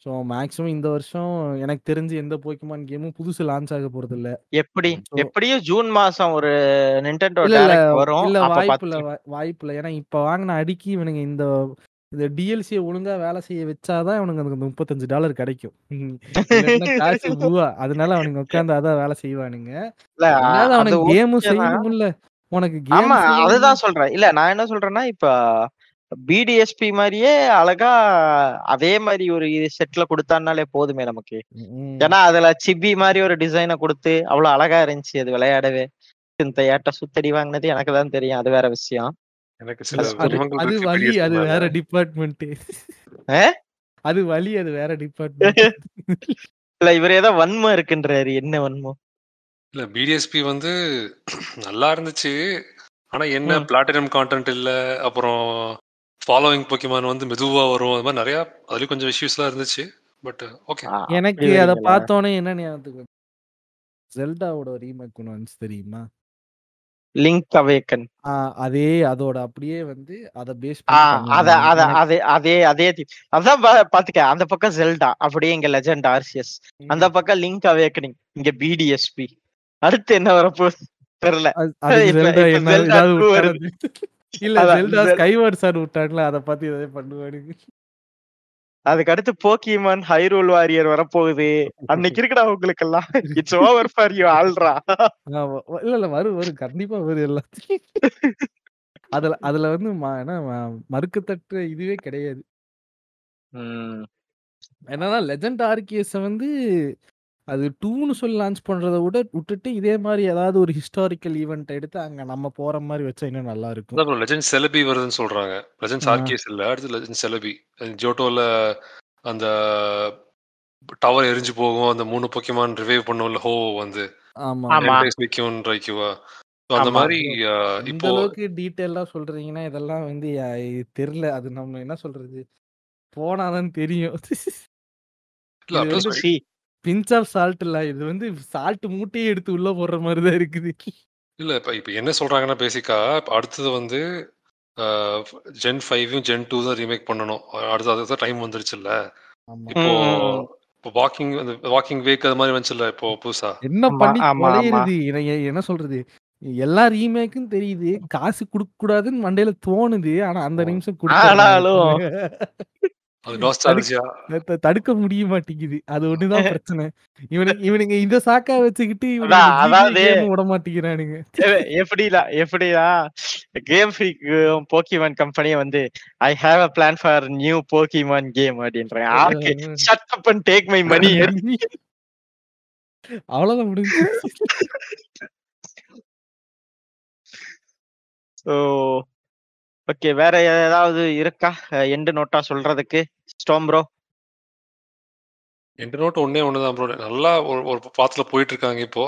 ஸோ மேக்ஸிமம் இந்த வருஷம் எனக்கு தெரிஞ்சு எந்த போக்கியமான் கேமும் புதுசு லான்ச் ஆக போறது இல்ல எப்படி? So- எப்படியும் ஜூன் மாசம் ஒரு நிண்டெண்டோ வரும். இல்ல வாய்ப்பு இல்ல வாய்ப்பு இல்ல ஏன்னா இப்ப வாங்கின அடிக்கி இவனுங்க இந்த இந்த டிஎல்சியை ஒழுங்கா வேலை செய்ய வச்சாதான் இவனுக்கு அந்த முப்பத்தஞ்சு டாலர் கிடைக்கும். காசு [LAUGHS] பூவா அதனால அவனுங்க உட்காந்து அதான் வேலை செய்வானுங்க. இல்ல ரெண்டாவது அது அவனுக்கு கேமும். செய்யணும்ல. உனக்கு கேம் அதுதான் சொல்றேன். இல்ல நான் என்ன சொல்றேன்னா இப்ப பிடிஎஸ்பி மாதிரியே அழகா அதே மாதிரி ஒரு செட்ல கொடுத்தான்னாலே போதுமே நமக்கு. ஏன்னா அதுல சிபி மாதிரி ஒரு டிசைனை கொடுத்து அவ்வளவு அழகா இருந்துச்சு அது விளையாடவே. இந்த ஏட்ட சுத்தடி வாங்கினது எனக்கு தான் தெரியும். அது வேற விஷயம். எனக்கு சில அது- அது உரிமங்கள் [LAUGHS] அது. வேற டிபார்ட்மெண்ட்? அது வழி அது வேற டிபார்ட்மெண்ட் இல்ல இவர் ஏதோ வன்மம் இருக்குன்றாரு. என்ன வன்மம்? இல்ல பிடிஎஸ்பி வந்து [CLEARS THROAT] நல்லா இருந்துச்சு. ஆனா என்ன. பிளாட்டினம் கான்டென்ட் இல்ல அப்புறம் ஃபாலோவிங் பொக்கிமான் வந்து மெதுவா வரும். அது மாதிரி நிறைய அதுலயும் கொஞ்சம் இஷ்யூஸ்லாம் இருந்துச்சு. பட் ஓகே எனக்கு அத? பார்த்தோன்னே என்ன ஞாபகத்துக்கு ஜெல்டாவோட ரீமேக் ஒன்று வந்துச்சு தெரியுமா? லிங்க் அவேக்கன் அதே அதோட அப்படியே வந்து அத பேஸ் அத. அத அதே அதே அதே அதான் பாத்துக்க அந்த பக்கம் ஜெல்டா அப்படியே இங்க லெஜண்ட் ஆர்சிஎஸ் அந்த பக்கம் லிங்க் அவேக்கனிங் இங்க பிடிஎஸ்பி அடுத்து என்ன வரப்போகுது? தெரியல. அது- அதுக்கு இப்ப- ஜெல்டா இப்ப என்ன Zelda ஏதாவது 2 விட்டாரு வருது. இல்ல ஜெல்டா ஸ்கைவர்ட் சார் விட்டாங்களா? அத பார்த்து எதாவது பண்ணுவானுங்க. அதுக்கு அடுத்து போக்கிமான் ஹைரோல் வாரியர் வரப்போகுது. அன்னைக்கு இருக்குடா உங்களுக்கு எல்லாம் இட்ஸ் ஓவர் ஃபார் யூ ஆல்ரா இல்ல இல்ல வரும் வரும். கண்டிப்பா வரும் எல்லாத்தையும் அதுல அதுல வந்து ம- என்ன மறுக்கத்தட்ட இதுவே கிடையாது. என்னன்னா லெஜண்ட் ஆர்கிஎஸ் வந்து அது டூன்னு சொல்லி லான்ச் பண்றத விட விட்டுட்டு இதே மாதிரி ஏதாவது ஒரு ஹிஸ்டாரிக்கல் ஈவெண்ட் எடுத்து அங்க நம்ம போற மாதிரி வச்சா இன்னும் நல்லா இருக்கும். அப்புறம் லெஜண்ட் செலபி வருதுன்னு சொல்றாங்க. லெஜண்ட்ஸ். ஆர்கேஸ் இல்ல அடுத்து லெஜண்ட் செலபி. ஜோட்டோல அந்த டவர் எரிஞ்சு போகும் அந்த மூணு பொக்கிமான் ரிவைவ் பண்ணும்ல ஹோ வந்து. ஆமா. அந்த. மாதிரி இப்போ அளவுக்கு டீட்டெயிலா சொல்றீங்கன்னா இதெல்லாம் வந்து தெரியல. அது நம்ம என்ன சொல்றது? போனாதான் தெரியும். இல்ல பிஞ்ச் ஆஃப் சால்ட் இல்ல இது வந்து சால்ட் மூட்டையே எடுத்து உள்ள போடுற மாதிரி தான் இருக்குது. இல்ல இப்ப இப்ப என்ன சொல்றாங்கன்னா பேசிக்கா அடுத்தது வந்து ஜென் ஃபைவும் ஜென் டூ தான் ரீமேக் பண்ணணும். அடுத்து அதுக்கு டைம் வந்துருச்சுல்ல. ஆமா. இப்போ. இப்போ வாக்கிங் அந்த வாக்கிங் வேக் அது மாதிரி வந்துச்சுல்ல இப்போ புதுசா? என்ன பண்ணி எனக்கு என்ன சொல்றது? எல்லா ரீமேக்கும் தெரியுது. காசு கொடுக்க கூடாதுன்னு மண்டையில தோணுது. ஆனா அந்த நிமிஷம் ஆனாலும் கொடுத்து அது நாஸ்டாலஜியா தடுக்க முடிய மாட்டேங்குது. அது ஒண்ணுதான் [LAUGHS] பிரச்சனை. இவனுக்கு இவனுங்க இந்த சாக்கா வச்சுக்கிட்டு அதான், அதாவது- விட மாட்டேங்கிறானுங்க. எ- எப்படிடா எப்படிடா? கேம் ஃப்ரீக் போக்கிமான் கம்பெனியே வந்து I have a plan for new Pokemon game அப்படின்றாங்க. ஆர்க்கு shut up and take my money அவ்வளவுதான் முடிஞ்சு ஸோ [LAUGHS] ஓகே வேற ஏதாவது இருக்கா? எண்டு நோட்டா சொல்றதுக்கு? ஸ்டோம் ப்ரோ எந்த நோட் ஒன்னே ஒண்ணுதான் ப்ரோ நல்லா ஒரு ஒரு பாத்துல போயிட்டு இருக்காங்க இப்போ.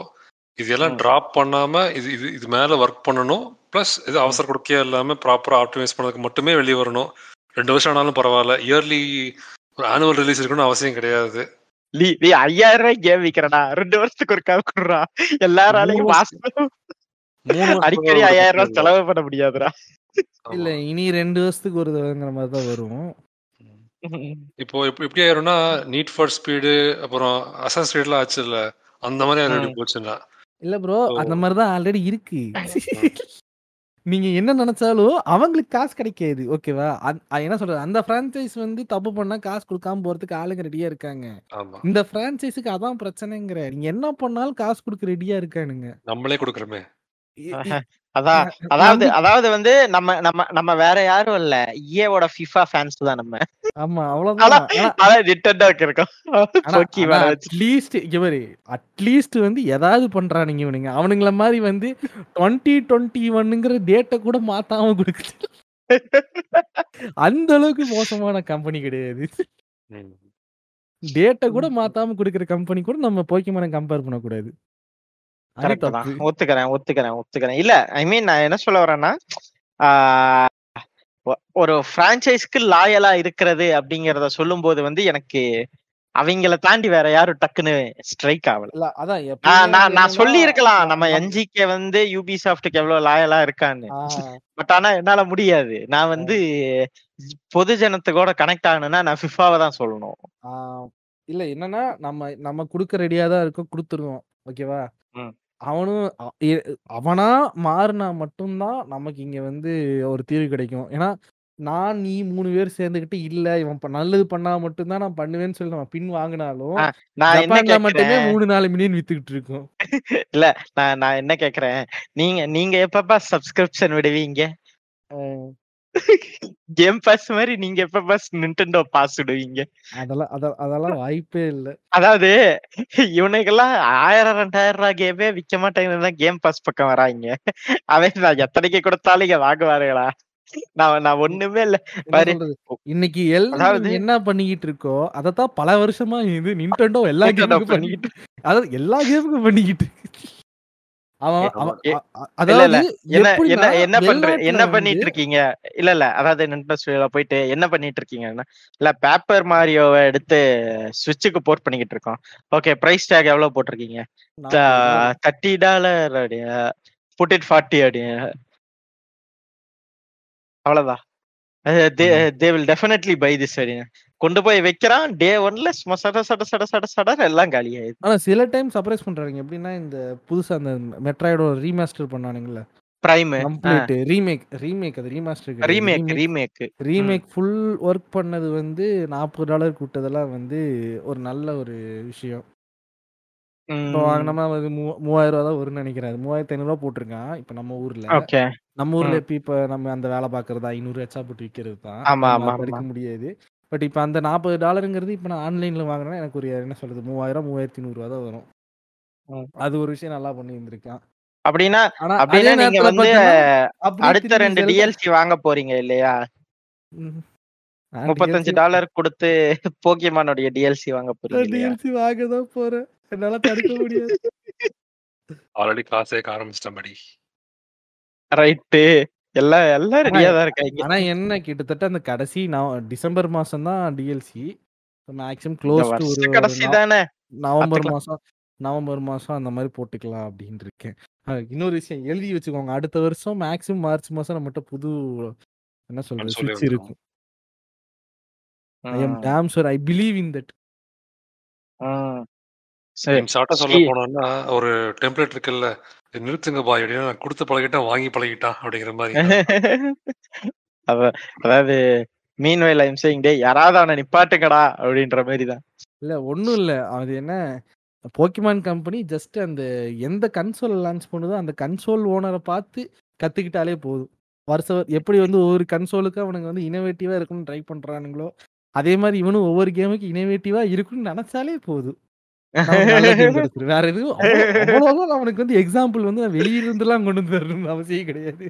இதெல்லாம். டிராப் பண்ணாம இது இது இது மேல ஒர்க் பண்ணணும். ப்ளஸ் இது அவசர கொடுக்கையா இல்லாம ப்ராப்பரா ஆப்டிமைஸ் பண்ணதுக்கு மட்டுமே வெளியே வரணும். ரெண்டு வருஷம் ஆனாலும் பரவாயில்ல. இயர்லி ஒரு ஆனுவல் ரிலீஸ் இருக்கணும்னு அவசியம் கிடையாது. நீ நீ ஐயாயிரம் ரூபாய் கேம் விக்கிறடா. ரெண்டு வருஷத்துக்கு ஒரு குடுறா எல்லாராலையும் மூணு மாசம் அடிக்கடி ஐயாயிரம் ரூபாய். செலவு பண்ண முடியாதுடா. இல்ல இனி ரெண்டு வருஷத்துக்கு ஒரு தடவைங்கிற மாதிரி தான் வரும். இப்போ எப்படி ஆயிரும்னா நீட் ஃபார் ஸ்பீடு அப்புறம் அசன் ஸ்பீட்லாம் ஆச்சு இல்ல அந்த மாதிரி ஆல்ரெடி. போச்சுன்னா. இல்ல ப்ரோ அந்த மாதிரி தான் ஆல்ரெடி இருக்கு. நீங்க என்ன நினைச்சாலும் அவங்களுக்கு காசு கிடைக்காது ஓகேவா? என்ன சொல்றது? அந்த பிரான்சைஸ் வந்து தப்பு பண்ணா காசு கொடுக்காம போறதுக்கு ஆளுங்க ரெடியா இருக்காங்க. இந்த பிரான்சைஸுக்கு அதான் பிரச்சனைங்கிற நீங்க என்ன பண்ணாலும் காசு கொடுக்க ரெடியா இருக்கானுங்க. நம்மளே கொடுக்குறோமே. அதான் அதாவது அதாவது வந்து நம்ம நம்ம நம்ம வேற யாரும் இல்ல. இஏவோட ஃபிஃபா ஃபேன்ஸ் தான் நம்ம. ஆமா அவ்வளவுதான். ஆனா நிட்டண்டா இருக்கோம். அட்லீஸ்ட் இவரு அட்லீஸ்ட் வந்து ஏதாவது பண்றானுங்க இவனுங்க. அவனுங்கள மாதிரி வந்து டுவெண்ட்டி டுவெண்ட்டி ஒன்னுங்கிற டேட்டை கூட மாத்தாம கொடுக்குது. அந்த அளவுக்கு மோசமான கம்பெனி கிடையாது. டேட்டை கூட மாத்தாம கொடுக்குற கம்பெனி கூட நம்ம போக்கிமான கம்பேர் பண்ணக்கூடாது அது கரெக்ட் தான் தப்பு ஒத்துக்கிறேன் ஒத்துக்கிறேன் ஒத்துக்கிறேன். இல்ல ஐ மீன் நான் என்ன சொல்ல வரேன்னா ஒரு பிரான்ச்சைஸ்க்கு லாயலா இருக்கிறது அப்படிங்கறத சொல்லும்போது வந்து எனக்கு அவங்கள தாண்டி வேற யாரும் டக்குன்னு ஸ்ட்ரைக் ஆகல. அதான் நான் சொல்லி இருக்கலாம் நம்ம நம்- என்ஜிகே வந்து யூபி சாஃப்ட்டுக்கு எவ்வளவு லாயலா இருக்கான்னு பட் ஆனா என்னால முடியாது. நான் வந்து பொது ஜனத்துக்கூட கனெக்ட் ஆகணும்னா நான் ஃபிஃபாவை தான் சொல்லணும். இல்ல என்னன்னா நம்ம நம்ம குடுக்க ரெடியா தான் இருக்கோம் கொடுத்துருவோம். ஓகேவா. அவனும் அ- எ- அவனா மாறினா மட்டும்தான் நமக்கு இங்க வந்து ஒரு தீர்வு கிடைக்கும். ஏன்னா நான் நீ மூணு பேர் சேர்ந்துக்கிட்டு இல்ல இவன் ப- நல்லது பண்ணா மட்டும்தான் நான் பண்ணுவேன்னு சொல்லி நம்ம பின் வாங்கினாலும் ஆ, நான் என்ன ஜப்பான்ல மட்டுமே கேக்குறேன் மூணு நாலு மில்லியன் வித்துக்கிட்டு இருக்கோம். [LAUGHS] இல்ல நான் நான் என்ன கேக்குறேன் நீங்க நீங்க எப்பப்பா சப்ஸ்கிரிப்ஷன் விடுவீங்க? கேம் பாஸ் மாதிரி நீங்க எப்ப பாஸ் நிண்டெண்டோ பாஸ் விடுவீங்க? அதெல்லாம் அத- அதெல்லாம் வாய்ப்பே இல்ல. அதாவது இவனுக்கெல்லாம் ஆயிரம் ரெண்டாயிரம் ரூபாய் கேமே விக்க மாட்டேங்குது கேம் பாஸ் பக்கம் வராங்க. அவன் நான் எத்தனைக்கு கொடுத்தாலும் இங்க வாங்குவாருங்களா நான் நான் ஒண்ணுமே இல்ல. இன்னைக்கு எல்லாம் அதாவது- என்ன பண்ணிக்கிட்டு இருக்கோ அதத்தான் பல வருஷமா இது நிண்டோ எல்லா கேமுக்கும் பண்ணிக்கிட்டு அதாவது எல்லா கேமுக்கும் பண்ணிக்கிட்டு என்ன பண்ற என்ன பண்ணிட்டு இருக்கீங்க இல்ல இல்ல. அதாவது நெட்ஃபிளிக்ஸ்ல போயிட்டு என்ன பண்ணிட்டு இருக்கீங்கன்னா இல்ல பேப்பர் மாரியோவை எடுத்து சுவிட்சுக்கு போர்ட் பண்ணிக்கிட்டு இருக்கோம் ஓகே பிரைஸ் டேக் எவ்வளவு போட்டிருக்கீங்க தேர்ட்டி டாலர் அப்படிய புட் இட் ஃபார்ட்டி அப்படிய அவ்வளவுதான். They will definitely buy this அப்படிங்க கொண்டு போய் வைக்கிறான். டே ஒன்ல சும்மா சட சட சட சட சட எல்லாம் காலி ஆயிடுது ஆனா சில டைம் சர்ப்ரைஸ் பண்றாங்க. எப்படின்னா இந்த புதுசா அந்த மெட்ராய்டோட ரீமாஸ்டர் பண்ணானுங்கல்ல. பிரைம் கம்ப்ளீட் ரீமேக் ரீமேக் அது remaster remake remake remake full work பண்ணது வந்து நாற்பது டாலர் கூட்டதெல்லாம் வந்து ஒரு நல்ல ஒரு விஷயம். இப்போ வாங்கினோம்னா அது மூவாயிரம் ரூபா தான் வரும்னு நினைக்கிறேன் மூவாயிரத்தி ஐநூறுரூவா போட்டிருக்கான். இப்போ நம்ம ஊர்ல. நம்ம ஊர்ல எப்படி இப்போ நம்ம அந்த வேலை பார்க்கறது? ஐநூறு எச்சா போட்டு விற்கிறது தான். ஆமா. முடியாது. பட் இப்போ அந்த நாற்பது டாலருங்கிறது இப்போ நான் ஆன்லைன்ல வாங்கினேன்னா எனக்கு ஒரு என்ன சொல்றது மூவாயிரம் மூவாயிரத்தி நூறுரூவா தான் வரும். அது ஒரு விஷயம் நல்லா பண்ணி இருந்திருக்கான் அப்படின்னா அப்படின்னா நீங்க வந்து அடுத்த ரெண்டு டிஎல்சி வாங்க போறீங்க இல்லையா? முப்பத்தஞ்சு DLC டாலர் கொடுத்து போக்கியமானுடைய டிஎல்சி வாங்க போறீங்க DLC வாங்க தான் போறேன். என்னால தடுக்க முடியாது. ஆல்ரெடி காசு ஆரம்பிச்சிட்டேன் படி. ரைட்டு எல்லாம் எல்லாம் ரெடியா தான் இருக்காங்க ஆனா என்ன கிட்டத்தட்ட அந்த கடைசி நவ- டிசம்பர் மாசம் தான் டிஎல்சி மேக்ஸிமம் க்ளோஸ் டு ஒரு கடைசி தானே. நவம்பர். மாசம் நவம்பர் மாசம் அந்த மாதிரி போட்டுக்கலாம் அப்படின்னு இருக்கேன். இன்னொரு விஷயம் எழுதி வச்சுக்கோங்க. அடுத்த வருஷம் மேக்ஸிமம் மார்ச் மாசம் நம்மகிட்ட புது என்ன சொல்றது சுவிட்ச் இருக்கும். I am damn sure I believe in that. சரி ஷார்ட்டா சொல்ல போனோம்னா ஒரு டெம்ப்ளேட் இருக்குல்ல "இது நிறுத்துங்க பாய் அப்படின்னா நான் கொடுத்து பழகிட்டேன் வாங்கி பழகிட்டான் அப்படிங்கிற மாதிரி. [LAUGHS] அதாவது மீன் வயல் ஐம் சேயிங் டே யாராவது அவனை நிப்பாட்டுங்கடா அப்படின்ற மாதிரி தான். இல்ல ஒண்ணும் இல்ல. அது என்ன போக்கிமான் கம்பெனி ஜஸ்ட் அந்த எந்த கன்சோல் லான்ச் பண்ணுதோ அந்த கன்சோல் ஓனரை பார்த்து கத்துக்கிட்டாலே போதும். வருஷம் எப்படி வந்து ஒவ்வொரு கன்சோலுக்கு அவனுங்க வந்து இனோவேட்டிவா இருக்கணும்னு ட்ரை பண்றானுங்களோ அதே மாதிரி இவனும் ஒவ்வொரு கேமுக்கு இனோவேட்டிவா இருக்குன்னு நினைச்சாலே போதும். [LAUGHS] வேற எதுவும் [LAUGHS] அவ்வளவுதான். அவனுக்கு வந்து எக்ஸாம்பிள் வந்து நான் வெளியிலிருந்துலாம் கொண்டு வந்து வரணும்னு அவசியம் கிடையாது.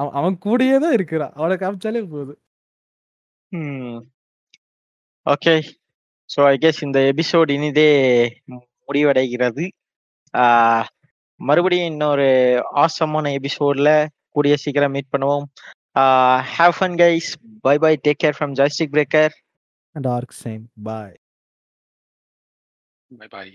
அவன் அவன் கூடயே தான் இருக்கிறான். அவனை காமிச்சாலே போதும். ஓகே ஸோ ஐ கெஸ் இந்த எபிசோட் இனிதே முடிவடைகிறது. மறுபடியும் இன்னொரு ஆசமான எபிசோட்ல கூடிய சீக்கிரம் மீட் பண்ணுவோம். Have fun guys bye bye take care from Joystick Breaker Dark Sign bye bye bye